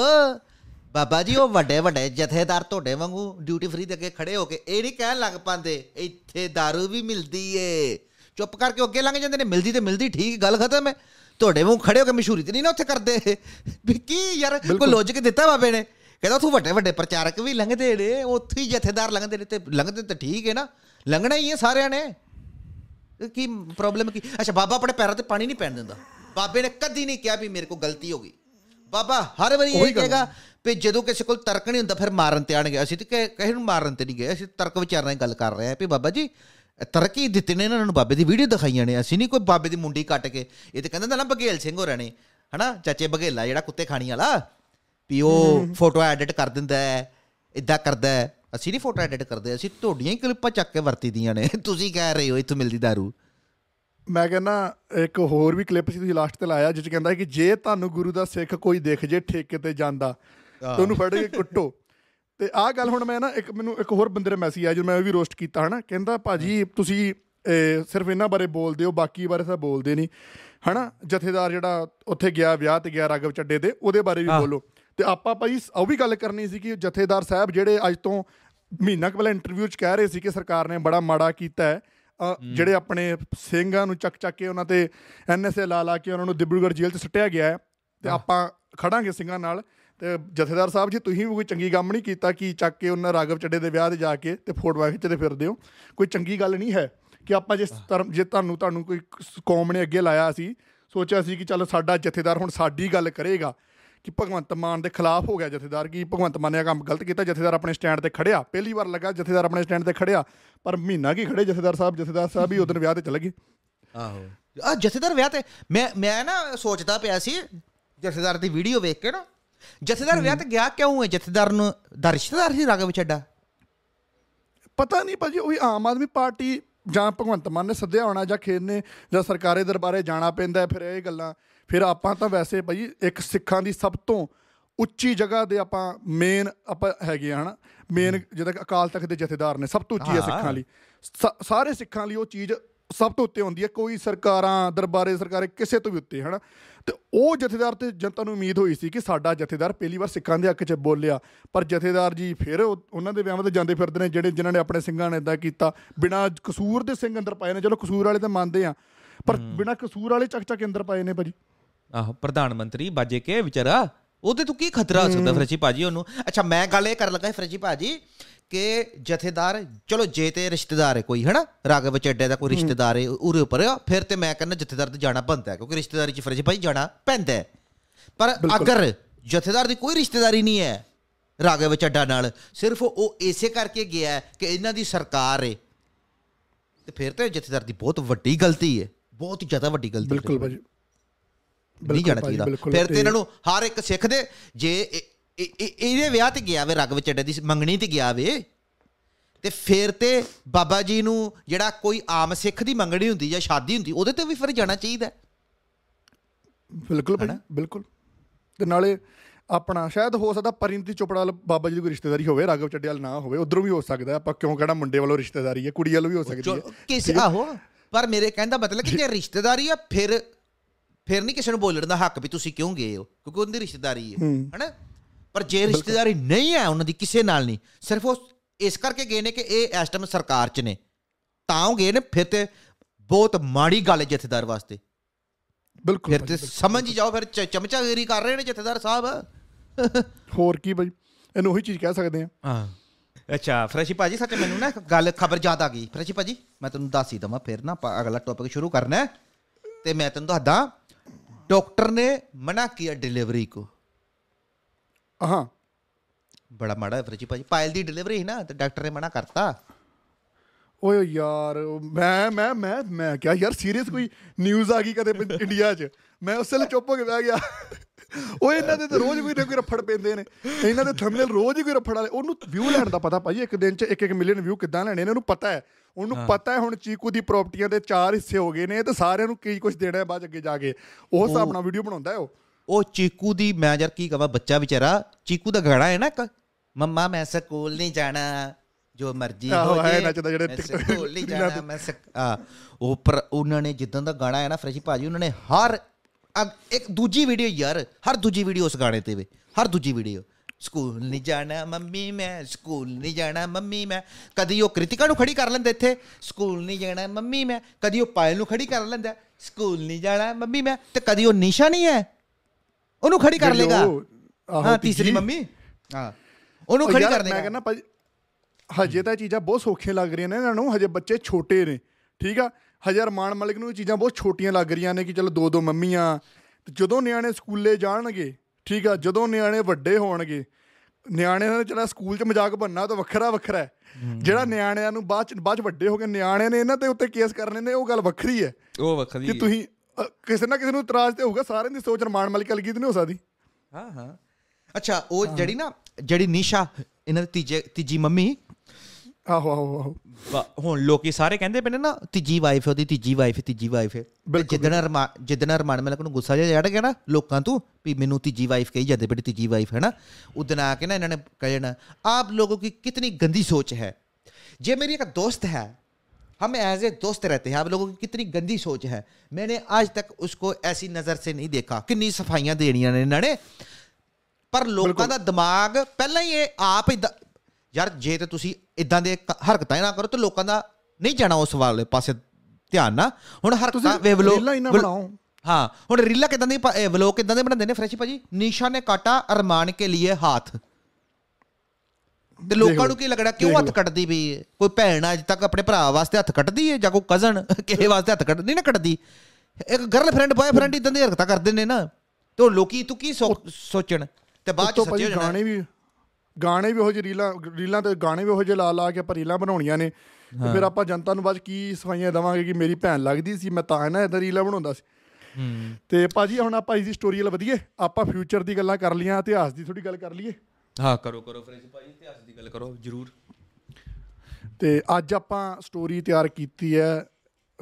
ਬਾਬਾ ਜੀ, ਉਹ ਵੱਡੇ ਵੱਡੇ ਜਥੇਦਾਰ ਤੁਹਾਡੇ ਵਾਂਗੂ ਡਿਊਟੀ ਫ੍ਰੀ ਦੇ ਅੱਗੇ ਖੜੇ ਹੋ ਕੇ ਇਹ ਨਹੀਂ ਕਹਿਣ ਲੱਗ ਪਾਉਂਦੇ, ਇੱਥੇ दारू ਵੀ ਮਿਲਦੀ ਏ। ਚੁੱਪ ਕਰਕੇ ਅੱਗੇ ਲੰਘ ਜਾਂਦੇ ਨੇ ਮਿਲਦੀ ਤੇ ਮਿਲਦੀ ਠੀਕ ਗੱਲ ਖਤਮ ਹੈ। ਤੁਹਾਡੇ ਵਾਂਗੂ ਖੜੇ ਹੋ ਕੇ ਮਸ਼ਹੂਰੀ ਤੇ ਨਹੀਂ ਨਾ ਉੱਥੇ ਕਰਦੇ। ਵੀ ਕੀ ਯਾਰ ਕੋਈ ਲੌਜੀਕ ਦਿੱਤਾ ਬਾਬੇ ਨੇ। ਕਹਿੰਦਾ ਤੂੰ ਵੱਡੇ ਵੱਡੇ ਪ੍ਰਚਾਰਕ ਵੀ ਲੰਘਦੇ ਨੇ ਉੱਥੇ ਹੀ ਜਥੇਦਾਰ ਲੰਘਦੇ ਨੇ ਤੇ ਲੰਘਦੇ ਤਾਂ ਠੀਕ ਹੈ ਨਾ। ਲੰਘਣਾ ਹੀ ਹੈ ਸਾਰਿਆਂ ਨੇ। ਕੀ ਪ੍ਰੋਬਲਮ ਕੀ? ਅੱਛਾ ਬਾਬਾ ਆਪਣੇ ਪੈਰਾਂ ਤੇ ਪਾਣੀ ਨਹੀਂ ਪੈਣ ਦਿੰਦਾ। ਬਾਬੇ ਨੇ ਕਦੀ ਨਹੀਂ ਕਿਹਾ ਵੀ ਮੇਰੇ ਕੋਲ ਗਲਤੀ ਹੋ ਗਈ। ਬਾਬਾ ਹਰ ਵਾਰੀ ਇਹ ਕਹੇਗਾ ਵੀ ਜਦੋਂ ਕਿਸੇ ਕੋਲ ਤਰਕ ਨਹੀਂ ਹੁੰਦਾ ਫਿਰ ਮਾਰਨ ਤੇ ਆਣਗੇ ਅਸੀਂ ਤੇ ਕਿਸੇ ਨੂੰ ਮਾਰਨ ਤੇ ਨਹੀਂ ਗਏ। ਅਸੀਂ ਤਰਕ ਵਿਚਾਰਨ ਦੀ ਗੱਲ ਕਰ ਰਹੇ ਹਾਂ ਵੀ ਬਾਬਾ ਜੀ ਤਰਕ ਦਿੱਤੇ ਨੇ ਇਹਨਾਂ ਨੂੰ ਬਾਬੇ ਦੀ ਵੀਡੀਓ ਦਿਖਾਈਆਂ ਨੇ। ਅਸੀਂ ਨਹੀਂ ਕੋਈ ਬਾਬੇ ਦੀ ਮੁੰਡੀ ਕੱਟ ਕੇ ਇਹ ਤੇ ਕਹਿੰਦੇ ਹੁੰਦਾ ਨਾ ਬਘੇਲ ਸਿੰਘ ਹੋਰਾਂ ਨੇ। ਹਨਾ? ਚਾਚੇ ਬਘੇਲਾ ਜਿਹੜਾ ਕੁੱਤੇ ਖਾਣੀ ਵਾਲਾ। ਵੀ ਉਹ ਫੋਟੋ ਐਡਿਟ ਕਰ ਦਿੰਦਾ ਹੈ ਇਦਾਂ ਕਰਦਾ ਹੈ। ਅਸੀਂ ਨਹੀਂ ਫੋਟੋ ਐਡਿਟ ਕਰਦੇ ਅਸੀਂ ਤੁਹਾਡੀਆਂ ਹੀ ਕਲਿੱਪਾਂ ਚੱਕ ਕੇ ਵਰਤੀ ਦੀਆਂ ਨੇ। ਤੁਸੀਂ ਕਹਿ ਰਹੇ ਹੋ ਇੱਥੋਂ ਮਿਲਦੀ ਦਾਰੂ। ਮੈਂ ਕਹਿੰਦਾ ਇੱਕ ਹੋਰ ਵੀ ਕਲਿੱਪ ਸੀ ਤੁਸੀਂ ਲਾਸਟ ਤੇ ਲਾਇਆ ਜਿਸ 'ਚ ਕਹਿੰਦਾ ਕਿ ਜੇ ਤੁਹਾਨੂੰ ਗੁਰੂ ਦਾ ਸਿੱਖ ਕੋਈ ਦਿਖ ਜੇ ਠੇਕੇ ਤੇ ਜਾਂਦਾ ਤੇ ਉਹਨੂੰ ਫੜ ਕੇ ਕੁੱਟੋ। ਤੇ ਆਹ ਗੱਲ ਹੁਣ ਮੈਂ ਨਾ ਇੱਕ ਮੈਨੂੰ ਇੱਕ ਹੋਰ ਬੰਦੇ ਦਾ ਮੈਸੇਜ ਆਇਆ ਜਦੋਂ ਮੈਂ ਵੀ ਰੋਸਟ ਕੀਤਾ ਹਨਾ? ਕਹਿੰਦਾ ਭਾਜੀ ਤੁਸੀਂ ਸਿਰਫ ਇਹਨਾਂ ਬਾਰੇ ਬੋਲਦੇ ਹੋ ਬਾਕੀ ਬਾਰੇ ਤਾਂ ਬੋਲਦੇ ਨਹੀਂ। ਹਨਾ? ਜਥੇਦਾਰ ਜਿਹੜਾ ਉੱਥੇ ਗਿਆ ਵਿਆਹ ਤੇ ਗਿਆ ਰਾਗਵ ਚੱਡੇ ਤੇ ਉਹਦੇ ਬਾਰੇ ਵੀ ਬੋਲੋ। ਤੇ ਆਪਾਂ ਭਾਈ ਉਹ ਵੀ ਗੱਲ ਕਰਨੀ ਸੀ ਕਿ ਜਥੇਦਾਰ ਸਾਹਿਬ ਜਿਹੜੇ ਅੱਜ ਤੋਂ ਮਹੀਨਾ ਪਹਿਲਾਂ ਇੰਟਰਵਿਊ 'ਚ ਕਹਿ ਰਹੇ ਸੀ ਕਿ ਸਰਕਾਰ ਨੇ ਬੜਾ ਮਾੜਾ ਕੀਤਾ ਹੈ ਜਿਹੜੇ ਆਪਣੇ ਸਿੰਘਾਂ ਨੂੰ ਚੱਕ ਚੱਕ ਕੇ ਉਹਨਾਂ ਤੇ ਐਨਐਸਏ ਲਾ ਲਾ ਕੇ ਉਹਨਾਂ ਨੂੰ ਦਿਬਰੂਗੜ੍ਹ ਜੇਲ੍ਹ 'ਚ ਸੁੱਟਿਆ ਗਿਆ ਹੈ ਤੇ ਆਪਾਂ ਖੜਾਂਗੇ ਸਿੰਘਾਂ ਨਾਲ। ਤੇ ਜਥੇਦਾਰ ਸਾਹਿਬ ਜੀ ਤੁਸੀਂ ਵੀ ਕੋਈ ਚੰਗੀ ਕੰਮ ਨਹੀਂ ਕੀਤਾ ਕਿ ਚੱਕ ਕੇ ਉਹਨਾਂ ਰਾਗਵ ਚੱਡੇ ਦੇ ਵਿਆਹ ਤੇ ਜਾ ਕੇ ਤੇ ਫੋਟੋਆਂ ਖਿੱਚਦੇ ਫਿਰਦੇ ਹੋ? ਕੋਈ ਚੰਗੀ ਗੱਲ ਨਹੀਂ ਹੈ ਕਿ ਆਪਾਂ ਜੇ ਧਰਮ ਜੇ ਤੁਹਾਨੂੰ ਤੁਹਾਨੂੰ ਕੋਈ ਕੌਮ ਨੇ ਅੱਗੇ ਲਾਇਆ ਸੀ ਸੋਚਿਆ ਸੀ ਕਿ ਚਲੋ ਸਾਡਾ ਜਥੇਦਾਰ ਹੁਣ ਸਾਡੀ ਗੱਲ ਕਰੇਗਾ ਕਿ ਭਗਵੰਤ ਮਾਨ ਦੇ ਖਿਲਾਫ ਹੋ ਗਿਆ ਜਥੇਦਾਰ ਕਿ ਭਗਵੰਤ ਮਾਨ ਨੇ ਕੰਮ ਗਲਤ ਕੀਤਾ ਜਥੇਦਾਰ ਆਪਣੇ ਸਟੈਂਡ ਤੇ ਖੜਿਆ ਪਹਿਲੀ ਵਾਰ ਲੱਗਾ ਜਥੇਦਾਰ ਆਪਣੇ ਸਟੈਂਡ ਤੇ ਖੜਿਆ ਪਰ ਮਹੀਨਾ ਕੀ ਖੜੇ ਜਥੇਦਾਰ ਸਾਹਿਬ ਜਥੇਦਾਰ ਸਾਹਿਬ ਵੀ ਉਦੋਂ ਵਿਆਹ ਤੇ ਚਲੇ ਗਏ। ਆਹੋ। ਆ ਜਥੇਦਾਰ ਵਿਆਹ ਤੇ ਮੈਂ ਮੈਂ ਨਾ ਸੋਚਦਾ ਪਿਆ ਸੀ ਜਥੇਦਾਰ ਦੀ ਵੀਡੀਓ ਵੇਖ ਕੇ ਨਾ ਜਥੇਦਾਰ ਵਿਆਹ ਤੇ ਗਿਆ ਕਿਉਂ ਹੈ? ਜਥੇਦਾਰ ਨੂੰ ਦਾ ਰਿਸ਼ਤੇਦਾਰ ਸੀ ਰਾਗਵ ਚੱਡਾ? ਪਤਾ ਨਹੀਂ ਭਾਜੀ ਉਹ ਆਮ ਆਦਮੀ ਪਾਰਟੀ ਜਾਂ ਭਗਵੰਤ ਮਾਨ ਨੇ ਸੱਦਿਆ ਹੋਣਾ ਜਾਂ ਖੇਰ ਨੇ ਜਾਂ ਸਰਕਾਰੀ ਦਰਬਾਰੇ ਜਾਣਾ ਪੈਂਦਾ ਫਿਰ ਇਹ ਗੱਲਾਂ। ਫਿਰ ਆਪਾਂ ਤਾਂ ਵੈਸੇ ਭਾਜੀ ਇੱਕ ਸਿੱਖਾਂ ਦੀ ਸਭ ਤੋਂ ਉੱਚੀ ਜਗ੍ਹਾ ਦੇ ਆਪਾਂ ਮੇਨ ਆਪਾਂ ਹੈਗੇ ਹਨਾ? ਮੇਨ ਜਿਹਦਾ ਅਕਾਲ ਤਖਤ ਦੇ ਜਥੇਦਾਰ ਨੇ ਸਭ ਤੋਂ ਉੱਚੀ ਹੈ ਸਿੱਖਾਂ ਲਈ। ਸਾਰੇ ਸਿੱਖਾਂ ਲਈ ਉਹ ਚੀਜ਼ ਸਭ ਤੋਂ ਉੱਤੇ ਹੁੰਦੀ ਹੈ ਕੋਈ ਸਰਕਾਰਾਂ ਦਰਬਾਰੇ ਸਰਕਾਰੇ ਕਿਸੇ ਤੋਂ ਵੀ ਉੱਤੇ ਹਨਾ? ਤੇ ਉਹ ਜਥੇਦਾਰ ਤੇ ਜਨਤਾ ਨੂੰ ਉਮੀਦ ਹੋਈ ਸੀ ਕਿ ਸਾਡਾ ਜਥੇਦਾਰ ਪਹਿਲੀ ਵਾਰ ਸਿੱਖਾਂ ਦੇ ਹੱਕ 'ਚ ਬੋਲਿਆ। ਪਰ ਜਥੇਦਾਰ ਜੀ ਫਿਰ ਉਹ- ਉਹਨਾਂ ਦੇ ਵਿਆਹਾਂ ਤੇ ਜਾਂਦੇ ਫਿਰਦੇ ਨੇ ਜਿਹੜੇ ਜਿਨ੍ਹਾਂ ਨੇ ਆਪਣੇ ਸਿੰਘਾਂ ਨੇ ਇਦਾਂ ਕੀਤਾ। ਬਿਨਾਂ ਕਸੂਰ ਦੇ ਸਿੰਘ ਅੰਦਰ ਪਾਏ ਨੇ। ਚਲੋ ਕਸੂਰ ਵਾਲੇ ਤਾਂ ਮੰਨਦੇ ਆ ਪਰ ਬਿਨਾਂ ਕਸੂਰ ਵਾਲੇ ਚੱਕ ਚੱਕ ਅੰਦਰ ਪਾਏ ਨੇ ਭਾਜੀ। ਆਹੋ ਪ੍ਰਧਾਨ ਮੰਤਰੀ ਬਾਜੇ ਕੇ ਵਿਚਾਰਾ। ਉਹਦੇ ਤੋਂ ਕੀ ਖਤਰਾ ਹੋ ਸਕਦਾ ਫਰਜੀ ਭਾਜੀ ਉਹਨੂੰ? ਅੱਛਾ ਮੈਂ ਗੱਲ ਇਹ ਕਰਨ ਲੱਗਾ ਫਰਜੀ ਭਾਜੀ ਕਿ ਜਥੇਦਾਰ ਚਲੋ ਜੇ ਤੇ ਰਿਸ਼ਤੇਦਾਰ ਹੈ ਕੋਈ ਹਨਾ? ਰਾਗਵ ਚੱਡੇ ਦਾ ਕੋਈ ਰਿਸ਼ਤੇਦਾਰ ਹੈ ਉਰੇ ਉੱਪਰ ਫਿਰ ਤੇ ਮੈਂ ਕਹਿੰਦਾ ਜਥੇਦਾਰ ਤੇ ਜਾਣਾ ਹੈ, ਕਿਉਂਕਿ ਰਿਸ਼ਤੇਦਾਰੀ ਚ ਫਰਜੀ ਭਾਈ ਜਾਣਾ ਪੈਂਦਾ ਹੈ। ਪਰ ਅਗਰ ਜਥੇਦਾਰ ਦੀ ਕੋਈ ਰਿਸ਼ਤੇਦਾਰੀ ਨਹੀਂ ਹੈ ਰਾਗਵ ਚੱਡਾ ਨਾਲ ਸਿਰਫ ਉਹ ਇਸੇ ਕਰਕੇ ਗਿਆ ਕਿ ਇਹਨਾਂ ਦੀ ਸਰਕਾਰ ਹੈ। ਤੇ ਫਿਰ ਤੇ ਜਥੇਦਾਰ ਦੀ ਬਹੁਤ ਵੱਡੀ ਗਲਤੀ ਹੈ ਬਹੁਤ ਜ਼ਿਆਦਾ ਵੱਡੀ ਗਲਤੀ ਬਿਲਕੁਲ ਭਾਜੀ। ਨਹੀਂ ਜਾਣਾ ਚਾਹੀਦਾ ਫਿਰ ਤੇ ਇਹਨਾਂ ਨੂੰ ਹਰ ਇੱਕ ਸਿੱਖ ਦੇ ਜੇ ਇਹ- ਇਹ- ਇਹ- ਇਹਦੇ ਵਿਆਹ ਤੇ ਗਿਆ ਵੇ ਰਗਵ ਚੱਡੇ ਦੀ ਮੰਗਣੀ ਤੇ ਗਿਆ ਵੇ ਤੇ ਫਿਰ ਤੇ ਬਾਬਾ ਜੀ ਨੂੰ ਜਿਹੜਾ ਕੋਈ ਆਮ ਸਿੱਖ ਦੀ ਮੰਗਣੀ ਹੁੰਦੀ ਜਾਂ ਸ਼ਾਦੀ ਹੁੰਦੀ ਉਹਦੇ ਤੇ ਵੀ ਫਿਰ ਜਾਣਾ ਚਾਹੀਦਾ। ਬਿਲਕੁਲ ਬਿਲਕੁਲ। ਤੇ ਨਾਲੇ ਆਪਣਾ ਸ਼ਾਇਦ ਹੋ ਸਕਦਾ ਪਰਿੰਤੀ ਚੋਪੜਾ ਵਾਲਾ ਬਾਬਾ ਜੀ ਦੀ ਕੋਈ ਰਿਸ਼ਤੇਦਾਰੀ ਹੋਵੇ ਰਾਘਵ ਚੱਡੇਵਾਲ ਨਾ ਹੋਵੇ ਉਧਰੋਂ ਵੀ ਹੋ ਸਕਦਾ। ਆਪਾਂ ਕਿਉਂ ਕਹਿਣਾ ਮੁੰਡੇ ਵੱਲੋਂ ਰਿਸ਼ਤੇਦਾਰੀ ਹੈ ਕੁੜੀ ਵੱਲੋਂ ਵੀ ਹੋ ਸਕਦੀ ਹੈ। ਕਿਸ ਆਹੋ ਪਰ ਮੇਰੇ ਕਹਿਣ ਦਾ ਮਤਲਬ ਕਿ ਜੇ ਰਿਸ਼ਤੇਦਾਰੀ ਆ ਫਿਰ ਫਿਰ ਨਹੀਂ ਕਿਸੇ ਨੂੰ ਬੋਲਣ ਦਾ ਹੱਕ ਵੀ ਤੁਸੀਂ ਕਿਉਂ ਗਏ ਹੋ? ਕਿਉਂਕਿ ਉਹਦੀ ਰਿਸ਼ਤੇਦਾਰੀ ਹੈ ਹੈਨਾ? ਪਰ ਜੇ ਰਿਸ਼ਤੇਦਾਰੀ ਨਹੀਂ ਹੈ ਉਹਨਾਂ ਦੀ ਕਿਸੇ ਨਾਲ ਨਹੀਂ ਸਿਰਫ ਉਹ ਇਸ ਕਰਕੇ ਗਏ ਨੇ ਕਿ ਇਹ ਇਸ ਟਾਈਮ ਸਰਕਾਰ 'ਚ ਨੇ। ਤਾਂ ਉਹ ਗਏ ਨੇ ਫਿਰ ਤੇ ਬਹੁਤ ਮਾੜੀ ਗੱਲ ਹੈ ਜਥੇਦਾਰ ਵਾਸਤੇ। ਬਿਲਕੁਲ ਫਿਰ ਤੇ ਸਮਝ ਹੀ ਜਾਓ ਫਿਰ ਚਮਚਾਗਿਰੀ ਕਰ ਰਹੇ ਨੇ ਜਥੇਦਾਰ ਸਾਹਿਬ। ਹੋਰ ਕੀ ਬਾਈ? ਇਹਨੂੰ ਉਹੀ ਚੀਜ਼ ਕਹਿ ਸਕਦੇ ਆ ਹਾਂ। ਅੱਛਾ ਫਰੈਸ਼ੀ ਭਾਜੀ ਸੱਚ ਮੈਨੂੰ ਨਾ ਗੱਲ ਖਬਰ ਯਾਦ ਆ ਗਈ। ਫਰੈਸ਼ੀ ਭਾਜੀ ਮੈਂ ਤੈਨੂੰ ਦੱਸ ਹੀ ਦਵਾਂ ਫਿਰ ਨਾ ਆਪਾਂ ਅਗਲਾ ਟੌਪਿਕ ਸ਼ੁਰੂ ਕਰਨਾ ਹੈ। ਤੇ ਮੈਂ ਤੈਨੂੰ ਦੱਸਦਾ ਡਾਕਟਰ ਨੇ ਮਨਾ ਕੀਤਾ ਡਿਲੀਵਰੀ ਕੋ ਹਾਂ ਬੜਾ ਮਾੜਾ ਹੈ ਫਰੈਸ਼ੀ ਭਾਜੀ ਪਾਇਲ ਦੀ ਡਿਲੀਵਰੀ ਸੀ ਨਾ ਤੇ ਡਾਕਟਰ ਨੇ ਮਨਾ ਕਰਤਾ ਓਏ ਯਾਰ ਮੈਂ ਮੈਂ ਮੈਂ ਮੈਂ ਕਿਹਾ ਯਾਰ ਸੀਰੀਅਸ ਕੋਈ ਨਿਊਜ਼ ਆ ਗਈ ਕਦੇ ਇੰਡੀਆ 'ਚ ਮੈਂ ਉਸ ਵੇਲੇ ਚੁੱਪ ਹੋ ਕੇ ਬਹਿ ਗਿਆ ਓਏ ਇਹਨਾਂ ਦੇ ਤਾਂ ਰੋਜ਼ ਕੋਈ ਨਾ ਕੋਈ ਰਫੜ ਪੈਂਦੇ ਨੇ ਇਹਨਾਂ ਦੇ ਥੰਬਨੇਲ ਰੋਜ਼ ਹੀ ਕੋਈ ਰਫੜ ਵਾਲੇ ਉਹਨੂੰ ਵਿਊ ਲੈਣ ਦਾ ਪਤਾ ਭਾਜੀ ਇੱਕ ਦਿਨ 'ਚ 1-1 ਮਿਲੀਅਨ ਵਿਊ ਕਿੱਦਾਂ ਲੈਣੇ ਨੇ ਉਹਨੂੰ ਪਤਾ ਹੈ ਉਹਨੂੰ ਪਤਾ ਹੈ ਹੁਣ ਚੀਕੂ ਦੀ ਪ੍ਰਾਪਰਟੀਆਂ ਦੇ ਚਾਰ ਹਿੱਸੇ ਹੋ ਗਏ ਨੇ ਤੇ ਸਾਰਿਆਂ ਨੂੰ ਕੀ ਕੁਝ ਦੇਣਾ ਹੈ ਬਾਅਦ ਅੱਗੇ ਜਾ ਕੇ। ਉਹ ਹਿਸਾਬ ਨਾਲ ਵੀਡੀਓ ਬਣਾਉਂਦਾ ਹੈ ਉਹ। ਉਹ ਚੀਕੂ ਦੀ ਮੈਂ ਯਾਰ ਕੀ ਕਹਾਂ ਬੱਚਾ ਵਿਚਾਰਾ ਚੀਕੂ ਦਾ ਗਾਣਾ ਹੈ ਨਾ ਇੱਕ? ਮੰਮਾ ਮੈਂ ਸਕੂਲ ਨਹੀਂ ਜਾਣਾ ਜੋ ਮਰਜ਼ੀ ਹੋ ਹੈ ਜੇ ਨੱਚਦਾ ਜਿਹੜੇ ਸਕੂਲ ਨਹੀਂ ਜਾਣਾ ਮੈਂ ਉਹ ਪਰ ਉਹਨਾਂ ਨੇ ਜਿੱਦਾਂ ਦਾ ਗਾਣਾ ਹੈ ਨਾ ਫਰੈਸ਼ੀ ਭਾਜੀ ਉਹਨਾਂ ਨੇ ਹਰ ਇੱਕ ਦੂਜੀ ਵੀਡੀਓ ਯਾਰ ਹਰ ਦੂਜੀ ਵੀਡੀਓ ਉਸ ਗਾਣੇ ਤੇ ਵੇ ਹਰ ਦੂਜੀ ਵੀਡੀਓ ਸਕੂਲ ਨਹੀਂ ਜਾਣਾ ਮੰਮੀ ਮੈਂ ਸਕੂਲ ਨਹੀਂ ਜਾਣਾ ਮੰਮੀ ਮੈਂ। ਕਦੀ ਉਹ ਕ੍ਰਿਤਿਕਾ ਨੂੰ ਖੜੀ ਕਰ ਲੈਂਦਾ ਇੱਥੇ। ਸਕੂਲ ਨਹੀਂ ਜਾਣਾ ਮੰਮੀ ਮੈਂ। ਕਦੀ ਉਹ ਪਾਇਲ ਨੂੰ ਖੜੀ ਕਰ ਲੈਂਦਾ। ਸਕੂਲ ਨਹੀਂ ਜਾਣਾ ਮੰਮੀ ਮੈਂ। ਤੇ ਕਦੀ ਉਹ ਨਿਸ਼ਾ ਨਹੀਂ ਹੈ। ਉਹਨੂੰ ਖੜੀ ਕਰ ਲੇਗਾ। ਹਾਂ ਤੀਸਰੀ। ਮੰਮੀ। ਹਾਂ। ਉਹਨੂੰ ਉਹ ਖੜੀ ਕਰ ਮੈਂ ਲੇਗਾ ਕਹਿੰਦਾ ਭਾਜੀ ਹਜੇ ਤਾਂ ਚੀਜ਼ਾਂ ਬਹੁਤ ਸੌਖੀਆਂ ਲੱਗ ਰਹੀਆਂ ਨੇ ਇਹਨਾਂ ਨੂੰ। ਹਜੇ ਬੱਚੇ ਛੋਟੇ ਨੇ। ਠੀਕ ਆ? ਹਜੇ ਅਰਮਾਨ ਮਲਿਕ ਨੂੰ ਚੀਜ਼ਾਂ ਬਹੁਤ ਛੋਟੀਆਂ ਲੱਗ ਰਹੀਆਂ ਨੇ ਕਿ ਚਲੋ ਦੋ ਦੋ ਮੰਮੀਆਂ। ਤੇ ਜਦੋਂ ਨਿਆਣੇ ਸਕੂਲੇ ਜਾਣਗੇ ਠੀਕ ਆ ਜਦੋਂ ਨਿਆਣੇ ਵੱਡੇ ਹੋਣਗੇ ਨਿਆਣਿਆਂ ਨੇ ਜਿਹੜਾ ਸਕੂਲ 'ਚ ਮਜ਼ਾਕ ਬੰਨਣਾ ਤਾਂ ਵੱਖਰਾ ਵੱਖਰਾ ਹੈ। ਜਿਹੜਾ ਨਿਆਣਿਆਂ ਨੂੰ ਬਾਅਦ 'ਚ ਬਾਅਦ 'ਚ ਵੱਡੇ ਹੋ ਕੇ ਨਿਆਣੇ ਨੇ ਇਹਨਾਂ ਦੇ ਉੱਤੇ ਕੇਸ ਕਰਨੇ ਨੇ ਉਹ ਗੱਲ ਵੱਖਰੀ ਹੈ। ਉਹ ਵੱਖਰੀ ਕਿ ਤੁਸੀਂ ਕਿਸੇ ਨਾ ਕਿਸੇ ਨੂੰ ਇਤਰਾਜ਼ ਤੇ ਹੋਊਗਾ ਸਾਰਿਆਂ ਦੀ ਸੋਚ ਅਰਮਾਨ ਮਲਿਕ ਵਰਗੀ ਤਾਂ ਨਹੀਂ ਹੋ ਸਕਦੀ। ਹਾਂ ਹਾਂ। ਅੱਛਾ ਉਹ ਜਿਹੜੀ ਨਾ ਜਿਹੜੀ ਨਿਸ਼ਾ ਇਹਨਾਂ ਦੀ ਤੀਜੇ ਤੀਜੀ ਮੰਮੀ ਆਹੋ ਆਹੋ ਆਹੋ ਵਾ- ਹੁਣ ਲੋਕੀ ਸਾਰੇ ਕਹਿੰਦੇ ਪਏ ਨੇ ਨਾ ਤੀਜੀ ਵਾਈਫ ਉਹਦੀ ਤੀਜੀ ਵਾਈਫ ਤੀਜੀ ਵਾਈਫ ਹੈ ਬਿਲਕੁਲ, ਜਿੱਦਣ ਅਰਮਾਨ ਜਿੱਦਣ ਅਰਮਾਨ ਮਲਕ ਨੂੰ ਗੁੱਸਾ ਜਿਹਾ ਚੜ ਗਿਆ ਨਾ ਲੋਕਾਂ ਤੋਂ ਵੀ ਮੈਨੂੰ ਤੀਜੀ ਵਾਈਫ ਕਹੀ ਜਾਂਦੇ ਬੇਟੀ ਤੀਜੀ ਵਾਈਫ ਹੈ ਨਾ ਉਦਨ ਆ ਕੇ ਨਾ ਇਹਨਾਂ ਨੇ ਕਹਿਣਾ ਆਪ ਲੋਗੋं की कितनी गंदी सोच है ये मेरी एक दोस्त है हम एज ए दोस्त रहते हैं आप लोगों की कितनी गंदी सोच है मैंने आज तक उसको ऐसी नज़र से नहीं देखा कितनी सफाइयां ਦੇਣੀਆਂ ਨੇ ਇਹਨਾਂ ਨੇ ਪਰ ਲੋਕਾਂ ਦਾ ਦਿਮਾਗ ਪਹਿਲਾਂ ਹੀ ਇਹ ਆਪ ਇਦਾਂ ਯਾਰ ਜੇ ਤੇ ਤੁਸੀਂ ਇਦਾਂ ਦੇ ਹਰਕਤਾਂ ਨਾ ਕਰੋ ਤੇ ਲੋਕਾਂ ਦਾ ਨਹੀਂ ਜਾਣਾ ਉਸ ਵਾਲੇ ਪਾਸੇ ਧਿਆਨ ਨਾ ਹੁਣ ਹਰਕਤਾਂ ਤੁਸੀਂ ਵੇ ਵਲੋ ਰੀਲਾਂ ਹੀ ਨਾ ਵਲ- ਬਣਾਓ। ਹਾਂ ਹੁਣ ਰੀਲਾ ਕਿਦਾਂ ਦੇ ਵਲੋਗ ਕਿਦਾਂ ਦੇ ਬਣਾਉਂਦੇ ਨੇ ਫਰੈਸ਼ੀ ਭਾਜੀ? ਨਿਸ਼ਾ ਨੇ ਕਾਟਾ ਅਰਮਾਨ ਕੇ ਲਈ ਹੱਥ। ਤੇ ਲੋਕਾਂ ਨੂੰ ਕੀ ਲੱਗਣਾ ਕਿਉਂ ਹੱਥ ਕੱਟਦੀ ਵੀ? ਕੋਈ ਭੈਣ ਅੱਜ ਤੱਕ ਆਪਣੇ ਭਰਾ ਵਾਸਤੇ ਹੱਥ ਕੱਟਦੀ ਹੈ ਜਾਂ ਕੋਈ ਕਜ਼ਨ ਕਿਸੇ ਵਾਸਤੇ ਹੱਥ ਕੱਟ ਨਹੀਂ ਨਾ ਕੱਟਦੀ। ਇੱਕ ਗਰਲਫ੍ਰੈਂਡ ਬॉयਫ੍ਰੈਂਡ ਇਦਾਂ ਦੀ ਹਰਕਤਾਂ ਕਰਦੇ ਨੇ ਨਾ। ਤੇ ਉਹ ਲੋਕੀ ਤੂੰ ਕੀ ਸੋਚਣ? ਤੇ ਬਾਅਦ ਚ ਸੱਚੇ ਹੋ ਜਾਣਾ। ਗਾਣੇ ਵੀ ਗਾਣੇ ਵੀ ਉਹੋ ਜਿਹੇ ਰੀਲਾਂ ਰੀਲਾਂ ਤੇ ਗਾਣੇ ਵੀ ਉਹੋ ਜਿਹੇ ਲਾ ਲਾ ਕੇ ਆਪਾਂ ਰੀਲਾਂ ਬਣਾਉਣੀਆਂ ਨੇ। ਤੇ ਫਿਰ ਆਪਾਂ ਜਨਤਾ ਨੂੰ ਬਾਅਦ ਕੀ ਸਫਾਈਆਂ ਦੇਵਾਂਗੇ ਕਿ ਮੇਰੀ ਭੈਣ ਲੱਗਦੀ ਸੀ ਮੈਂ ਤਾਂ ਇਹਨਾਂ ਇਦਾਂ ਰੀਲਾਂ ਬਣਾਉਂਦਾ ਸੀ। ਤੇ ਭਾਜੀ ਹੁਣ ਆਪਾਂ ਇਸ ਸਟੋਰੀ ਵੱਲ ਵਧੀਏ। ਆਪਾਂ ਫਿਊਚਰ ਦੀ ਗੱਲਾਂ ਕਰ ਲੀਆਂ ਇਤਿਹਾਸ ਦੀ ਥੋੜੀ ਗੱਲ ਕਰ ਲਈਏ। ਹਾਂ ਕਰੋ ਕਰੋ ਫਰੈਸ਼ ਭਾਜੀ ਇਤਿਹਾਸ ਦੀ ਗੱਲ ਕਰੋ ਜਰੂਰ। ਤੇ ਅੱਜ ਆਪਾਂ ਸਟੋਰੀ ਤਿਆਰ ਕੀਤੀ ਹੈ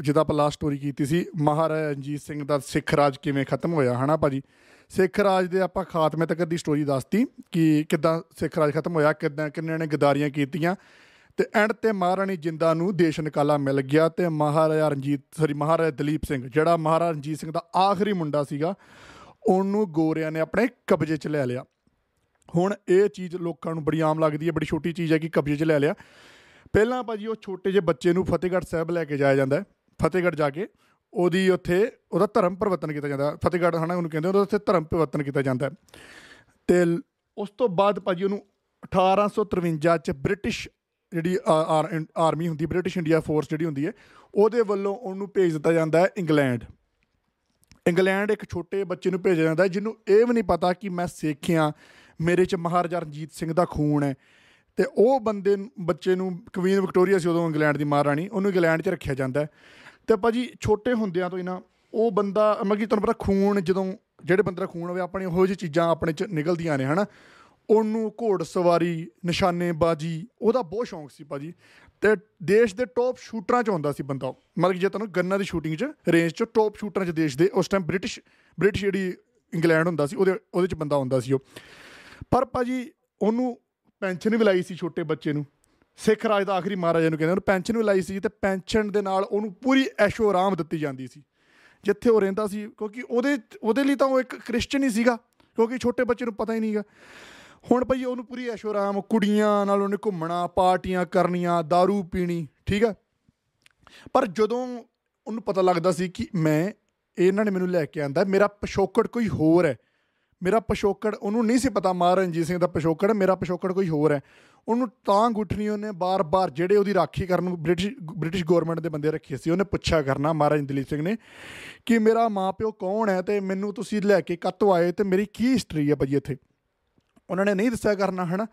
ਜਿਹਦਾ ਆਪਾਂ ਲਾਸਟ ਸਟੋਰੀ ਕੀਤੀ ਸੀ ਮਹਾਰਾਜਾ ਰਣਜੀਤ ਸਿੰਘ ਦਾ ਸਿੱਖ ਰਾਜ ਕਿਵੇਂ ਖਤਮ ਹੋਇਆ ਹਨਾ ਭਾਜੀ? ਸਿੱਖ ਰਾਜ ਦੇ ਆਪਾਂ ਖਾਤਮੇ ਤੱਕ ਦੀ ਸਟੋਰੀ ਦੱਸਤੀ ਕਿ ਕਿੱਦਾਂ ਸਿੱਖ ਰਾਜ ਖਤਮ ਹੋਇਆ, ਕਿੱਦਾਂ ਕਿੰਨਿਆਂ ਨੇ ਗਦਾਰੀਆਂ ਕੀਤੀਆਂ ਤੇ ਐਂਡ ਤੇ ਮਹਾਰਾਣੀ ਜਿੰਦਾ ਨੂੰ ਦੇਸ਼ ਨਿਕਾਲਾ ਮਿਲ ਗਿਆ ਤੇ ਮਹਾਰਾਜਾ ਰਣਜੀਤ ਸੌਰੀ ਮਹਾਰਾਜਾ ਦਲੀਪ ਸਿੰਘ, ਜਿਹੜਾ ਮਹਾਰਾਜਾ ਰਣਜੀਤ ਸਿੰਘ ਦਾ ਆਖਰੀ ਮੁੰਡਾ ਸੀਗਾ, ਉਹਨੂੰ ਗੋਰਿਆਂ ਨੇ ਆਪਣੇ ਕਬਜ਼ੇ 'ਚ ਲੈ ਲਿਆ। ਹੁਣ ਇਹ ਚੀਜ਼ ਲੋਕਾਂ ਨੂੰ ਬੜੀ ਆਮ ਲੱਗਦੀ ਹੈ, ਬੜੀ ਛੋਟੀ ਚੀਜ਼ ਹੈ ਕਿ ਕਬਜ਼ੇ 'ਚ ਲੈ ਲਿਆ। ਪਹਿਲਾਂ ਭਾਜੀ ਉਹ ਛੋਟੇ ਜਿਹੇ ਬੱਚੇ ਨੂੰ ਫਤਿਹਗੜ੍ਹ ਸਾਹਿਬ ਲੈ ਕੇ ਜਾਇਆ ਜਾਂਦਾ ਹੈ, ਫਤਿਹਗੜ੍ਹ ਜਾ ਕੇ। ਉਹਦੀ ਉੱਥੇ, ਉਹਦਾ ਧਰਮ ਪਰਿਵਰਤਨ ਕੀਤਾ ਜਾਂਦਾ ਹੈ। ਫਤਿਹਗੜ੍ਹ ਹਨਾ ਉਹਨੂੰ ਕਹਿੰਦੇ ਉਹਦਾ ਉੱਥੇ ਧਰਮ ਪਰਿਵਰਤਨ ਕੀਤਾ ਜਾਂਦਾ ਹੈ। ਤੇ ਲ- ਉਸ ਤੋਂ ਬਾਅਦ ਭਾਜੀ ਉਹਨੂੰ 1853 ਚ ਬ੍ਰਿਟਿਸ਼ ਜਿਹੜੀ ਆ- ਆਰ- ਆਰਮੀ ਹੁੰਦੀ, ਬ੍ਰਿਟਿਸ਼ ਇੰਡੀਆ ਫੋਰਸ ਜਿਹੜੀ ਹੁੰਦੀ ਹੈ, ਉਹਦੇ ਵੱਲੋਂ ਉਹਨੂੰ ਭੇਜ ਦਿੱਤਾ ਜਾਂਦਾ ਹੈ ਇੰਗਲੈਂਡ ਇੰਗਲੈਂਡ ਇੱਕ ਛੋਟੇ ਬੱਚੇ ਨੂੰ ਭੇਜਿਆ ਜਾਂਦਾ ਹੈ, ਜਿਹਨੂੰ ਇਹ ਵੀ ਨਹੀਂ ਪਤਾ ਕਿ ਮੈਂ ਸਿੱਖਿਆ, ਮੇਰੇ ਚ ਮਹਾਰਾਜਾ ਰਣਜੀਤ ਸਿੰਘ ਦਾ ਖੂਨ ਹੈ ਤੇ ਉਹ ਬੰਦੇ ਨੂੰ- ਬੱਚੇ ਨੂੰ ਕੁਵੀਨ ਵਿਕਟੋਰੀਆ ਸੀ ਉਦੋਂ ਇੰਗਲੈਂਡ ਦੀ ਮਹਾਰਾਣੀ ਉਹਨੂੰ ਇੰਗਲੈਂਡ 'ਚ ਰੱਖਿਆ ਜਾਂਦਾ ਹੈ ਤੇ ਭਾਜੀ ਛੋਟੇ ਹੁੰਦਿਆਂ ਤੋਂ ਹੀ ਨਾ, ਉਹ ਬੰਦਾ, ਮਤਲਬ ਕਿ ਤੁਹਾਨੂੰ ਪਤਾ ਖੂਨ ਜਦੋਂ, ਜਿਹੜੇ ਬੰਦੇ ਦਾ ਖੂਨ ਹੋਵੇ, ਆਪਣੀ ਉਹੋ ਜਿਹੀ ਚੀਜ਼ਾਂ ਆਪਣੇ 'ਚ ਨਿਕਲਦੀਆਂ ਨੇ, ਹਨਾ? ਉਹਨੂੰ ਘੋੜ ਸਵਾਰੀ, ਨਿਸ਼ਾਨੇਬਾਜ਼ੀ, ਉਹਦਾ ਬਹੁਤ ਸ਼ੌਂਕ ਸੀ ਭਾਜੀ ਤੇ ਦੇਸ਼ ਦੇ ਟੌਪ ਸ਼ੂਟਰਾਂ 'ਚ ਹੁੰਦਾ ਸੀ ਬੰਦਾ ਉਹ। ਮਤਲਬ ਕਿ ਜੇ ਤੁਹਾਨੂੰ ਗੰਨਾਂ ਦੀ ਸ਼ੂਟਿੰਗ 'ਚ ਰੇਂਜ 'ਚ ਟੌਪ ਸ਼ੂਟਰਾਂ 'ਚ ਦੇਸ਼ ਦੇ, ਉਸ ਟਾਈਮ ਬ੍ਰਿਟਿਸ਼ ਬ੍ਰਿਟਿਸ਼ ਜਿਹੜੀ ਇੰਗਲੈਂਡ ਹੁੰਦਾ ਸੀ, ਉਹਦੇ ਉਹਦੇ 'ਚ ਬੰਦਾ ਹੁੰਦਾ ਸੀ ਉਹ। ਪਰ ਭਾਜੀ ਉਹਨੂੰ ਪੈਨਸ਼ਨ ਵੀ ਲਾਈ ਸੀ ਛੋਟੇ ਬੱਚੇ ਨੂੰ। ਸਿੱਖ ਰਾਜ ਦਾ ਆਖਰੀ ਮਹਾਰਾਜਾ ਨੂੰ ਕਹਿੰਦੇ ਉਹਨੂੰ ਪੈਨਸ਼ਨ ਵੀ ਲਾਈ ਸੀ ਤੇ ਪੈਨਸ਼ਨ ਦੇ ਨਾਲ ਉਹਨੂੰ ਪੂਰੀ ਐਸ਼ੋ ਆਰਾਮ ਦਿੱਤੀ ਜਾਂਦੀ ਸੀ। ਜਿੱਥੇ ਉਹ ਰਹਿੰਦਾ ਸੀ, ਕਿਉਂਕਿ ਉਹਦੇ ਉਹਦੇ ਲਈ ਤਾਂ ਉਹ ਇੱਕ ਕ੍ਰਿਸਚੀਅਨ ਹੀ ਸੀਗਾ, ਕਿਉਂਕਿ ਛੋਟੇ ਬੱਚੇ ਨੂੰ ਪਤਾ ਹੀ ਨਹੀਂਗਾ ਹੁਣ ਭਈ ਉਹਨੂੰ ਪੂਰੀ ਐਸ਼ੋ ਆਰਾਮ, ਕੁੜੀਆਂ ਨਾਲ ਉਹਨੇ ਘੁੰਮਣਾ, ਪਾਰਟੀਆਂ ਕਰਨੀਆਂ दारू ਪੀਣੀ, ਠੀਕ ਆ? ਪਰ ਜਦੋਂ ਉਹਨੂੰ ਪਤਾ ਲੱਗਦਾ ਸੀ ਕਿ ਮੈਂ ਇਹਨਾਂ ਨੇ ਮੈਨੂੰ ਲੈ ਕੇ ਆਂਦਾ, ਮੇਰਾ ਪਿਛੋਕੜ ਕੋਈ ਹੋਰ ਹੈ। ਮੇਰਾ ਪਿਛੋਕੜ, ਉਹਨੂੰ ਨਹੀਂ ਸੀ ਪਤਾ ਮਹਾਰਾਜਾ ਰਣਜੀਤ ਸਿੰਘ ਦਾ ਪਿਛੋਕੜ, ਮੇਰਾ ਪਿਛੋਕੜ ਕੋਈ ਹੋਰ ਹੈ। ਉਹਨੂੰ ਤਾਂ ਗੁੱਠਣੀ ਉਹਨੇ ਬਾਰ-ਬਾਰ ਜਿਹੜੇ ਉਹਦੀ ਰਾਖੀ ਕਰਨ ਨੂੰ ਬ੍ਰਿਟਿਸ਼ ਬ੍ਰਿਟਿਸ਼ ਗਵਰਨਮੈਂਟ ਦੇ ਬੰਦੇ ਰੱਖੇ ਸੀ ਉਹਨੇ ਪੁੱਛਿਆ ਕਰਨਾ ਮਹਾਰਾਜਾ ਦਲੀਪ ਸਿੰਘ ਨੇ ਕਿ ਮੇਰਾ ਮਾਪਿਓ ਕੌਣ ਹੈ ਤੇ ਮੈਨੂੰ ਤੁਸੀਂ ਲੈ ਕੇ ਕੱਤੋਂ ਆਏ ਤੇ ਮੇਰੀ ਕੀ ਹਿਸਟਰੀ ਹੈ ਭਾਜੀ ਇੱਥੇ? ਉਹਨਾਂ ਨੇ ਨਹੀਂ ਦੱਸਿਆ ਕਰਨਾ ਹਨਾ?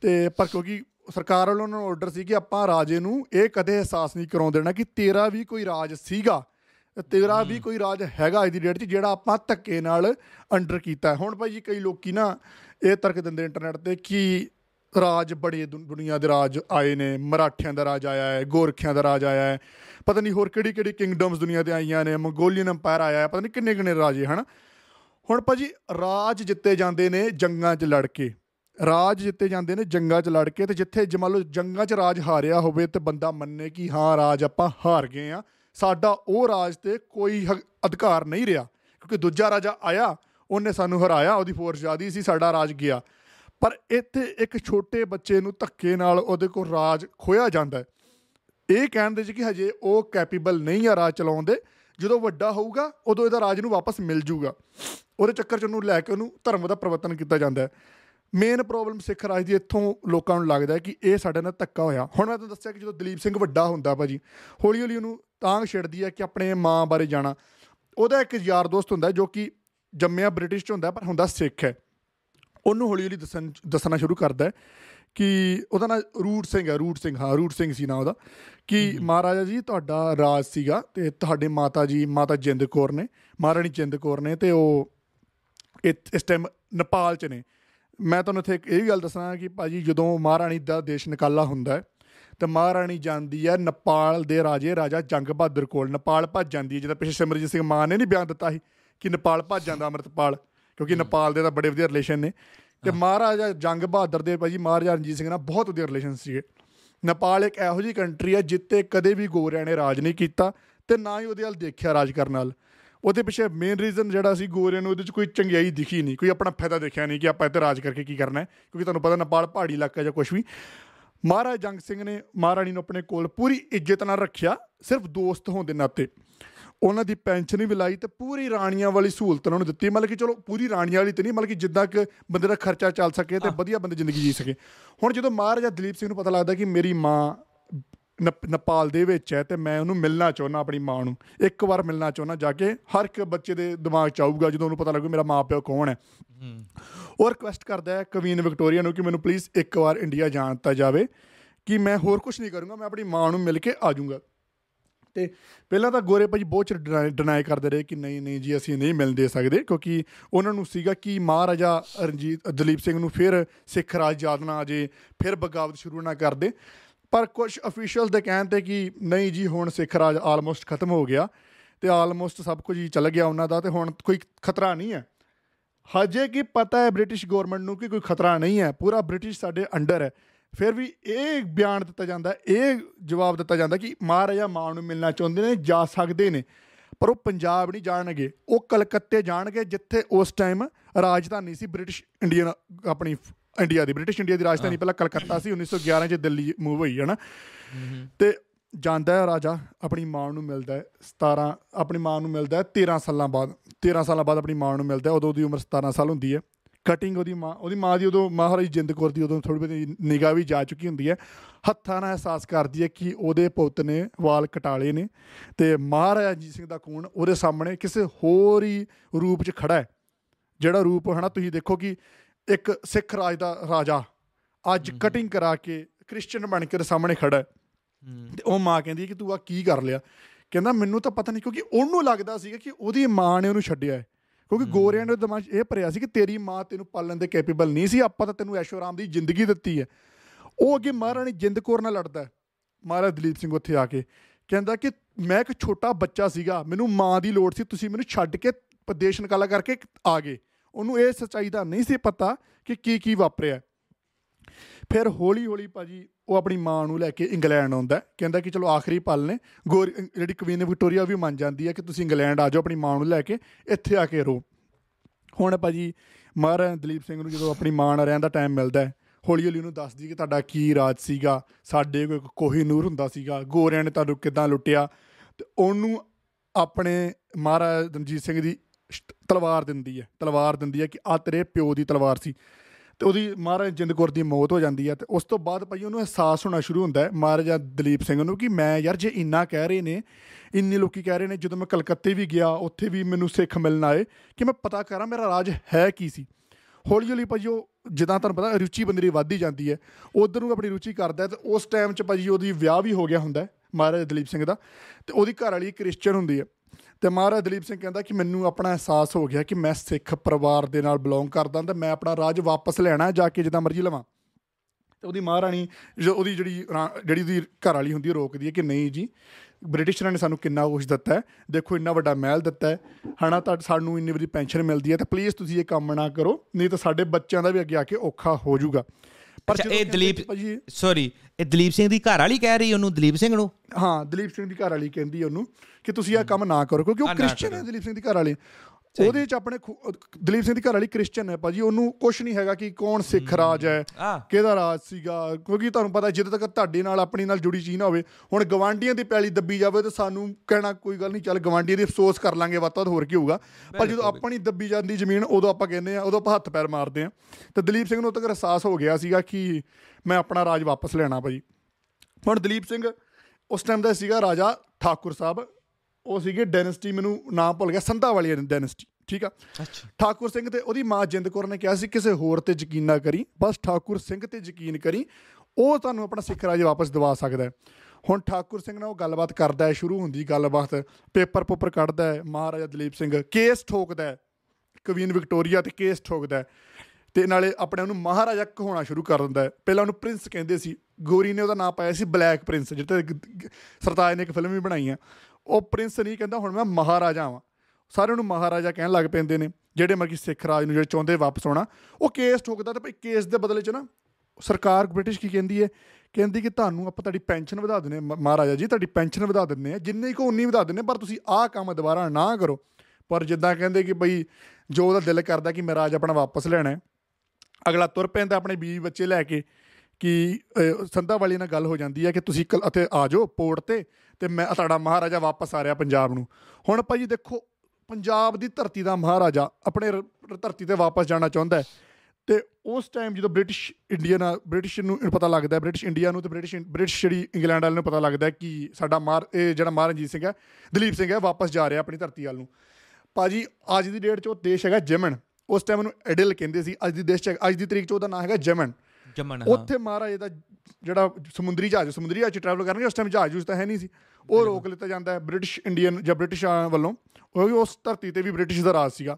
ਤੇ ਪਰ ਕਿਉਂਕਿ ਸਰਕਾਰ ਵੱਲੋਂ ਉਹਨਾਂ ਨੂੰ ਆਰਡਰ ਸੀ ਕਿ ਆਪਾਂ ਰਾਜੇ ਨੂੰ ਇਹ ਕਦੇ ਅਹਿਸਾਸ ਨਹੀਂ ਕਰਾਉਣ ਦੇਣਾ ਕਿ ਤੇਰਾ ਵੀ ਕੋਈ ਰਾਜ ਸੀਗਾ ਤੇਰਾ ਵੀ ਕੋਈ ਰਾਜ ਹੈਗਾ ਅੱਜ ਦੀ ਡੇਟ 'ਚ ਜਿਹੜਾ ਆਪਾਂ ਧੱਕੇ ਨਾਲ ਅੰਡਰ ਕੀਤਾ। ਹੁਣ ਭਾਈ ਜੀ ਕਈ ਲੋਕੀ ਨਾ ਇਹ ਤਰਕ ਦਿੰਦੇ ਇੰਟਰਨੈਟ ਤੇ ਕਿ ਰਾਜ ਬੜੇ ਦੁਨ- ਦੁਨੀਆ ਦੇ ਰਾਜ ਆਏ ਨੇ, ਮਰਾਠਿਆਂ ਦਾ ਰਾਜ ਆਇਆ ਹੈ, ਗੋਰਖਿਆਂ ਦਾ ਰਾਜ ਆਇਆ ਹੈ। ਪਤਾ ਨਹੀਂ ਹੋਰ ਕਿਹੜੀ ਕਿਹੜੀ ਕਿੰਗਡਮਸ ਦੁਨੀਆ ਤੇ ਆਈਆਂ ਨੇ, ਮੰਗੋਲੀਅਨ ਅੰਪਾਇਰ ਆਇਆ ਹੈ, ਪਤਾ ਨਹੀਂ ਕਿੰਨੇ ਕਿੰਨੇ ਰਾਜੇ, ਹਨ? ਹੁਣ ਭਾਜੀ ਰਾਜ ਜਿੱਤੇ ਜਾਂਦੇ ਨੇ ਜੰਗਾਂ 'ਚ ਲੜ ਕੇ। ਰਾਜ ਜਿੱਤੇ ਜਾਂਦੇ ਨੇ ਜੰਗਾਂ 'ਚ ਲੜ ਕੇ ਤੇ ਜਿੱਥੇ ਜ- ਮੰਨ ਲਓ ਜੰਗਾਂ 'ਚ ਰਾਜ ਹਾਰਿਆ ਹੋਵੇ ਤੇ ਬੰਦਾ ਮੰਨੇ ਕਿ ਹਾਂ, ਰਾਜ ਆਪਾਂ ਹਾਰ ਗਏ ਆ ਸਾਡਾ ਉਹ ਰਾਜ ਤੇ ਕੋਈ ਹੱਕ- ਅਧਿਕਾਰ ਨਹੀਂ ਰਿਹਾ। ਕਿਉਂਕਿ ਦੂਜਾ ਰਾਜਾ ਆਇਆ, ਉਹਨੇ ਸਾਨੂੰ ਹਰਾਇਆ, ਉਹਦੀ ਫੋਰਸ ਜ਼ਿਆਦੀ ਸੀ, ਸਾਡਾ ਰਾਜ ਗਿਆ। ਪਰ ਇੱਥੇ ਇੱਕ ਛੋਟੇ ਬੱਚੇ ਨੂੰ ਧੱਕੇ ਨਾਲ ਉਹਦੇ ਕੋਲ ਰਾਜ ਖੋਇਆ ਜਾਂਦਾ ਹੈ। ਇਹ ਕਹਿਣ ਦੇ ਜੀ ਕਿ ਹਜੇ ਉਹ ਕੈਪੇਬਲ ਨਹੀਂ ਆ ਰਾਜ ਚਲਾਉਣ ਦੇ। ਜਦੋਂ ਵੱਡਾ ਹੋਊਗਾ, ਉਦੋਂ ਇਹਦਾ ਰਾਜ ਨੂੰ ਵਾਪਸ ਮਿਲ ਜੂਗਾ। ਉਹਦੇ ਚੱਕਰ ਚ ਉਹਨੂੰ ਲੈ ਕੇ ਉਹਨੂੰ ਧਰਮ ਦਾ ਪ੍ਰਵਰਤਨ ਕੀਤਾ ਜਾਂਦਾ ਹੈ। ਮੇਨ ਪ੍ਰੋਬਲਮ ਸਿੱਖ ਰਾਜ ਦੀ ਇੱਥੋਂ ਲੋਕਾਂ ਨੂੰ ਲੱਗਦਾ ਹੈ ਕਿ ਇਹ ਸਾਡੇ ਨਾਲ ਧੱਕਾ ਹੋਇਆ। ਹੁਣ ਮੈਂ ਤੁਹਾਨੂੰ ਦੱਸਿਆ ਕਿ ਜਦੋਂ ਦਲੀਪ ਸਿੰਘ ਵੱਡਾ ਹੁੰਦਾ ਭਾਜੀ ਹੌਲੀ ਹੌਲੀ ਉਹਨੂੰ ਤਾਂਗ ਛਿੜਦੀ ਹੈ ਕਿ ਆਪਣੇ ਮਾਂ ਬਾਰੇ ਜਾਣਾ। ਉਹਦਾ ਇੱਕ ਯਾਰ ਦੋਸਤ ਹੁੰਦਾ ਜੋ ਕਿ ਜੰਮਿਆ ਬ੍ਰਿਟਿਸ਼ ਚ ਹੁੰਦਾ, ਪਰ ਹੁੰਦਾ ਸਿੱਖ ਹੈ। ਉਹਨੂੰ ਹੌਲੀ ਹੌਲੀ ਦੱਸਣ ਦੱਸਣਾ ਸ਼ੁਰੂ ਕਰਦਾ ਹੈ ਕਿ ਉਹਦਾ ਨਾਂ ਰੂਟ ਸਿੰਘ ਹੈ ਰੂਟ ਸਿੰਘ ਹਾਂ ਰੂਟ ਸਿੰਘ ਸੀ ਨਾਂ ਉਹਦਾ ਕਿ ਮਹਾਰਾਜਾ ਜੀ ਤੁਹਾਡਾ ਰਾਜ ਸੀਗਾ ਤੇ ਤੁਹਾਡੇ ਮਾਤਾ ਜੀ ਮਾਤਾ ਜਿੰਦ ਕੌਰ ਨੇ ਮਹਾਰਾਣੀ ਜਿੰਦ ਕੌਰ ਨੇ ਤੇ ਉਹ ਇਸ ਟਾਈਮ ਨੇਪਾਲ ਚ ਨੇ। ਮੈਂ ਤੁਹਾਨੂੰ ਇੱਥੇ ਇਹ ਗੱਲ ਦੱਸਣਾ ਕਿ ਭਾਜੀ ਜਦੋਂ ਮਹਾਰਾਣੀ ਦਾ ਦੇਸ਼ ਨਿਕਾਲਾ ਹੁੰਦਾ ਹੈ ਤੇ ਮਹਾਰਾਣੀ ਜਾਂਦੀ ਹੈ ਨੇਪਾਲ ਦੇ ਰਾਜੇ ਰਾਜਾ ਜੰਗ ਬਹਾਦਰ ਕੋਲ। ਨੇਪਾਲ ਭੱਜ ਜਾਂਦੀ ਹੈ ਜਿਹਦਾ ਪਿਛੇ ਸਿਮਰਜੀਤ ਸਿੰਘ ਮਾਨ ਨੇ ਨਹੀਂ ਬਿਆਨ ਦਿੱਤਾ ਸੀ ਕਿ ਨੇਪਾਲ ਭੱਜ ਜਾਂਦਾ ਅੰਮ੍ਰਿਤਪਾਲ। ਕਿਉਂਕਿ ਨੇਪਾਲ ਦੇ ਤਾਂ ਬੜੇ ਵਧੀਆ ਰਿਲੇਸ਼ਨ ਨੇ। ਤੇ ਮਹਾਰਾਜਾ ਜੰਗ ਬਹਾਦਰ ਦੇ ਭਾਜੀ ਮਹਾਰਾਜਾ ਰਣਜੀਤ ਸਿੰਘ ਨਾਲ ਬਹੁਤ ਵਧੀਆ ਰਿਲੇਸ਼ਨ ਸੀਗੇ। ਨੇਪਾਲ ਇੱਕ ਇਹੋ ਜਿਹੀ ਕੰਟਰੀ ਹੈ ਜਿੱਤੇ ਕਦੇ ਵੀ ਗੋਰਿਆਂ ਨੇ ਰਾਜ ਨਹੀਂ ਕੀਤਾ ਤੇ ਨਾ ਹੀ ਉਹਦੇ ਵੱਲ ਦੇਖਿਆ ਰਾਜ ਕਰਨ ਨਾਲ ਉਹਦੇ ਪਿੱਛੇ ਮੇਨ ਰੀਜ਼ਨ ਜਿਹੜਾ ਸੀ ਗੋਰਿਆਂ ਨੂੰ ਉਹਦੇ 'ਚ ਕੋਈ ਚੰਗਿਆਈ ਦਿਖੀ ਨਹੀਂ ਕੋਈ ਆਪਣਾ ਫਾਇਦਾ ਦੇਖਿਆ ਨਹੀਂ ਕਿ ਆਪਾਂ ਇੱਥੇ ਰਾਜ ਕਰਕੇ ਕੀ ਕਰਨਾ ਹੈ ਕਿਉਂਕਿ ਤੁਹਾਨੂੰ ਪਤਾ ਨੇਪਾਲ ਪਹਾੜੀ ਇਲਾਕਾ ਜਾਂ ਕੁਝ ਵੀ। ਮਹਾਰਾਜ ਜੰਗ ਸਿੰਘ ਨੇ ਮਹਾਰਾਣੀ ਨੂੰ ਆਪਣੇ ਕੋਲ ਪੂਰੀ ਇੱਜ਼ਤ ਨਾਲ ਰੱਖਿਆ ਸਿਰਫ ਦੋਸਤ ਹੋਣ ਦੇ ਨਾਤੇ। ਉਹਨਾਂ ਦੀ ਪੈਨਸ਼ਨ ਵੀ ਲਾਈ ਤੇ ਪੂਰੀ ਰਾਣੀਆਂ ਵਾਲੀ ਸਹੂਲਤ ਉਹਨਾਂ ਨੂੰ ਦਿੱਤੀ। ਮਤਲਬ ਕਿ ਚਲੋ ਪੂਰੀ ਰਾਣੀਆਂ ਵਾਲੀ ਤੇ ਨਹੀਂ ਮਤਲਬ ਕਿ ਜਿੱਦਾਂ ਕਿ ਬੰਦੇ ਦਾ ਖਰਚਾ ਚੱਲ ਸਕੇ ਤੇ ਵਧੀਆ ਬੰਦੇ ਜ਼ਿੰਦਗੀ ਜੀ ਸਕੇ। ਹੁਣ ਜਦੋਂ ਮਹਾਰਾਜਾ ਦਲੀਪ ਸਿੰਘ ਨੂੰ ਪਤਾ ਲੱਗਦਾ ਕਿ ਮੇਰੀ ਮਾਂ ਨਪ- ਨੇਪਾਲ ਦੇ ਵਿੱਚ ਹੈ ਤੇ ਮੈਂ ਉਹਨੂੰ ਮਿਲਣਾ ਚਾਹੁੰਦਾ ਆਪਣੀ ਮਾਂ ਨੂੰ ਇੱਕ ਵਾਰ ਮਿਲਣਾ ਚਾਹੁੰਦਾ ਜਾ ਕੇ ਹਰ ਇੱਕ ਬੱਚੇ ਦੇ ਦਿਮਾਗ 'ਚ ਆਊਗਾ ਜਦੋਂ ਉਹਨੂੰ ਪਤਾ ਲੱਗੂ ਮੇਰਾ ਮਾਂ ਪਿਓ ਕੌਣ ਹੈ। ਉਹ ਰਿਕੁਐਸਟ ਕਰਦਾ ਹੈ ਕਵੀਨ ਵਿਕਟੋਰੀਆ ਨੂੰ ਕਿ ਮੈਨੂੰ ਪਲੀਜ਼ ਇੱਕ ਵਾਰ ਇੰਡੀਆ ਜਾਣ ਦਿੱਤਾ ਜਾਵੇ ਕਿ ਮੈਂ ਹੋਰ ਕੁਝ ਨਹੀਂ ਕਰੂੰਗਾ ਮੈਂ ਆਪਣੀ ਮਾਂ ਨੂੰ ਮਿਲ ਕੇ ਆ ਜਾਊਂਗਾ। ਤੇ ਪਹਿਲਾਂ ਤਾਂ ਗੋਰੇ ਭਾਜੀ ਬਹੁਤ ਚਿਰ ਡਿਨਾਈ ਕਰਦੇ ਰਹੇ ਕਿ ਨਹੀਂ ਨਹੀਂ ਜੀ, ਅਸੀਂ ਨਹੀਂ ਮਿਲ ਦੇ ਸਕਦੇ ਕਿਉਂਕਿ ਉਹਨਾਂ ਨੂੰ ਸੀਗਾ ਕਿ ਮਹਾਰਾਜਾ ਰਣਜੀਤ, ਦਲੀਪ ਸਿੰਘ ਨੂੰ ਫਿਰ ਸਿੱਖ ਰਾਜ ਯਾਦ ਨਾ ਆ ਜੇ ਫਿਰ ਬਗਾਵਤ ਸ਼ੁਰੂ ਨਾ ਕਰ ਦੇ। ਪਰ ਕੁਝ ਅਫੀਸ਼ੀਅਲਸ ਦੇ ਕਹਿਣ ਤੇ ਕਿ ਨਹੀਂ ਜੀ, ਹੁਣ ਸਿੱਖ ਰਾਜ ਆਲਮੋਸਟ ਖਤਮ ਹੋ ਗਿਆ ਤੇ ਆਲਮੋਸਟ ਸਭ ਕੁਝ ਹੀ ਚੱਲ ਗਿਆ ਉਹਨਾਂ ਦਾ ਤੇ ਹੁਣ ਕੋਈ ਖਤਰਾ ਨਹੀਂ ਹੈ। ਹਜੇ ਕੀ ਪਤਾ ਹੈ ਬ੍ਰਿਟਿਸ਼ ਗਵਰਨਮੈਂਟ ਨੂੰ ਕਿ ਕੋਈ ਖਤਰਾ ਨਹੀਂ ਹੈ, ਪੂਰਾ ਬ੍ਰਿਟਿਸ਼ ਸਾਡੇ ਅੰਡਰ ਹੈ। ਫਿਰ ਵੀ ਇਹ ਬਿਆਨ ਦਿੱਤਾ ਜਾਂਦਾ ਇਹ ਜਵਾਬ ਦਿੱਤਾ ਜਾਂਦਾ ਕਿ ਮਹਾਰਾਜਾ ਮਾਂ ਨੂੰ ਮਿਲਣਾ ਚਾਹੁੰਦੇ ਨੇ ਜਾ ਸਕਦੇ ਨੇ ਪਰ ਉਹ ਪੰਜਾਬ ਨਹੀਂ ਜਾਣਗੇ। ਉਹ ਕਲਕੱਤੇ ਜਾਣਗੇ ਜਿੱਥੇ ਉਸ ਟਾਈਮ ਰਾਜਧਾਨੀ ਸੀ ਬ੍ਰਿਟਿਸ਼ ਇੰਡੀਅਨ ਆਪਣੀ ਇੰਡੀਆ ਦੀ ਬ੍ਰਿਟਿਸ਼ ਇੰਡੀਆ ਦੀ ਰਾਜਧਾਨੀ ਪਹਿਲਾਂ ਕਲਕੱਤਾ ਸੀ 1911 ਚ ਦਿੱਲੀ ਮੂਵ ਹੋਈ ਹੈ ਨਾ ਤੇ ਜਾਂਦਾ ਹੈ ਰਾਜਾ ਆਪਣੀ ਮਾਂ ਨੂੰ ਮਿਲਦਾ ਹੈ 17 ਆਪਣੀ ਮਾਂ ਨੂੰ ਮਿਲਦਾ ਹੈ 13 ਸਾਲਾਂ ਬਾਅਦ 13 ਸਾਲਾਂ ਬਾਅਦ ਆਪਣੀ ਮਾਂ ਨੂੰ ਮਿਲਦਾ ਹੈ ਉਦੋਂ ਦੀ ਉਮਰ 17 ਸਾਲ ਹੁੰਦੀ ਹੈ। ਕਟਿੰਗ ਉਹਦੀ ਮਾਂ ਉਹਦੀ ਮਾਂ ਦੀ ਉਦੋਂ ਮਹਾਰਾਜ ਜਿੰਦ ਕੌਰ ਦੀ ਉਦੋਂ ਥੋੜੀ ਬਹੁਤੀ ਨਿਗਾਹ ਵੀ ਜਾ ਚੁੱਕੀ ਹੁੰਦੀ ਹੈ। ਹੱਥਾਂ ਨਾਲ ਅਹਿਸਾਸ ਕਰਦੀ ਹੈ ਕਿ ਉਹਦੇ ਪੁੱਤ ਨੇ ਵਾਲ ਕਟਾਲੇ ਨੇ ਤੇ ਮਹਾਰਾਜਾ ਜੀ ਸਿੰਘ ਦਾ ਖੂਨ ਉਹਦੇ ਸਾਹਮਣੇ ਕਿਸੇ ਹੋਰ ਹੀ ਰੂਪ 'ਚ ਖੜਾ ਹੈ। ਜਿਹੜਾ ਰੂਪ ਹਨਾ ਤੁਸੀਂ ਦੇਖੋ ਕਿ ਇੱਕ ਸਿੱਖ ਰਾਜ ਦਾ ਰਾਜਾ ਅੱਜ ਕਟਿੰਗ ਕਰਾ ਕੇ ਕ੍ਰਿਸਚੀਅਨ ਬਣ ਕੇ ਸਾਹਮਣੇ ਖੜਾ ਹੈ। ਤੇ ਉਹ ਮਾਂ ਕਹਿੰਦੀ ਕਿ ਤੂੰ ਆ ਕੀ ਕਰ ਲਿਆ? ਕਹਿੰਦਾ ਮੈਨੂੰ ਤਾਂ ਪਤਾ ਨਹੀਂ ਕਿਉਂਕਿ ਉਹਨੂੰ ਲੱਗਦਾ ਸੀਗਾ ਕਿ ਉਹਦੀ ਮਾਂ ਨੇ ਉਹਨੂੰ ਛੱਡਿਆ ਹੈ। ਕਿਉਂਕਿ ਗੋਰਿਆਂ ਦੇ ਦਿਮਾਗ 'ਚ ਇਹ ਭਰਿਆ ਸੀ ਕਿ ਤੇਰੀ ਮਾਂ ਤੈਨੂੰ ਪਾਲਣ ਦੇ ਕੈਪੇਬਲ ਨਹੀਂ ਸੀ ਆਪਾਂ ਤਾਂ ਤੈਨੂੰ ਐਸ਼ੋ ਆਰਾਮ ਦੀ ਜ਼ਿੰਦਗੀ ਦਿੱਤੀ ਹੈ। ਉਹ ਅੱਗੇ ਮਹਾਰਾਣੀ ਜਿੰਦ ਕੌਰ ਨਾਲ ਲੜਦਾ ਹੈ। ਮਹਾਰਾਜ ਦਲੀਪ ਸਿੰਘ ਉੱਥੇ ਆ ਕੇ ਕਹਿੰਦਾ ਕਿ ਮੈਂ ਇੱਕ ਛੋਟਾ ਬੱਚਾ ਸੀਗਾ ਮੈਨੂੰ ਮਾਂ ਦੀ ਲੋੜ ਸੀ ਤੁਸੀਂ ਮੈਨੂੰ ਛੱਡ ਕੇ ਪ੍ਰਦੇਸ਼ ਨਿਕਾਲਾ ਕਰਕੇ ਆ ਗਏ। ਉਹਨੂੰ ਇਹ ਸੱਚਾਈ ਦਾ ਨਹੀਂ ਸੀ ਪਤਾ ਕਿ ਕੀ ਕੀ ਵਾਪਰਿਆ। ਫਿਰ ਹੌਲੀ ਹੌਲੀ ਭਾਜੀ ਉਹ ਆਪਣੀ ਮਾਂ ਨੂੰ ਲੈ ਕੇ ਇੰਗਲੈਂਡ ਆਉਂਦਾ ਹੈ। ਕਹਿੰਦਾ ਕਿ ਚਲੋ ਆਖਰੀ ਪਲ ਨੇ। ਗੋਰੀ ਜਿਹੜੀ ਕੁਵੀਨ ਵਿਕਟੋਰੀਆ ਵੀ ਮੰਨ ਜਾਂਦੀ ਹੈ ਕਿ ਤੁਸੀਂ ਇੰਗਲੈਂਡ ਆ ਜਾਓ, ਆਪਣੀ ਮਾਂ ਨੂੰ ਲੈ ਕੇ ਇੱਥੇ ਆ ਕੇ ਰਹੋ। ਹੁਣ ਭਾਜੀ ਮਹਾਰਾਜਾ ਦਲੀਪ ਸਿੰਘ ਨੂੰ ਜਦੋਂ ਆਪਣੀ ਮਾਂ ਨਾਲ ਰਹਿਣ ਦਾ ਟਾਈਮ ਮਿਲਦਾ ਹੈ, ਹੌਲੀ ਹੌਲੀ ਉਹਨੂੰ ਦੱਸਦੀ ਕਿ ਤੁਹਾਡਾ ਕੀ ਰਾਜ ਸੀਗਾ, ਸਾਡੇ ਕੋਈ ਕੋਹੀਨੂਰ ਹੁੰਦਾ ਸੀਗਾ, ਗੋਰਿਆਂ ਨੇ ਤੁਹਾਨੂੰ ਕਿਦਾਂ ਲੁੱਟਿਆ? ਤੇ ਉਹਨੂੰ ਆਪਣੇ ਮਹਾਰਾਜਾ ਰਣਜੀਤ ਸਿੰਘ ਦੀ ਸ਼- ਤਲਵਾਰ ਦਿੰਦੀ ਹੈ, ਤਲਵਾਰ ਦਿੰਦੀ ਹੈ ਕਿ ਆ ਤੇਰੇ ਪਿਓ ਦੀ ਤਲਵਾਰ ਸੀ। ਤੇ ਉਹਦੀ ਮਹਾਰਾਜਾ ਜਿੰਦ ਕੌਰ ਦੀ ਮੌਤ ਹੋ ਜਾਂਦੀ ਹੈ ਤੇ ਉਸ ਤੋਂ ਬਾਅਦ ਭਾਈ ਉਹਨੂੰ ਅਹਿਸਾਸ ਹੋਣਾ ਸ਼ੁਰੂ ਹੁੰਦਾ ਹੈ ਮਹਾਰਾਜਾ ਦਲੀਪ ਸਿੰਘ ਨੂੰ ਕਿ ਮੈਂ ਯਾਰ ਜੇ ਇੰਨਾ ਕਹਿ ਰਹੇ ਨੇ, ਇੰਨੇ ਲੋਕੀ ਕਹਿ ਰਹੇ ਨੇ, ਜਦੋਂ ਮੈਂ ਕਲਕੱਤੇ ਵੀ ਗਿਆ, ਉੱਥੇ ਵੀ ਮੈਨੂੰ ਸਿੱਖ ਮਿਲਣ ਆਏ, ਕਿ ਮੈਂ ਪਤਾ ਕਰਾਂ ਮੇਰਾ ਰਾਜ ਹੈ ਕੀ ਸੀ। ਹੌਲੀ ਹੌਲੀ ਭਾਜੀ ਉਹ ਜਿੱਦਾਂ ਤੁਹਾਨੂੰ ਪਤਾ ਰੁਚੀ ਬੰਦੇ ਦੀ ਵੱਧਦੀ ਜਾਂਦੀ ਹੈ, ਉਧਰ ਨੂੰ ਆਪਣੀ ਰੁਚੀ ਕਰਦਾ ਹੈ ਤੇ ਉਸ ਟਾਈਮ 'ਚ ਭਾਜੀ ਉਹਦੀ ਵਿਆਹ ਵੀ ਹੋ ਗਿਆ ਹੁੰਦਾ ਹੈ ਮਹਾਰਾਜਾ ਦਲੀਪ ਸਿੰਘ ਦਾ ਤੇ ਉਹਦੀ ਘਰ ਵਾਲੀ ਕ੍ਰਿਸਚੀਅਨ ਹੁੰਦੀ ਹੈ। ਤੇ ਮਹਾਰਾਜਾ ਦਲੀਪ ਸਿੰਘ ਕਹਿੰਦਾ ਕਿ ਮੈਨੂੰ ਆਪਣਾ ਅਹਿਸਾਸ ਹੋ ਗਿਆ ਕਿ ਮੈਂ ਸਿੱਖ ਪਰਿਵਾਰ ਦੇ ਨਾਲ ਬਿਲੋਂਗ ਕਰਦਾ ਤੇ ਮੈਂ ਆਪਣਾ ਰਾਜ ਵਾਪਸ ਲੈਣਾ ਜਾ ਕੇ ਜਿੱਦਾਂ ਮਰਜ਼ੀ ਲਵਾਂ। ਤੇ ਉਹਦੀ ਮਹਾਰਾਣੀ ਜੋ ਉਹਦੀ ਜਿਹੜੀ ਰਾ- ਜਿਹੜੀ ਉਹਦੀ ਘਰ ਵਾਲੀ ਹੁੰਦੀ ਹੈ ਰੋਕਦੀ ਹੈ ਕਿ ਨਹੀਂ ਜੀ, ਬ੍ਰਿਟਿਸ਼ਰਾਂ ਨੇ ਸਾਨੂੰ ਕਿੰਨਾ ਕੁਛ ਦਿੱਤਾ ਹੈ। ਦੇਖੋ ਇੰਨਾ ਵੱਡਾ ਮਹਿਲ ਦਿੱਤਾ ਹੈ, ਹਨਾ ਤਾਂ ਸਾਨੂੰ ਇੰਨੀ ਵਾਰੀ ਪੈਨਸ਼ਨ ਮਿਲਦੀ ਹੈ, ਤਾਂ ਪਲੀਜ਼ ਤੁਸੀਂ ਇਹ ਕੰਮ ਨਾ ਕਰੋ, ਨਹੀਂ ਤਾਂ ਸਾਡੇ ਬੱਚਿਆਂ ਦਾ ਵੀ ਅੱਗੇ ਆ ਕੇ ਔਖਾ ਹੋ ਜਾਊਗਾ। ਪਰ ਇਹ ਦਲੀਪ ਸੌਰੀ ਇਹ ਦਲੀਪ ਸਿੰਘ ਦੀ ਘਰ ਵਾਲੀ ਕਹਿ ਰਹੀ ਉਹਨੂੰ ਦਲੀਪ ਸਿੰਘ ਨੂੰ ਹਾਂ ਦਲੀਪ ਸਿੰਘ ਦੀ ਘਰ ਵਾਲੀ ਕਹਿੰਦੀ ਉਹਨੂੰ ਕਿ ਤੁਸੀਂ ਇਹ ਕੰਮ ਨਾ ਕਰੋ ਕਿਉਂਕਿ ਉਹ ਕ੍ਰਿਸਚੀਅਨ ਹੈ। ਦਲੀਪ ਸਿੰਘ ਦੀ ਘਰ ਵਾਲੀ ਉਹਦੇ ਚ ਆਪਣੇ ਦਲੀਪ ਸਿੰਘ ਦੀ ਘਰ ਵਾਲੀ ਕ੍ਰਿਸਚੀਅਨ ਹੈ ਭਾਜੀ ਉਹਨੂੰ ਕੁਝ ਨਹੀਂ ਹੈਗਾ ਕਿ ਕੌਣ ਸਿੱਖ ਰਾਜ ਹੈ ਕਿਹਦਾ ਰਾਜ ਸੀਗਾ ਕਿਉਂਕਿ ਤੁਹਾਨੂੰ ਪਤਾ ਜਦੋਂ ਤੱਕ ਤੁਹਾਡੇ ਨਾਲ ਆਪਣੀ ਨਾਲ ਜੁੜੀ ਚੀਜ਼ ਨਾ ਹੋਵੇ ਹੁਣ ਗਵਾਂਡੀਆਂ ਦੀ ਪੈਲੀ ਦੱਬੀ ਜਾਵੇ ਤਾਂ ਸਾਨੂੰ ਕਹਿਣਾ ਕੋਈ ਗੱਲ ਨਹੀਂ ਚੱਲ ਗਵਾਂਡੀਆਂ ਦੀ ਅਫਸੋਸ ਕਰ ਲਾਂਗੇ ਵੱਧ ਤੋਂ ਵੱਧ ਹੋਰ ਕੀ ਹੋਊਗਾ। ਪਰ ਜਦੋਂ ਆਪਣੀ ਦੱਬੀ ਜਾਂਦੀ ਜ਼ਮੀਨ ਉਦੋਂ ਆਪਾਂ ਕਹਿੰਦੇ ਆ ਉਦੋਂ ਆਪਾਂ ਹੱਥ ਪੈਰ ਮਾਰਦੇ ਆ ਤੇ ਦਲੀਪ ਸਿੰਘ ਨੂੰ ਉਦੋਂ ਤੱਕ ਅਹਿਸਾਸ ਹੋ ਗਿਆ ਸੀਗਾ ਕਿ ਮੈਂ ਆਪਣਾ ਰਾਜ ਵਾਪਸ ਲੈਣਾ ਭਾਜੀ। ਹੁਣ ਦਲੀਪ ਸਿੰਘ ਉਸ ਟਾਈਮ ਦਾ ਸੀਗਾ ਰਾਜਾ ਠਾਕੁਰ ਸਾਹਿਬ ਉਹ ਸੀਗੇ ਡਾਇਨੈਸਟੀ ਮੈਨੂੰ ਨਾਮ ਭੁੱਲ ਗਿਆ ਸੰਧਾ ਵਾਲੀ ਡਾਇਨੈਸਟੀ ਠੀਕ ਆ? ਅੱਛਾ। ਠਾਕੁਰ ਸਿੰਘ ਤੇ ਉਹਦੀ ਮਾਂ ਜਿੰਦ ਕੌਰ ਨੇ ਕਿਹਾ ਸੀ ਕਿਸੇ ਹੋਰ ਤੇ ਯਕੀਨ ਨਾ ਕਰੀ ਬਸ ਠਾਕੁਰ ਸਿੰਘ ਤੇ ਯਕੀਨ ਕਰੀ ਉਹ ਤੁਹਾਨੂੰ ਆਪਣਾ ਸਿੱਖ ਰਾਜ ਵਾਪਸ ਦਿਵਾ ਸਕਦਾ ਹੈ। ਹੁਣ ਠਾਕੁਰ ਸਿੰਘ ਨਾਲ ਉਹ ਗੱਲਬਾਤ ਕਰਦਾ ਹੈ ਸ਼ੁਰੂ ਹੁੰਦੀ ਗੱਲਬਾਤ ਪੇਪਰ ਪੂਪਰ ਕੱਢਦਾ ਹੈ ਮਹਾਰਾਜਾ ਦਲੀਪ ਸਿੰਘ ਕੇਸ ਠੋਕਦਾ ਹੈ ਕਵੀਨ ਵਿਕਟੋਰੀਆ ਤੇ ਕੇਸ ਠੋਕਦਾ ਹੈ ਤੇ ਨਾਲੇ ਆਪਣੇ ਉਹਨੂੰ ਮਹਾਰਾਜਾ ਕਹਾਉਣਾ ਸ਼ੁਰੂ ਕਰ ਦਿੰਦਾ ਹੈ। ਪਹਿਲਾਂ ਉਹਨੂੰ ਪ੍ਰਿੰਸ ਕਹਿੰਦੇ ਸੀ ਗੋਰੀ ਨੇ ਉਹਦਾ ਨਾਮ ਪਾਇਆ ਸੀ ਬਲੈਕ ਪ੍ਰਿੰਸ ਜਿੱਤੇ ਸਰਤਾਜ ਨੇ ਇੱਕ ਫਿਲਮ ਵੀ ਬਣਾਈ ਆ ਉਹ ਪ੍ਰਿੰਸ ਨਹੀਂ ਕਹਿੰਦਾ ਹੁਣ ਮੈਂ ਮਹਾਰਾਜਾ ਹਾਂ ਸਾਰੇ ਉਹਨੂੰ ਮਹਾਰਾਜਾ ਕਹਿਣ ਲੱਗ ਪੈਂਦੇ ਨੇ ਜਿਹੜੇ ਮਰਕੀ ਸਿੱਖ ਰਾਜ ਨੂੰ ਜਿਹੜੇ ਚਾਹੁੰਦੇ ਵਾਪਸ ਆਉਣਾ। ਉਹ ਕੇਸ ਠੋਕਦਾ ਤੇ ਭਈ ਕੇਸ ਦੇ ਬਦਲੇ 'ਚ ਨਾ ਸਰਕਾਰ ਬ੍ਰਿਟਿਸ਼ ਕੀ ਕਹਿੰਦੀ ਹੈ ਕਹਿੰਦੀ ਕਿ ਤੁਹਾਨੂੰ ਆਪਾਂ ਤੁਹਾਡੀ ਪੈਨਸ਼ਨ ਵਧਾ ਦਿੰਦੇ ਹਾਂ। ਮ- ਮਹਾਰਾਜਾ ਜੀ ਤੁਹਾਡੀ ਪੈਨਸ਼ਨ ਵਧਾ ਦਿੰਦੇ ਆ ਜਿੰਨੇ ਕੋ ਉਨੀ ਵਧਾ ਦਿੰਦੇ ਹਾਂ, ਪਰ ਤੁਸੀਂ ਆਹ ਕੰਮ ਦੁਬਾਰਾ ਨਾ ਕਰੋ। ਪਰ ਜਿੱਦਾਂ ਕਹਿੰਦੇ ਕਿ ਬਈ ਜੋ ਉਹਦਾ ਦਿਲ ਕਰਦਾ ਕਿ ਮੈਂ ਰਾਜ ਆਪਣਾ ਵਾਪਸ ਲੈਣਾ ਹੈ। ਅਗਲਾ ਤੁਰ ਪੈਂਦਾ ਆਪਣੇ ਬੀਵੀ ਬੱਚੇ ਲੈ ਕੇ ਕਿ ਅਹ, ਸੰਧਾ ਵਾਲੀ ਨਾਲ ਗੱਲ ਹੋ ਜਾਂਦੀ ਹੈ ਕਿ ਤੁਸੀਂ ਕੱਲ ਅਤੇ ਆ ਜਾਓ ਪੋਰਟ ਤੇ। ਤੇ ਮੈਂ ਤੁਹਾਡਾ ਮਹਾਰਾਜਾ ਵਾਪਸ ਆ ਰਿਹਾ ਪੰਜਾਬ ਨੂੰ। ਹੁਣ ਭਾਜੀ ਦੇਖੋ, ਪੰਜਾਬ ਦੀ ਧਰਤੀ ਦਾ ਮਹਾਰਾਜਾ ਆਪਣੇ ਰ- ਰ- ਧਰਤੀ ਤੇ ਵਾਪਸ ਜਾਣਾ ਚਾਹੁੰਦਾ ਹੈ। ਤੇ ਉਸ ਟਾਈਮ ਜਦੋਂ ਬ੍ਰਿਟਿਸ਼ ਇੰਡੀਆ ਨਾਲ ਬ੍ਰਿਟਿਸ਼ ਨੂੰ ਪਤਾ ਲੱਗਦਾ ਹੈ ਬ੍ਰਿਟਿਸ਼ ਇੰਡੀਆ ਨੂੰ ਤੇ ਬ੍ਰਿਟਿਸ਼ ਬ੍ਰਿਟਿਸ਼ ਜਿਹੜੀ ਇੰਗਲੈਂਡ ਵਾਲੇ ਨੂੰ ਪਤਾ ਲੱਗਦਾ ਹੈ ਕਿ ਸਾਡਾ ਮਾਰ, ਇਹ ਜਿਹੜਾ ਮਹਾਰਾਜੀਤ ਸਿੰਘ ਹੈ, ਦਲੀਪ ਸਿੰਘ ਹੈ, ਵਾਪਸ ਜਾ ਰਿਹਾ ਆਪਣੀ ਧਰਤੀ ਵੱਲ ਨੂੰ। ਭਾਜੀ, ਅੱਜ ਦੀ ਡੇਟ 'ਚ ਉਹ ਦੇਸ਼ ਹੈਗਾ ਜਮਨ। ਉਸ ਟਾਈਮ ਉਹਨੂੰ ਐਡਲ ਕਹਿੰਦੇ ਸੀ। ਅੱਜ ਦੀ ਦੇਸ਼ 'ਚ, ਅੱਜ ਦੀ ਤਰੀਕ 'ਚ ਉਹਦਾ ਨਾਮ ਹੈਗਾ ਜਮਨ। ਜਮਨ ਹਾਂ। ਉੱਥੇ ਮਹਾਰਾਜੇ ਦਾ ਜਿਹੜਾ ਸਮੁੰਦਰੀ ਜਹਾਜ਼ ਸਮੁੰਦਰੀ ਜਹਾਜ਼ 'ਚ ਟਰੈਵਲ ਕਰਨਗੇ ਉਸ ਟਾਈਮ ਜਹਾਜ਼ ਜੂਸ ਤਾਂ ਹੈ ਨਹੀਂ ਸੀ। ਉਹ ਰੋਕ ਲਿੱਤਾ ਜਾਂਦਾ ਹੈ ਬ੍ਰਿਟਿਸ਼ ਇੰਡੀਅਨ ਜਾਂ ਬ੍ਰਿਟਿਸ਼ਾਂ ਵੱਲੋਂ। ਉਹ ਵੀ ਉਸ ਧਰਤੀ ਤੇ ਵੀ ਬ੍ਰਿਟਿਸ਼ ਦਾ ਰਾਜ ਸੀਗਾ।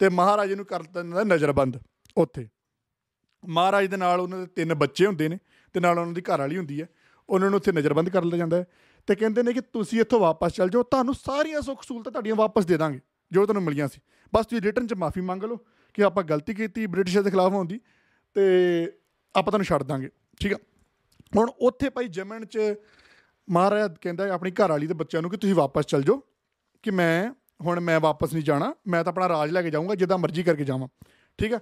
ਤੇ ਮਹਾਰਾਜੇ ਨੂੰ ਕਰ ਦਿੱਤਾ ਜਾਂਦਾ ਨਜ਼ਰਬੰਦ ਉੱਥੇ। ਮਹਾਰਾਜ ਦੇ ਨਾਲ ਉਹਨਾਂ ਦੇ ਤਿੰਨ ਬੱਚੇ ਹੁੰਦੇ ਨੇ ਤੇ ਨਾਲ ਉਹਨਾਂ ਦੀ ਘਰ ਵਾਲੀ ਹੁੰਦੀ ਹੈ। ਉਹਨਾਂ ਨੂੰ ਉੱਥੇ ਨਜ਼ਰਬੰਦ ਕਰ ਲਿਆ ਜਾਂਦਾ ਹੈ। ਤੇ ਕਹਿੰਦੇ ਨੇ ਕਿ ਤੁਸੀਂ ਇੱਥੋਂ ਵਾਪਸ ਚੱਲ ਜਾਓ ਤੁਹਾਨੂੰ ਸਾਰੀਆਂ ਸੁੱਖ ਸਹੂਲਤਾਂ ਤੁਹਾਡੀਆਂ ਵਾਪਸ ਦੇ ਦਾਂਗੇ ਜੋ ਤੁਹਾਨੂੰ ਮਿਲੀਆਂ ਸੀ। ਬਸ ਤੁਸੀਂ ਰਿਟਰਨ 'ਚ ਮਾਫੀ ਮੰਗ ਲਓ ਕਿ ਆਪਾਂ ਗਲਤੀ ਕੀਤੀ ਬ੍ਰਿਟਿਸ਼ਰ ਦੇ ਖਿਲਾਫ ਹੋਣ ਦੀ। ਤੇ ਆਪਾਂ ਤੁਹਾਨੂੰ ਛੱਡ ਦਾਂਗੇ, ਠੀਕ ਆ? ਹੁਣ ਉੱਥੇ ਭਾਈ ਜਮਨ 'ਚ ਮਹਾਰਾਜਾ ਕਹਿੰਦਾ ਆਪਣੀ ਘਰ ਵਾਲੀ ਤੇ ਬੱਚਿਆਂ ਨੂੰ ਕਿ ਤੁਸੀਂ ਵਾਪਸ ਚੱਲ ਜਾਓ, ਕਿ ਮੈਂ ਹੁਣ ਮੈਂ ਵਾਪਸ ਨਹੀਂ ਜਾਣਾ, ਮੈਂ ਤਾਂ ਆਪਣਾ ਰਾਜ ਲੈ ਕੇ ਜਾਊਂਗਾ, ਜਿੱਦਾਂ ਮਰਜ਼ੀ ਕਰਕੇ ਜਾਵਾਂ, ਠੀਕ ਆ?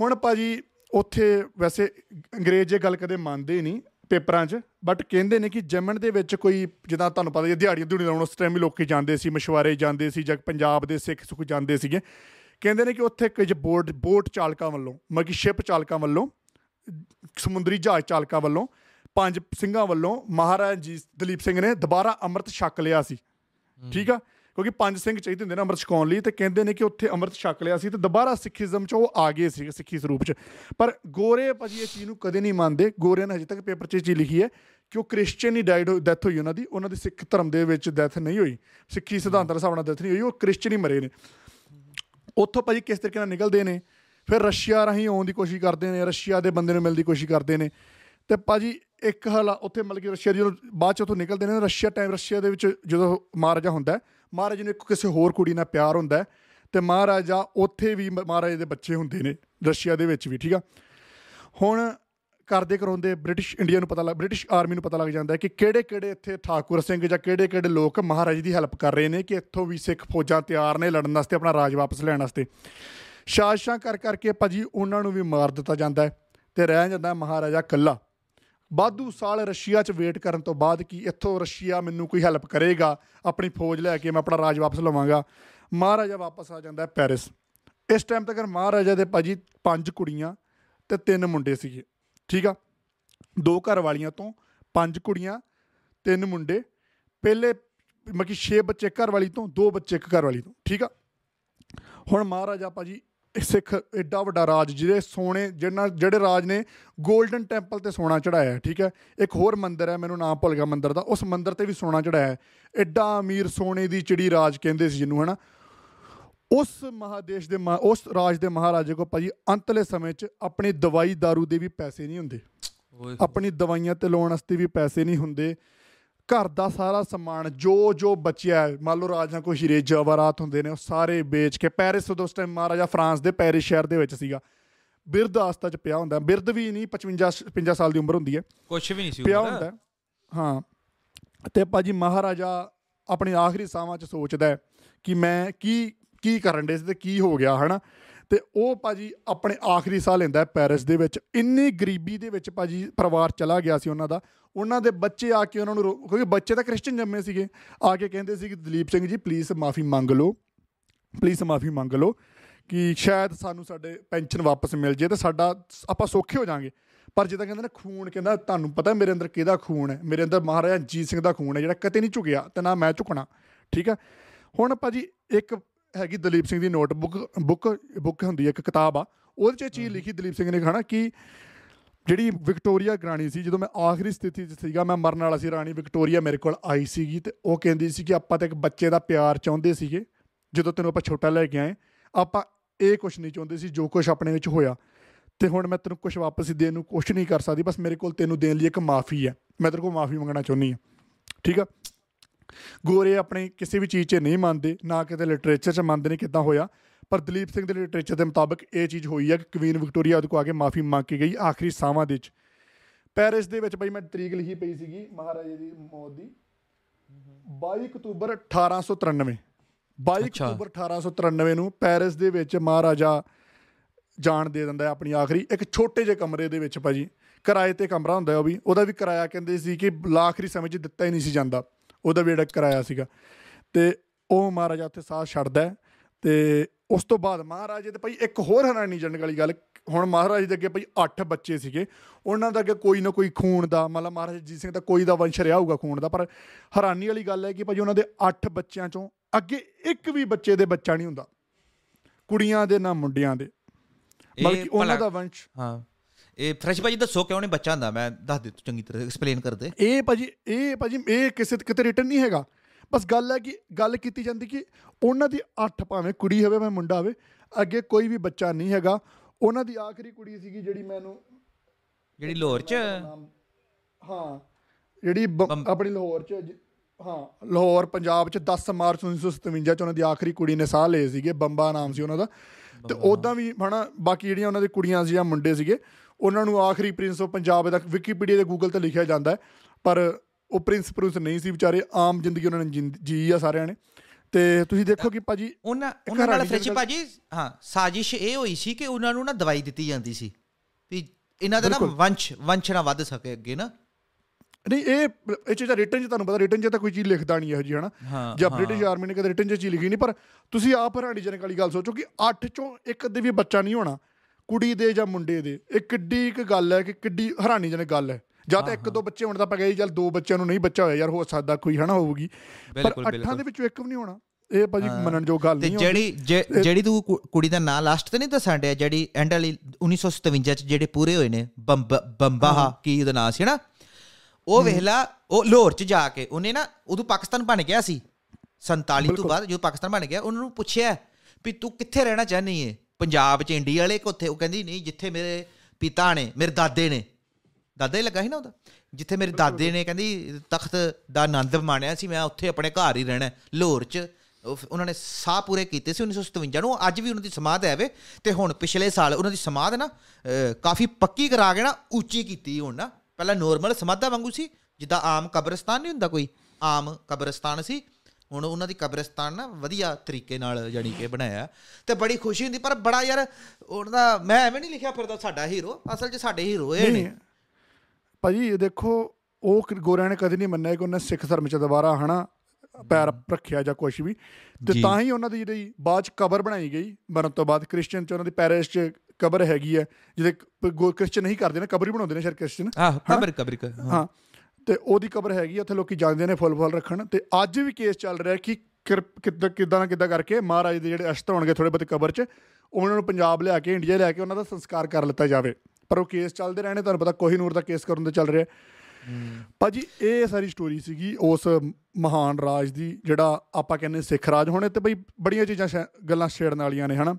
ਹੁਣ ਭਾਜੀ ਉੱਥੇ ਵੈਸੇ ਅੰਗਰੇਜ਼ ਇਹ ਗੱਲ ਕਦੇ ਮੰਨਦੇ ਨਹੀਂ ਪੇਪਰਾਂ 'ਚ ਬਟ ਕਹਿੰਦੇ ਨੇ ਕਿ ਜਮਨ ਦੇ ਵਿੱਚ ਕੋਈ, ਜਿੱਦਾਂ ਤੁਹਾਨੂੰ ਪਤਾ ਹੀ ਹੈ ਦਿਹਾੜੀਆਂ ਦਿਹੜੀ ਲਾਉਣ ਉਸ ਟਾਈਮ ਵੀ ਲੋਕੀ ਜਾਂਦੇ ਸੀ, ਮਸ਼ਵਾਰੇ ਜਾਂਦੇ ਸੀ, ਜਾਂ ਪੰਜਾਬ ਦੇ ਸਿੱਖ ਸੁੱਖ ਜਾਂਦੇ ਸੀਗੇ। ਕਹਿੰਦੇ ਨੇ ਕਿ ਉੱਥੇ ਕੁਝ ਬੋਟ ਬੋਟ ਚਾਲਕਾਂ ਵੱਲੋਂ, ਮਤਲਬ ਕਿ ਸ਼ਿਪ ਚਾਲਕਾਂ ਵੱਲੋਂ ਸਮੁੰਦਰੀ ਜਹਾਜ਼ ਚਾਲਕਾਂ ਵੱਲੋਂ ਪੰਜ ਸਿੰਘਾਂ ਵੱਲੋਂ ਮਹਾਰਾਜ ਜੀ ਦਲੀਪ ਸਿੰਘ ਨੇ ਦੁਬਾਰਾ ਅੰਮ੍ਰਿਤ ਛਕ ਲਿਆ ਸੀ। ਠੀਕ ਆ? ਕਿਉਂਕਿ ਪੰਜ ਸਿੰਘ ਚਾਹੀਦੇ ਹੁੰਦੇ ਨੇ ਅੰਮ੍ਰਿਤ ਛਕਾਉਣ ਲਈ ਤੇ ਕਹਿੰਦੇ ਨੇ ਕਿ ਉੱਥੇ ਅੰਮ੍ਰਿਤ ਛਕ ਲਿਆ ਸੀ ਤੇ ਦੁਬਾਰਾ ਸਿੱਖੀਜ਼ਮ ਚ ਉਹ ਆ ਗਏ ਸੀ ਸਿੱਖੀ ਸਰੂਪ ਚ। ਪਰ ਗੋਰੇ ਭਾਜੀ ਇਹ ਚੀਜ਼ ਨੂੰ ਕਦੇ ਨਹੀਂ ਮੰਨਦੇ। ਗੋਰਿਆਂ ਨੇ ਹਜੇ ਤੱਕ ਪੇਪਰ 'ਚ ਚੀਜ਼ ਲਿਖੀ ਹੈ ਕਿ ਉਹ ਕ੍ਰਿਸਚੀਅਨ ਹੀ ਡਾਈਡ ਡੈਥ ਹੋਈ ਉਹਨਾਂ ਦੀ। ਉਹਨਾਂ ਦੀ ਸਿੱਖ ਧਰਮ ਦੇ ਵਿੱਚ ਡੈਥ ਨਹੀਂ ਹੋਈ। ਸਿੱਖੀ ਸਿਧਾਂਤਾਂ ਦੇ ਹਿਸਾਬ ਨਾਲ ਡੈਥ ਨਹੀਂ ਹੋਈ ਉਹ ਕ੍ਰਿਸਚੀਅਨ ਹੀ ਮਰੇ ਨੇ। ਉੱਥੋਂ ਭਾਜੀ ਕਿਸ ਤਰੀਕੇ ਨਾਲ ਨਿਕਲਦੇ ਨੇ? ਫਿਰ ਰਸ਼ੀਆ ਰਾਹੀਂ ਆਉਣ ਦੀ ਕੋਸ਼ਿਸ਼ ਕਰਦੇ ਨੇ ਰਸ਼ੀਆ ਦੇ ਬੰਦੇ ਨੂੰ ਮਿਲਣ ਦੀ ਕੋਸ਼ਿਸ਼ ਕਰਦੇ ਨੇ। ਤੇ ਭਾਜੀ ਇੱਕ ਹਾਲਾ ਉੱਥੇ ਮਤਲਬ ਕਿ ਰਸ਼ੀਆ ਜਦੋਂ ਬਾਅਦ ਚ ਉੱਥੋਂ ਨਿਕਲਦੇ ਨੇ ਰਸ਼ੀਆ ਟਾਈਮ ਰਸ਼ੀਆ ਦੇ ਵਿੱਚ ਜਦੋਂ ਮਹਾਰਾਜਾ ਹੁੰਦਾ ਹੈ, ਮਹਾਰਾਜੇ ਨੂੰ ਇੱਕ ਕਿਸੇ ਹੋਰ ਕੁੜੀ ਨਾਲ ਪਿਆਰ ਹੁੰਦਾ ਹੈ ਤੇ ਮਹਾਰਾਜਾ ਉੱਥੇ ਵੀ ਮ- ਮਹਾਰਾਜੇ ਦੇ ਬੱਚੇ ਹੁੰਦੇ ਨੇ ਰਸ਼ੀਆ ਦੇ ਵਿੱਚ ਵੀ ਠੀਕ ਆ? ਹੁਣ ਕਰਦੇ ਕਰਾਉਂਦੇ ਬ੍ਰਿਟਿਸ਼ ਇੰਡੀਆ ਨੂੰ ਪਤਾ ਲੱਗ ਬ੍ਰਿਟਿਸ਼ ਆਰਮੀ ਨੂੰ ਪਤਾ ਲੱਗ ਜਾਂਦਾ ਹੈ ਕਿ ਕਿਹੜੇ ਕਿਹੜੇ ਇੱਥੇ ਠਾਕੁਰ ਸਿੰਘ ਜਾਂ ਕਿਹੜੇ ਕਿਹੜੇ ਲੋਕ ਮਹਾਰਾਜ ਦੀ ਹੈਲਪ ਕਰ ਰਹੇ ਨੇ ਕਿ ਇੱਥੋਂ ਵੀ ਸਿੱਖ ਫੌਜਾਂ ਤਿਆਰ ਨੇ ਲੜਨ ਵਾਸਤੇ ਆਪਣਾ ਰਾਜ ਵਾਪਸ ਲੈਣ ਵਾਸਤੇ। ਸਾਜ਼ਿਸ਼ਾਂ ਕਰ ਕਰਕੇ ਭਾਜੀ ਉਹਨਾਂ ਨੂੰ ਵੀ ਮਾਰ ਦਿੱਤਾ ਜਾਂਦਾ ਹੈ ਤੇ ਰਹਿ ਜਾਂਦਾ ਹੈ ਮਹਾਰਾਜਾ ਇਕੱਲਾ। ਬਾਦੂ ਸਾਲ ਰਸ਼ੀਆ 'ਚ ਵੇਟ ਕਰਨ ਤੋਂ ਬਾਅਦ ਕਿ ਇੱਥੋਂ ਰਸ਼ੀਆ ਮੈਨੂੰ ਕੋਈ ਹੈਲਪ ਕਰੇਗਾ? ਆਪਣੀ ਫੌਜ ਲੈ ਕੇ ਮੈਂ ਆਪਣਾ ਰਾਜ ਵਾਪਸ ਲਵਾਂਗਾ। ਮਹਾਰਾਜਾ ਵਾਪਸ ਆ ਜਾਂਦਾ ਹੈ ਪੈਰਿਸ। ਇਸ ਟਾਈਮ ਤੱਕ ਮਹਾਰਾਜਾ ਦੇ ਭਾਜੀ ਪੰਜ ਕੁੜੀਆਂ ਤੇ ਤਿੰਨ ਮੁੰਡੇ ਸੀਗੇ। ਠੀਕ ਆ? ਦੋ ਘਰ ਵਾਲੀਆਂ ਤੋਂ ਪੰਜ ਕੁੜੀਆਂ, ਤਿੰਨ ਮੁੰਡੇ। ਪਹਿਲੇ ਮਤਲਬ ਕਿ 6 ਬੱਚੇ ਘਰ ਵਾਲੀ ਤੋਂ, ਦੋ ਬੱਚੇ ਇੱਕ ਘਰ ਵਾਲੀ ਤੋਂ। ਠੀਕ ਆ? ਹੁਣ ਮਹਾਰਾਜਾ ਭਾਜੀ ਇਹ ਸਿੱਖ ਐਡਾ ਵੱਡਾ ਰਾਜ ਜਿਹੜੇ ਸੋਨੇ ਜਿਹਨਾਂ ਜਿਹੜੇ ਰਾਜ ਨੇ 골ਡਨ ਟੈਂਪਲ ਤੇ ਸੋਨਾ ਚੜਾਇਆ ਠੀਕ ਹੈ? ਇੱਕ ਹੋਰ ਮੰਦਿਰ ਹੈ ਮੈਨੂੰ ਨਾਮ ਭੁੱਲ ਗਿਆ ਮੰਦਿਰ ਦਾ ਉਸ ਮੰਦਿਰ ਤੇ ਵੀ ਸੋਨਾ ਚੜਾਇਆ ਐਡਾ ਅਮੀਰ ਸੋਨੇ ਦੀ ਚਿੜੀ ਰਾਜ ਕਹਿੰਦੇ ਸੀ ਜਿਹਨੂੰ ਹਨਾ? ਉਸ ਮਹਾਦੇਸ਼ ਦੇ ਉਸ ਰਾਜ ਦੇ ਮਹਾਰਾਜੇ ਕੋ ਭਾਜੀ ਅੰਤਲੇ ਸਮੇਂ 'ਚ ਆਪਣੀ ਦਵਾਈ दारू ਦੇ ਵੀ ਪੈਸੇ ਨਹੀਂ ਹੁੰਦੇ। ਆਪਣੀ ਦਵਾਈਆਂ ਤੇ ਲਾਉਣ ਵਾਸਤੇ ਵੀ ਪੈਸੇ ਨਹੀਂ ਹੁੰਦੇ। ਘਰ ਦਾ ਸਾਰਾ ਸਮਾਨ ਜੋ ਜੋ ਬਚਿਆ ਹੈ ਮੰਨ ਲਓ ਰਾਜਾਂ ਕੋਈ ਹੀਰੇ ਜਵਾਹਰਾਤ ਹੁੰਦੇ ਨੇ ਉਹ ਸਾਰੇ ਵੇਚ ਕੇ ਪੈਰਿਸ ਉਸ ਟਾਈਮ ਮਹਾਰਾਜਾ ਫਰਾਂਸ ਦੇ ਪੈਰਿਸ ਸ਼ਹਿਰ ਦੇ ਵਿੱਚ ਸੀਗਾ। ਬਿਰਧ ਆਸਤਾ 'ਚ ਪਿਆ ਹੁੰਦਾ ਬਿਰਧ ਵੀ ਨਹੀਂ 55 55 ਸਾਲ ਦੀ ਉਮਰ ਹੁੰਦੀ ਹੈ। ਕੁਛ ਵੀ ਨਹੀਂ ਸੀ ਪਿਆ। ਹੁੰਦਾ। ਹੈ। ਤੇ ਭਾਜੀ ਮਹਾਰਾਜਾ ਆਪਣੀ ਆਖਰੀ ਸਾਹਾਂ 'ਚ ਸੋਚਦਾ ਕਿ ਮੈਂ ਕੀ ਕੀ ਕਰਨ ਦੇ ਸੀ ਤੇ ਕੀ ਹੋ ਗਿਆ ਹਨਾ? ਤੇ ਉਹ ਭਾਜੀ ਆਪਣੇ ਆਖਰੀ ਸਾਹ ਲੈਂਦਾ ਹੈ ਪੈਰਿਸ ਦੇ ਵਿੱਚ। ਇੰਨੀ ਗਰੀਬੀ ਦੇ ਵਿੱਚ ਭਾਜੀ ਪਰਿਵਾਰ ਚਲਾ ਗਿਆ ਸੀ ਉਹਨਾਂ ਦਾ। ਉਹਨਾਂ ਦੇ ਬੱਚੇ ਆ ਕੇ ਉਹਨਾਂ ਨੂੰ ਰੋ- ਕਿਉਂਕਿ ਬੱਚੇ ਤਾਂ ਕ੍ਰਿਸਚੀਅਨ ਜੰਮੇ ਸੀਗੇ। ਆ ਕੇ ਕਹਿੰਦੇ ਸੀ ਕਿ ਦਲੀਪ ਸਿੰਘ ਜੀ ਪਲੀਜ਼ ਮਾਫੀ ਮੰਗ ਲਓ। ਪਲੀਜ਼ ਮਾਫੀ ਮੰਗ ਲਓ ਕਿ ਸ਼ਾਇਦ ਸਾਨੂੰ ਸਾਡੇ ਪੈਨਸ਼ਨ ਵਾਪਸ ਮਿਲ ਜੇ ਤੇ ਸਾਡਾ ਆਪਾਂ ਸੌਖੇ ਹੋ ਜਾਾਂਗੇ। ਪਰ ਜਿੱਦਾਂ ਕਹਿੰਦੇ ਨੇ ਖੂਨ ਕਹਿੰਦਾ, ਤੁਹਾਨੂੰ ਪਤਾ ਮੇਰੇ ਅੰਦਰ ਕਿਹਦਾ ਖੂਨ ਹੈ? ਮੇਰੇ ਅੰਦਰ ਮਹਾਰਾਜਾ ਜੀਤ ਸਿੰਘ ਦਾ ਖੂਨ ਹੈ ਜਿਹੜਾ ਕਦੇ ਨਹੀਂ ਝੁਕਿਆ ਤੇ ਨਾ ਮੈਂ ਝੁਕਣਾ। ਠੀਕ ਹੈ? ਹੁਣ ਭਾਜੀ ਇੱਕ ਹੈਗੀ ਦਲੀਪ ਸਿੰਘ ਦੀ ਨੋਟਬੁੱਕ ਬੁੱਕ ਬੁੱਕ ਹੁੰਦੀ ਹੈ ਇੱਕ ਕਿਤਾਬ ਆ। ਉਹਦੇ 'ਚ ਚੀਜ਼ ਲਿਖੀ ਦਲੀਪ ਸਿੰਘ ਨੇ ਕਹਣਾ ਕਿ ਜਿਹੜੀ ਵਿਕਟੋਰੀਆ ਰਾਣੀ ਸੀ ਜਦੋਂ ਮੈਂ ਆਖਰੀ ਸਥਿਤੀ 'ਚ ਸੀਗਾ ਮੈਂ ਮਰਨ ਵਾਲਾ ਸੀ ਰਾਣੀ ਵਿਕਟੋਰੀਆ ਮੇਰੇ ਕੋਲ ਆਈ ਸੀਗੀ ਤੇ ਉਹ ਕਹਿੰਦੀ ਸੀ ਕਿ ਆਪਾਂ ਤਾਂ ਇੱਕ ਬੱਚੇ ਦਾ ਪਿਆਰ ਚਾਹੁੰਦੇ ਸੀਗੇ ਜਦੋਂ ਤੈਨੂੰ ਆਪਾਂ ਛੋਟਾ ਲੈ ਕੇ ਆਏ ਆਪਾਂ ਇਹ ਕੁਝ ਨਹੀਂ ਚਾਹੁੰਦੇ ਸੀ ਜੋ ਕੁਝ ਆਪਣੇ ਵਿੱਚ ਹੋਇਆ। ਤੇ ਹੁਣ ਮੈਂ ਤੈਨੂੰ ਕੁਝ ਵਾਪਸ ਦੇਣ ਨੂੰ ਕੁਝ ਨਹੀਂ ਕਰ ਸਕਦੀ ਬਸ ਮੇਰੇ ਕੋਲ ਤੈਨੂੰ ਦੇਣ ਲਈ ਇੱਕ ਮਾਫੀ ਹੈ। ਮੈਂ ਤੇਰੇ ਕੋਲ ਮਾਫੀ ਮੰਗਣਾ ਚਾਹੁੰਦੀ ਹਾਂ। ਠੀਕ ਆ? ਗੋਰੇ ਆਪਣੇ ਕਿਸੇ ਵੀ ਚੀਜ਼ 'ਚ ਨਹੀਂ ਮੰਨਦੇ ਨਾ ਕਿਤੇ ਲਿਟਰੇਚਰ 'ਚ ਮੰਨਦੇ ਨੇ ਕਿੱਦਾਂ ਹੋਇਆ। ਪਰ ਦਲੀਪ ਸਿੰਘ ਦੇ ਲਿਟਰੇਚਰ ਦੇ ਮੁਤਾਬਕ ਇਹ ਚੀਜ਼ ਹੋਈ ਹੈ ਕਿ ਕਵੀਨ ਵਿਕਟੋਰੀਆ ਉਹਦੇ ਕੋਲ ਆ ਕੇ ਮਾਫੀ ਮੰਗ ਕੇ ਗਈ ਆਖਰੀ ਸਾਵਾਂ ਦੇ ਵਿੱਚ ਪੈਰਿਸ ਦੇ ਵਿੱਚ ਬਈ ਮੈਂ ਤਰੀਕ ਲਿਖੀ ਪਈ ਸੀਗੀ ਮਹਾਰਾਜੇ ਦੀ ਮੌਤ ਦੀ। 22 ਅਕਤੂਬਰ 1893 22 ਅੱਛਾ। ਅਕਤੂਬਰ 1893 ਨੂੰ ਪੈਰਿਸ ਦੇ ਵਿੱਚ ਮਹਾਰਾਜਾ ਜਾਣ ਦੇ ਦਿੰਦਾ ਆਪਣੀ ਆਖਰੀ ਇੱਕ ਛੋਟੇ ਜਿਹੇ ਕਮਰੇ ਦੇ ਵਿੱਚ ਭਾਜੀ। ਕਿਰਾਏ ਤੇ ਕਮਰਾ ਹੁੰਦਾ ਉਹ ਵੀ। ਉਹਦਾ ਵੀ ਕਿਰਾਇਆ ਕਹਿੰਦੇ ਸੀ ਕਿ ਆਖਰੀ ਸਮੇਂ 'ਚ ਦਿੱਤਾ ਹੀ ਨਹੀਂ ਸੀ ਜਾਂਦਾ। ਉਹਦਾ ਵੀ ਜਿਹੜਾ ਕਿਰਾਇਆ ਸੀਗਾ। ਤੇ ਉਹ ਮਹਾਰਾਜਾ ਉੱਥੇ ਸਾਹ ਛੱਡਦਾ ਤੇ ਉਸ ਤੋਂ ਬਾਅਦ ਮਹਾਰਾਜੇ ਤੇ ਭਾਈ ਇੱਕ ਹੋਰ ਹੈਰਾਨੀਜਨਕ ਵਾਲੀ ਗੱਲ ਹੁਣ ਮਹਾਰਾਜ ਦੇ ਅੱਗੇ ਭਾਈ 8 ਬੱਚੇ ਸੀਗੇ ਉਹਨਾਂ ਦਾ ਅੱਗੇ ਕੋਈ ਨਾ ਕੋਈ ਖੂਨ ਦਾ ਮਤਲਬ ਮਹਾਰਾਜਾ ਜੀਤ ਸਿੰਘ ਦਾ ਕੋਈ ਦਾ ਵੰਸ਼ ਰਿਹਾ ਹੋਊਗਾ ਖੂਨ ਦਾ ਪਰ ਹੈਰਾਨੀ ਵਾਲੀ ਗੱਲ ਹੈ ਕਿ ਭਾਈ ਉਹਨਾਂ ਦੇ 8 ਬੱਚਿਆਂ ਚੋਂ ਅੱਗੇ ਇੱਕ ਵੀ ਬੱਚੇ ਦੇ ਬੱਚਾ ਨਹੀਂ ਹੁੰਦਾ। ਕੁੜੀਆਂ ਦੇ ਨਾ ਮੁੰਡਿਆਂ ਦੇ। ਮਤਲਬ ਕਿ ਉਹਨਾਂ ਦਾ ਵੰਸ਼ ਹਾਂ। ਇਹ ਫਰੈਸ਼ ਭਾਜੀ ਦੱਸੋ ਕਿਉਂ ਨਹੀਂ ਬੱਚਾ ਹੁੰਦਾ? ਮੈਂ ਦੱਸ ਦੇ ਤੂੰ ਚੰਗੀ ਤਰ੍ਹਾਂ ਐਕਸਪਲੇਨ ਕਰ ਦੇ। ਇਹ ਭਾਜੀ ਇਹ ਭਾਜੀ ਇਹ ਕਿਸੇ ਕਿਤੇ ਰਿਟਰਨ ਨਹੀਂ ਹੈਗਾ। ਬਸ ਗੱਲ ਹੈ ਕਿ ਗੱਲ ਕੀਤੀ ਜਾਂਦੀ ਕਿ ਉਹਨਾਂ ਦੀ ਅੱਠ ਭਾਵੇਂ ਕੁੜੀ ਹੋਵੇ ਭਾਵੇਂ ਮੁੰਡਾ ਹੋਵੇ ਅੱਗੇ ਕੋਈ ਵੀ ਬੱਚਾ ਨਹੀਂ ਹੈਗਾ। ਉਹਨਾਂ ਦੀ ਆਖਰੀ ਕੁੜੀ ਸੀਗੀ ਜਿਹੜੀ ਮੈਨੂੰ ਜਿਹੜੀ ਲਾਹੌਰ ਚ? ਹਾਂ ਜਿਹੜੀ ਆਪਣੀ ਲਾਹੌਰ ਚ ਹਾਂ ਲਾਹੌਰ ਪੰਜਾਬ ਚ 10 ਮਾਰਚ 1957 ਚ ਉਹਨਾਂ ਦੀ ਆਖਰੀ ਕੁੜੀ ਨੇ ਸਾਹ ਲਏ ਸੀਗੇ। ਬੰਬਾ ਨਾਮ ਸੀ ਉਹਨਾਂ ਦਾ। ਤੇ ਉਦਾਂ ਵੀ ਹਨਾ ਬਾਕੀ ਜਿਹੜੀਆਂ ਉਹਨਾਂ ਦੀ ਕੁੜੀਆਂ ਸੀ ਜਾਂ ਮੁੰਡੇ ਸੀਗੇ ਉਹਨਾਂ ਨੂੰ ਆਖਰੀ ਪ੍ਰਿੰਸ ਆਫ ਪੰਜਾਬ ਦਾ ਵਿਕੀਪੀਡੀਆ ਤੇ ਗੂਗਲ ਤੇ ਲਿਖਿਆ ਜਾਂਦਾ ਹੈ ਪਰ ਉਹ ਪ੍ਰਿੰਸ ਪ੍ਰਿੰਸ ਨਹੀਂ ਸੀ ਵਿਚਾਰੇ ਆਮ ਜ਼ਿੰਦਗੀ ਉਹਨਾਂ ਨੇ ਜੀ ਆ ਸਾਰਿਆਂ ਨੇ। ਤੇ ਤੁਸੀਂ ਦੇਖੋ ਕਿ ਭਾਜੀ ਉਹਨਾਂ ਉਹਨਾਂ ਨਾਲ ਗੱਲ- ਭਾਜੀ ਹਾਂ ਸਾਜ਼ਿਸ਼ ਇਹ ਹੋਈ ਸੀ ਕਿ ਉਹਨਾਂ ਨੂੰ ਨਾ ਦਵਾਈ ਦਿੱਤੀ ਜਾਂਦੀ ਸੀ। ਵੀ ਇਹਨਾਂ ਦਾ ਨਾ। ਵੰਸ਼ ਵੰਸ਼ ਨਾ ਵੱਧ ਸਕੇ ਅੱਗੇ ਨਾ। ਨਹੀਂ ਇਹ ਇਹ ਚੀਜ਼ਾਂ ਰਿਟਰਨ ਚ ਤੁਹਾਨੂੰ ਪਤਾ ਰਿਟਰਨ ਚ ਤਾਂ ਕੋਈ ਚੀਜ਼ ਲਿਖਦਾ ਨਹੀਂ ਇਹੋ ਜੀ ਹਨਾ? ਜਾਂ। ਬ੍ਰਿਟਿਸ਼ ਆਰਮੀ ਨੇ ਕਦੇ ਰਿਟਰਨ ਚ ਚੀਜ਼ ਲਿਖੀ ਨਹੀਂ ਪਰ ਤੁਸੀਂ ਆਪ ਹੈਰਾਨੀਜਨਕ ਵਾਲੀ ਗੱਲ ਸੋਚੋ ਕਿ 8 ਚੋਂ ਇੱਕ ਦੇ ਵੀ ਬੱਚਾ ਨਹੀਂ ਹੋਣਾ। ਕੁੜੀ ਦੇ ਜਾਂ ਮੁੰਡੇ ਦੇ ਇਹ ਕਿੱਡੀ ਇੱਕ ਗੱਲ ਹੈ ਕਿ ਕਿੱਡੀ ਹੈਰਾਨੀਜਨਕ ਗੱਲ ਹੈ। ਜਾਂ ਤਾਂ ਇੱਕ ਦੋ ਬੱਚੇ ਹੋਣ ਤਾਂ ਆਪਾਂ ਕਹੇ ਚੱਲ ਦੋ ਬੱਚਿਆਂ ਨੂੰ ਨਹੀਂ ਬੱਚਾ ਹੋਇਆ ਯਾਰ ਹੋ ਸਕਦਾ ਕੋਈ ਹਨਾ ਹੋਊਗੀ। ਪਰ ਅੱਠਾਂ। ਦੇ ਵਿੱਚੋਂ ਇੱਕ ਵੀ ਨਹੀਂ ਹੋਣਾ। ਇਹ ਭਾਜੀ ਮੰਨਣ ਜੋ ਗੱਲ ਨਹੀਂ ਜਿਹੜੀ ਜਿਹੜੀ ਤੂੰ ਕੁੜੀ ਦਾ ਨਾਂ ਲਾਸਟ ਤੇ ਨਹੀਂ ਦੱਸਣ ਡਿਆ ਜਿਹੜੀ ਐਂਡ ਵਾਲੀ 1957 ਚ ਜਿਹੜੇ ਪੂਰੇ ਹੋਏ ਨੇ ਬੰਬ ਬੰਬਾਹਾ ਕੀ ਉਹਦਾ ਨਾਂ ਸੀ ਨਾ ਉਹ ਵੇਖਲਾ ਉਹ ਲਾਹੌਰ ਚ ਜਾ ਕੇ ਉਹਨੇ ਨਾ ਉਦੋਂ ਪਾਕਿਸਤਾਨ ਬਣ ਗਿਆ ਸੀ। 47 ਤੋਂ ਬਾਅਦ ਜਦੋਂ ਪਾਕਿਸਤਾਨ ਬਣ ਗਿਆ ਉਹਨਾਂ ਨੂੰ ਪੁੱਛਿਆ ਵੀ ਤੂੰ ਕਿੱਥੇ ਰਹਿਣਾ ਚਾਹਨੀ ਹੈ ਪੰਜਾਬ ਚ ਇੰਡੀਆ ਵਾਲੇ ਕੋਥੇ ਉਹ ਕਹਿੰਦੀ ਨਹੀਂ ਜਿੱਥੇ ਮੇਰੇ ਪਿਤਾ ਨੇ ਮੇਰੇ ਦਾਦੇ ਨੇ ਦਾਦਾ ਹੀ ਲੱਗਾ ਸੀ ਨਾ ਉਹਦਾ ਜਿੱਥੇ ਮੇਰੇ ਦਾਦੇ ਨੇ ਕਹਿੰਦੀ ਤਖਤ ਦਾ ਆਨੰਦ ਮਾਣਿਆ ਸੀ ਮੈਂ ਉੱਥੇ ਆਪਣੇ ਘਰ ਹੀ ਰਹਿਣਾ ਲਾਹੌਰ ਚ। ਉਹਨਾਂ ਨੇ ਸਾਹ ਪੂਰੇ ਕੀਤੇ ਸੀ 1957 ਨੂੰ ਅੱਜ ਵੀ ਉਹਨਾਂ ਦੀ ਸਮਾਧ ਹੈ ਵੇ ਤੇ ਹੁਣ ਪਿਛਲੇ ਸਾਲ ਉਹਨਾਂ ਦੀ ਸਮਾਧ ਨਾ ਕਾਫੀ ਪੱਕੀ ਕਰਾ ਕੇ ਨਾ ਉੱਚੀ ਕੀਤੀ ਹੁਣ ਨਾ। ਪਹਿਲਾਂ ਨੋਰਮਲ ਸਮਾਧਾ ਵਾਂਗੂ ਸੀ ਜਿੱਦਾਂ ਆਮ ਕਬਰਸਤਾਨ ਨਹੀਂ ਹੁੰਦਾ ਕੋਈ ਆਮ ਕਬਰਸਤਾਨ ਸੀ ਹੁਣ ਉਹਨਾਂ ਦੀ ਕਬਰਸਤਾਨ ਨਾ ਵਧੀਆ ਤਰੀਕੇ ਨਾਲ ਜਾਣੀ ਕਿ ਬਣਾਇਆ। ਤੇ ਬੜੀ ਖੁਸ਼ੀ ਹੁੰਦੀ ਪਰ ਬੜਾ ਯਾਰ ਉਹਨਾਂ ਦਾ ਮੈਂ ਐਵੇਂ ਨਹੀਂ ਲਿਖਿਆ ਫਿਰਦਾ ਸਾਡਾ ਹੀਰੋ ਅਸਲ 'ਚ ਸਾਡੇ ਹੀਰੋ ਇਹ ਨੇ। ਭਾਜੀ ਇਹ ਦੇਖੋ ਉਹ ਗੋਰਿਆਂ ਨੇ ਕਦੇ ਨਹੀਂ ਮੰਨਿਆ ਕਿ ਉਹਨਾਂ ਸਿੱਖ ਧਰਮ ਚ ਦੁਬਾਰਾ ਹਨਾ ਪੈਰ ਰੱਖਿਆ ਜਾਂ ਕੁਝ ਵੀ। ਤੇ। ਤਾਂ ਹੀ ਉਹਨਾਂ ਦੀ ਜਿਹੜੀ ਬਾਅਦ ਚ ਕਬਰ ਬਣਾਈ ਗਈ ਮਰਨ ਤੋਂ ਬਾਅਦ ਕ੍ਰਿਸਚੀਅਨ ਚ ਉਹਨਾਂ ਦੀ ਪੈਰਿਸ ਚ ਕਬਰ ਹੈਗੀ ਹੈ ਜਿਹਦੇ ਕ੍ਰਿਸਚੀਅਨ ਨਹੀਂ ਕਰਦੇ ਨੇ ਕਬਰ ਹੀ ਬਣਾਉਂਦੇ ਨੇ ਸ਼ਾਇਦ ਕ੍ਰਿਸਚੀਅਨ। ਆਹ ਕਬਰ ਕਬਰ ਹਾਂ। ਤੇ ਉਹਦੀ ਕਬਰ ਹੈਗੀ ਉੱਥੇ ਲੋਕੀ ਜਾਂਦੇ ਨੇ ਫੁੱਲ ਫੁੱਲ ਰੱਖਣ। ਤੇ ਅੱਜ ਵੀ ਕੇਸ ਚੱਲ ਰਿਹਾ ਕਿ ਕਿੱਦਾਂ ਕਿੱਦਾਂ ਨਾ ਕਿੱਦਾਂ ਕਰਕੇ ਮਹਾਰਾਜ ਦੇ ਜਿਹੜੇ ਅਸ਼ਤ ਹੋਣਗੇ ਥੋੜੇ ਬਹੁਤੇ ਕਬਰ 'ਚ ਉਹਨਾਂ ਨੂੰ ਪੰਜਾਬ ਲਿਆ ਕੇ ਇੰਡੀਆ ਲਿਆ ਕੇ ਉਹਨਾਂ ਦਾ ਸੰਸਕਾਰ ਕਰ ਲਿੱਤਾ ਜਾਵੇ। ਪਰ ਉਹ ਕੇਸ ਚੱਲਦੇ ਰਹਿਣੇ ਤੁਹਾਨੂੰ ਪਤਾ ਕੋਹੀਨੂਰ ਦਾ ਕੇਸ ਕਰਨ ਦੇ ਚੱਲ ਰਿਹਾ। ਭਾਜੀ ਇਹ ਸਾਰੀ ਸਟੋਰੀ ਸੀਗੀ ਉਸ ਮਹਾਨ ਰਾਜ ਦੀ ਜਿਹੜਾ ਆਪਾਂ ਕਹਿੰਦੇ ਸਿੱਖ ਰਾਜ ਹੋਣੇ ਤੇ ਬਈ ਬੜੀਆਂ ਚੀਜ਼ਾਂ ਗੱਲਾਂ ਛੇੜਨ ਵਾਲੀਆਂ ਨੇ ਹਨਾ?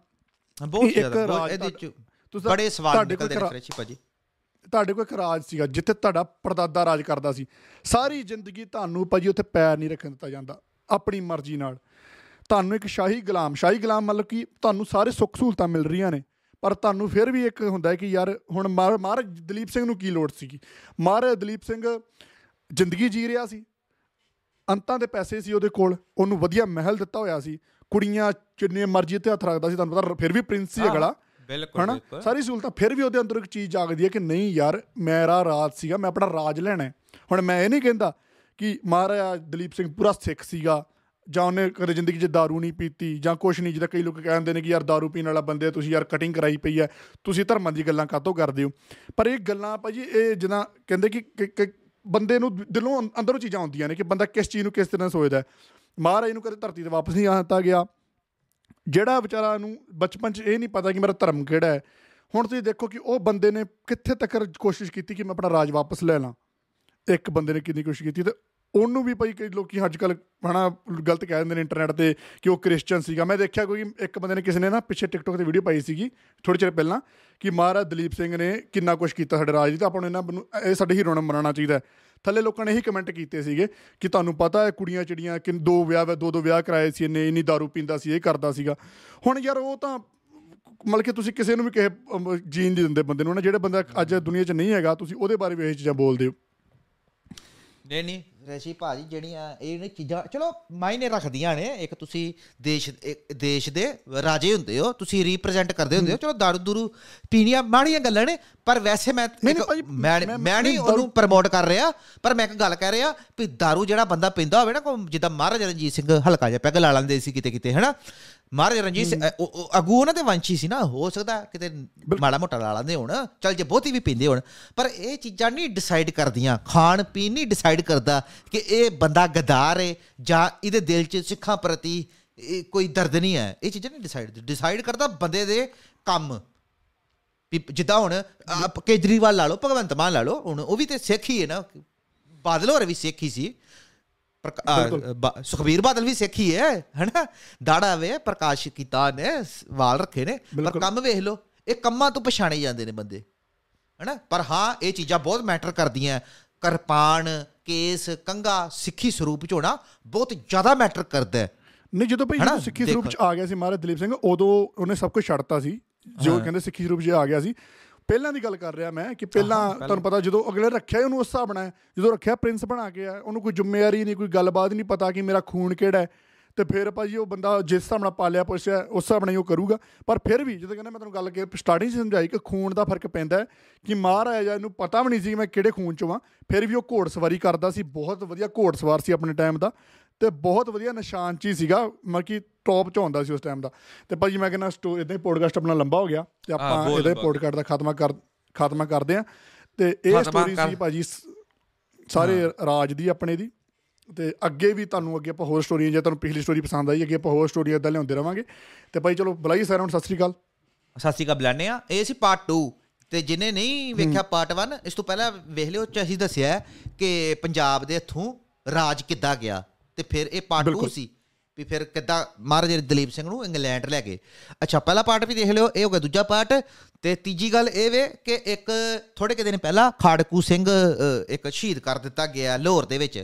ਬਹੁਤ ਜ਼ਿਆਦਾ ਬਹੁਤ ਇਹਦੇ 'ਚ ਤੁਸੀਂ ਬੜੇ ਸਵਾਲ ਨਿਕਲਦੇ ਨੇ ਫਰੈਸ਼ੀ ਭਾਜੀ। ਤੁਹਾਡੇ ਕੋਲ ਇੱਕ ਰਾਜ ਸੀਗਾ ਜਿੱਥੇ ਤੁਹਾਡਾ ਪਰਦਾਦਾ ਰਾਜ ਕਰਦਾ ਸੀ। ਸਾਰੀ ਜ਼ਿੰਦਗੀ ਤੁਹਾਨੂੰ ਭਾਜੀ ਉੱਥੇ ਪੈਰ ਨਹੀਂ ਰੱਖਣ ਦਿੱਤਾ ਜਾਂਦਾ ਆਪਣੀ ਮਰਜ਼ੀ ਨਾਲ। ਤੁਹਾਨੂੰ ਇੱਕ ਸ਼ਾਹੀ ਗੁਲਾਮ ਸ਼ਾਹੀ ਗੁਲਾਮ ਮਤਲਬ ਕਿ ਤੁਹਾਨੂੰ ਸਾਰੇ ਸੁੱਖ ਸਹੂਲਤਾਂ ਮਿਲ ਰਹੀਆਂ ਨੇ ਪਰ ਤੁਹਾਨੂੰ ਫਿਰ ਵੀ ਇੱਕ ਹੁੰਦਾ ਹੈ ਕਿ ਯਾਰ ਹੁਣ ਮਹਾਰ- ਮਹਾਰਾਜ ਦਲੀਪ ਸਿੰਘ ਨੂੰ ਕੀ ਲੋੜ ਸੀਗੀ? ਮਹਾਰਾਜ ਦਲੀਪ ਸਿੰਘ ਜ਼ਿੰਦਗੀ ਜੀ ਰਿਹਾ ਸੀ ਅੰਤਾਂ ਦੇ ਪੈਸੇ ਸੀ ਉਹਦੇ ਕੋਲ ਉਹਨੂੰ ਵਧੀਆ ਮਹਿਲ ਦਿੱਤਾ ਹੋਇਆ ਸੀ ਕੁੜੀਆਂ ਜਿੰਨੇ ਮਰਜ਼ੀ ਤੇ ਹੱਥ ਰੱਖਦਾ ਸੀ ਤੁਹਾਨੂੰ ਪਤਾ ਫਿਰ ਵੀ ਪ੍ਰਿੰਸ ਸੀ ਅਗਲਾ। ਬਿਲਕੁਲ ਸਾਰੀ ਸਹੂਲਤਾਂ ਫਿਰ ਵੀ ਉਹਦੇ ਅੰਦਰ ਇੱਕ ਚੀਜ਼ ਜਾਗਦੀ ਹੈ ਕਿ ਨਹੀਂ ਯਾਰ ਮੇਰਾ ਰਾਜ ਸੀਗਾ ਮੈਂ ਆਪਣਾ ਰਾਜ ਲੈਣਾ ਹੁਣ ਮੈਂ ਇਹ ਨਹੀਂ ਕਹਿੰਦਾ ਕਿ ਮਹਾਰਾਜ ਦਲੀਪ ਸਿੰਘ ਪੂਰਾ ਸਿੱਖ ਸੀਗਾ ਜਾਂ ਉਹਨੇ ਕਦੇ ਜ਼ਿੰਦਗੀ 'ਚ ਦਾਰੂ ਨਹੀਂ ਪੀਤੀ ਜਾਂ ਕੁਛ ਨਹੀਂ ਜਿਹਦਾ ਕਈ ਲੋਕ ਕਹਿੰਦੇ ਨੇ ਕਿ ਯਾਰ ਦਾਰੂ ਪੀਣ ਵਾਲਾ ਬੰਦੇ ਤੁਸੀਂ ਯਾਰ ਕਟਿੰਗ ਕਰਾਈ ਪਈ ਹੈ ਤੁਸੀਂ ਧਰਮਾਂ ਦੀ ਗੱਲਾਂ ਕਾਤੋਂ ਕਰਦੇ ਹੋ? ਪਰ ਇਹ ਗੱਲਾਂ ਭਾਜੀ ਇਹ ਜਿੱਦਾਂ ਕਹਿੰਦੇ ਕਿ ਬੰਦੇ ਨੂੰ ਦਿਲੋਂ ਅੰਦਰੋਂ ਚੀਜ਼ਾਂ ਆਉਂਦੀਆਂ ਨੇ ਕਿ ਬੰਦਾ ਕਿਸ ਚੀਜ਼ ਨੂੰ ਕਿਸ ਤਰ੍ਹਾਂ ਸੋਚਦਾ ਮਹਾਰਾਜ ਨੂੰ ਕਦੇ ਧਰਤੀ ਤੇ ਵਾਪਸ ਨਹੀਂ ਆਤਾ ਗਿਆ। ਜਿਹੜਾ ਵਿਚਾਰਾ ਨੂੰ ਬਚਪਨ 'ਚ ਇਹ ਨਹੀਂ ਪਤਾ ਕਿ ਮੇਰਾ ਧਰਮ ਕਿਹੜਾ ਹੈ, ਹੁਣ ਤੁਸੀਂ ਦੇਖੋ ਕਿ ਉਹ ਬੰਦੇ ਨੇ ਕਿੱਥੇ ਤੱਕ ਕੋਸ਼ਿਸ਼ ਕੀਤੀ ਕਿ ਮੈਂ ਆਪਣਾ ਰਾਜ ਵਾਪਸ ਲੈ ਲਾਂ ਇੱਕ ਬੰਦੇ ਨੇ ਕਿੰਨੀ ਕੋਸ਼ਿਸ਼ ਕੀਤੀ ਤੇ ਉਹਨੂੰ ਵੀ ਭਾਈ ਕਈ ਲੋਕੀ ਅੱਜ ਕੱਲ ਹਨਾ ਗਲਤ ਕਹਿ ਦਿੰਦੇ ਨੇ ਇੰਟਰਨੈਟ ਤੇ ਕਿ ਉਹ ਕ੍ਰਿਸਚੀਅਨ ਸੀਗਾ ਮੈਂ ਦੇਖਿਆ ਕੋਈ ਇੱਕ ਬੰਦੇ ਨੇ ਕਿਸੇ ਨੇ ਨਾ ਪਿੱਛੇ ਟਿਕਟੋਕ ਤੇ ਵੀਡੀਓ ਪਾਈ ਸੀਗੀ ਥੋੜੇ ਚਿਰ ਪਹਿਲਾਂ ਕਿ ਮਹਾਰਾਜ ਦਲੀਪ ਸਿੰਘ ਨੇ ਕਿੰਨਾ ਕੁਝ ਕੀਤਾ ਸਾਡੇ ਰਾਜ ਦੀ ਤਾਂ ਆਪਾਂ ਨੂੰ ਇਹਨਾਂ ਨੂੰ, ਇਹ ਸਾਡੇ ਹੀਰੋ ਨੂੰ ਮੰਨਣਾ ਚਾਹੀਦਾ ਹੈ। ਥੱਲੇ ਲੋਕਾਂ ਨੇ ਇਹੀ ਕਮੈਂਟ ਕੀਤੇ ਸੀਗੇ ਕਿ ਤੁਹਾਨੂੰ ਪਤਾ ਹੈ ਕੁੜੀਆਂ ਚਿੜੀਆਂ ਕਿ ਦੋ ਵਿਆਹ ਵਾ ਦੋ ਦੋ ਵਿਆਹ ਕਰਾਏ ਸੀ ਇਹਨੇ ਇੰਨੀ दारू ਪੀਂਦਾ ਸੀ ਇਹ ਕਰਦਾ ਸੀਗਾ। ਹੁਣ ਯਾਰ ਉਹ ਤਾਂ ਮਤਲਬ ਕਿ ਤੁਸੀਂ ਕਿਸੇ ਨੂੰ ਵੀ ਕਿਸੇ ਅਮ, ਜੀਣ ਨਹੀਂ ਦਿੰਦੇ ਬੰਦੇ ਨੂੰ ਨਾ ਜਿਹੜਾ ਬੰਦਾ ਅੱਜ ਦੁਨੀਆ 'ਚ ਨਹੀਂ ਹੈਗਾ ਤੁਸੀਂ ਉਹਦੇ ਬਾਰੇ ਵੀ ਇਹ ਚੀਜ਼ਾਂ ਬੋਲਦੇ ਹੋ। ਨਹੀਂ ਨਹੀਂ। ਰੈਸ਼ੀ ਭਾਜੀ ਜਿਹੜੀਆਂ ਇਹ ਨੇ ਚੀਜ਼ਾਂ ਚਲੋ ਮਾਇਨੇ ਰੱਖਦੀਆਂ ਨੇ ਇੱਕ ਤੁਸੀਂ ਦੇਸ਼ ਦੇਸ਼ ਦੇ ਰਾਜੇ ਹੁੰਦੇ ਹੋ ਤੁਸੀਂ ਰਿਪਰੈਜ਼ੈਂਟ ਕਰਦੇ ਹੁੰਦੇ ਹੋ ਚਲੋ ਦਾਰੂ ਦੂਰੂ ਪੀਣੀਆਂ ਮਾੜੀਆਂ ਗੱਲਾਂ ਨੇ ਪਰ ਵੈਸੇ ਮੈਂ ਮੈਂ ਮੈਂ- ਨਹੀਂ ਉਹਨੂੰ ਪ੍ਰਮੋਟ ਕਰ ਰਿਹਾ ਪਰ ਮੈਂ ਇੱਕ ਗੱਲ ਕਹਿ ਰਿਹਾ ਵੀ ਦਾਰੂ ਜਿਹੜਾ ਬੰਦਾ ਪੀਂਦਾ ਹੋਵੇ ਨਾ ਜਿੱਦਾਂ ਮਹਾਰਾਜਾ ਰਣਜੀਤ ਸਿੰਘ ਹਲਕਾ ਜਿਹਾ ਪੈਗ ਲਾ ਲੈਂਦੇ ਸੀ ਕਿਤੇ ਕਿਤੇ ਹੈਨਾ? ਮਹਾਰਾਜਾ ਰਣਜੀਤ ਸਿੰਘ ਅਗੂ ਉਹਨਾਂ ਦੇ ਵੰਸ਼ੀ ਸੀ ਨਾ ਹੋ ਸਕਦਾ ਕਿਤੇ ਮਾੜਾ ਮੋਟਾ ਲਾ ਲੈਂਦੇ ਹੋਣ ਚਲ ਜੇ ਬਹੁਤੀ ਵੀ ਪੀਂਦੇ ਹੋਣ ਪਰ ਇਹ ਚੀਜ਼ਾਂ ਨਹੀਂ ਡਿਸਾਈਡ ਕਰਦੀਆਂ ਖਾਣ ਪੀਣ ਨਹੀਂ ਡਿਸਾਈਡ ਕਰਦਾ ਕਿ ਇਹ ਬੰਦਾ ਗਦਾਰ ਹੈ ਜਾਂ ਇਹਦੇ ਦਿਲ 'ਚ ਸਿੱਖਾਂ ਪ੍ਰਤੀ ਕੋਈ ਦਰਦ ਨਹੀਂ ਹੈ ਇਹ ਚੀਜ਼ਾਂ ਨਹੀਂ ਡਿਸਾਈਡ ਡਿਸਾਈਡ ਕਰਦਾ ਬੰਦੇ ਦੇ ਕੰਮ। ਜਿੱਦਾਂ ਹੁਣ ਕੇਜਰੀਵਾਲ ਲਾ ਲਓ ਭਗਵੰਤ ਮਾਨ ਲਾ ਲਓ ਹੁਣ ਉਹ ਵੀ ਤੇ ਸਿੱਖ ਹੀ ਹੈ ਨਾ ਬਾਦਲ ਹੋਰ ਵੀ ਸਿੱਖ ਹੀ ਸੀ। ਸੁਖਬੀਰ ਬਾਦਲ ਵੀ ਸਿੱਖ ਹੀ ਹੈ ਹਨਾ ਦਾੜਾ ਵੇ ਪ੍ਰਕਾਸ਼ ਕੀਤਾ ਨੇ ਵਾਲ ਰੱਖੇ ਨੇ ਪਰ। ਕੰਮ ਵੇਖ ਲਓ ਇਹ ਕੰਮਾਂ ਤੋਂ ਪਛਾਣੇ ਜਾਂਦੇ ਨੇ ਬੰਦੇ ਹਨਾ ਪਰ ਹਾਂ ਇਹ ਚੀਜ਼ਾਂ ਬਹੁਤ ਮੈਟਰ ਕਰਦੀਆਂ ਕਿਰਪਾਨ ਕੇਸ ਕੰਗਾ ਸਿੱਖੀ ਸਰੂਪ ਚ ਹੋਣਾ ਬਹੁਤ ਜ਼ਿਆਦਾ ਮੈਟਰ ਕਰਦਾ ਹੈ ਨਹੀਂ ਜਦੋਂ ਭਾਈ? ਜਦੋਂ ਸਿੱਖੀ ਸਰੂਪ ਚ। ਆ ਗਿਆ ਸੀ ਮਹਾਰਾਜ ਦਲੀਪ ਸਿੰਘ ਉਦੋਂ ਉਹਨੇ ਸਭ ਕੁਝ ਛੱਡਤਾ ਸੀ ਜੋ ਕਹਿੰਦੇ ਸਿੱਖੀ ਸਰੂਪ 'ਚ ਆ ਗਿਆ ਸੀ ਪਹਿਲਾਂ ਦੀ ਗੱਲ ਕਰ ਰਿਹਾ ਮੈਂ ਕਿ ਪਹਿਲਾਂ ਤੁਹਾਨੂੰ ਪਤਾ ਜਦੋਂ ਅਗਲੇ ਰੱਖਿਆ ਉਹਨੂੰ ਉਸ ਹਿਸਾਬ ਨਾਲ। ਜਦੋਂ ਰੱਖਿਆ ਪ੍ਰਿੰਸ ਬਣਾ ਕੇ ਆ ਉਹਨੂੰ ਕੋਈ ਜ਼ਿੰਮੇਵਾਰੀ ਨਹੀਂ ਕੋਈ ਗੱਲਬਾਤ ਨਹੀਂ ਪਤਾ ਕਿ ਮੇਰਾ ਖੂਨ ਕਿਹੜਾ ਹੈ। ਤੇ ਫਿਰ ਭਾਜੀ ਉਹ ਬੰਦਾ ਜਿਸ ਹਿਸਾਬ ਨਾਲ ਪਾਲਿਆ ਪੋਸਿਆ ਉਸ ਹਿਸਾਬ ਨਾਲ ਹੀ ਉਹ ਕਰੂਗਾ। ਪਰ ਫਿਰ ਵੀ ਜਦੋਂ ਕਹਿੰਦਾ ਮੈਂ ਤੁਹਾਨੂੰ ਗੱਲ ਕਿ ਸਟਾਰਟਿੰਗ ਸਮਝਾਈ ਕਿ ਖੂਨ ਦਾ ਫ਼ਰਕ ਪੈਂਦਾ ਕਿ ਮਹਾਰਾਜਾ ਇਹਨੂੰ ਪਤਾ ਵੀ ਨਹੀਂ ਸੀ ਮੈਂ ਕਿਹੜੇ ਖੂਨ 'ਚੋਂ ਆ ਫਿਰ ਵੀ ਉਹ ਘੋੜਸਵਾਰੀ ਕਰਦਾ ਸੀ ਬਹੁਤ ਵਧੀਆ ਘੋੜਸਵਾਰ ਸੀ ਆਪਣੇ ਟਾਈਮ ਦਾ। ਤੇ ਬਹੁਤ ਵਧੀਆ ਨਿਸ਼ਾਨ ਚ ਸੀਗਾ ਮਤਲਬ ਕਿ ਟੌਪ 'ਚ ਆਉਂਦਾ ਸੀ ਉਸ ਟਾਈਮ ਦਾ। ਤੇ ਭਾਜੀ ਮੈਂ ਕਹਿੰਦਾ ਸਟੋ ਇਦਾਂ ਹੀ ਪੋਡਕਾਸਟ ਆਪਣਾ ਲੰਬਾ ਹੋ ਗਿਆ ਤੇ ਆਪਾਂ ਇਹਦਾ। ਪੋਡਕਾਸਟ ਦਾ ਖਾਤਮਾ ਕਰ ਖਾਤਮਾ ਕਰਦੇ ਆ ਤੇ ਇਹ ਸਟੋਰੀ ਸੀ ਭਾਜੀ ਸਾਰੇ ਰਾਜ ਦੀ ਆਪਣੇ ਦੀ। ਤੇ ਅੱਗੇ ਵੀ ਤੁਹਾਨੂੰ ਅੱਗੇ ਆਪਾਂ ਹੋਰ ਸਟੋਰੀਆਂ ਜੇ ਤੁਹਾਨੂੰ ਪਿਛਲੀ ਸਟੋਰੀ ਪਸੰਦ ਆਈ ਅੱਗੇ ਆਪਾਂ ਹੋਰ ਸਟੋਰੀਆਂ ਇਦਾਂ ਲਿਆਉਂਦੇ ਰਵਾਂਗੇ। ਤੇ ਭਾਈ ਚਲੋ ਬੁਲਾਈ ਸਾਰਿਆਂ ਨੂੰ ਸਤਿ ਸ੍ਰੀ ਅਕਾਲ। ਸਤਿ ਸ਼੍ਰੀ ਅਕਾਲ ਬੁਲਾਉਂਦੇ ਆ ਇਹ ਸੀ ਪਾਰਟ 2 ਤੇ ਜਿਹਨੇ ਨਹੀਂ ਵੇਖਿਆ ਪਾਰਟ 1 ਇਸ ਤੋਂ ਪਹਿਲਾਂ ਵੇਖ ਲਿਓ ਚ ਅਸੀਂ ਦੱਸਿਆ ਕਿ ਪੰਜਾਬ ਦੇ ਹੱਥੋਂ ਰਾਜ ਕਿੱਦਾਂ ਗਿਆ। ਤੇ ਫਿਰ ਇਹ ਪਾਰਟ 2 ਬਿਲਕੁਲ। ਸੀ ਵੀ ਫਿਰ ਕਿੱਦਾਂ ਮਹਾਰਾਜਾ ਦਲੀਪ ਸਿੰਘ ਨੂੰ ਇੰਗਲੈਂਡ ਲੈ ਗਏ। ਅੱਛਾ ਪਹਿਲਾ ਪਾਰਟ ਵੀ ਦੇਖ ਲਿਓ ਇਹ ਹੋ ਗਿਆ ਦੂਜਾ ਪਾਰਟ ਤੇ ਤੀਜੀ ਗੱਲ ਇਹ ਵੇ ਕਿ ਇੱਕ ਥੋੜੇ ਕਿ ਦਿਨ ਪਹਿਲਾਂ ਖਾੜਕੂ ਸਿੰਘ ਇੱਕ ਸ਼ਹੀਦ ਕਰ ਦਿੱਤਾ ਗਿਆ ਲਾਹੌਰ ਦੇ ਵਿੱਚ।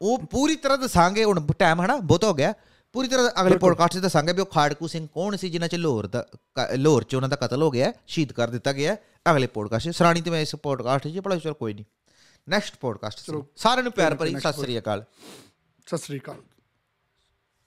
ਉਹ ਪੂਰੀ ਤਰ੍ਹਾਂ ਦੱਸਾਂਗੇ ਹੁਣ ਟਾਈਮ ਹਨਾ ਬਹੁਤ ਹੋ ਗਿਆ। ਪੂਰੀ ਤਰ੍ਹਾਂ ਅਗਲੇ ਪੋਡਕਾਸਟ 'ਚ ਦੱਸਾਂਗੇ ਵੀ ਉਹ ਖਾੜਕੂ ਸਿੰਘ ਕੌਣ ਸੀ ਜਿਨ੍ਹਾਂ 'ਚ ਲਾਹੌਰ ਦਾ ਲਾਹੌਰ 'ਚ ਉਹਨਾਂ ਦਾ ਕਤਲ ਹੋ ਗਿਆ ਸ਼ਹੀਦ ਕਰ ਦਿੱਤਾ ਗਿਆ। ਅਗਲੇ ਪੋਡਕਾਸਟ 'ਚ ਸਰਾਣੀ ਤੇ ਮੈਂ ਇਸ ਪੋਡਕਾਸਟ 'ਚ ਭਲਾ ਚਲ ਕੋਈ ਨਹੀਂ ਨੈਕਸਟ ਪੋਡਕਾਸਟ ਸਾਰਿਆਂ ਨੂੰ ਪਿਆਰ ਭਰੀ ਸਤਿ ਸ੍ਰੀ ਅਕਾਲ। ਸਤਿ ਸ੍ਰੀ ਅਕਾਲ।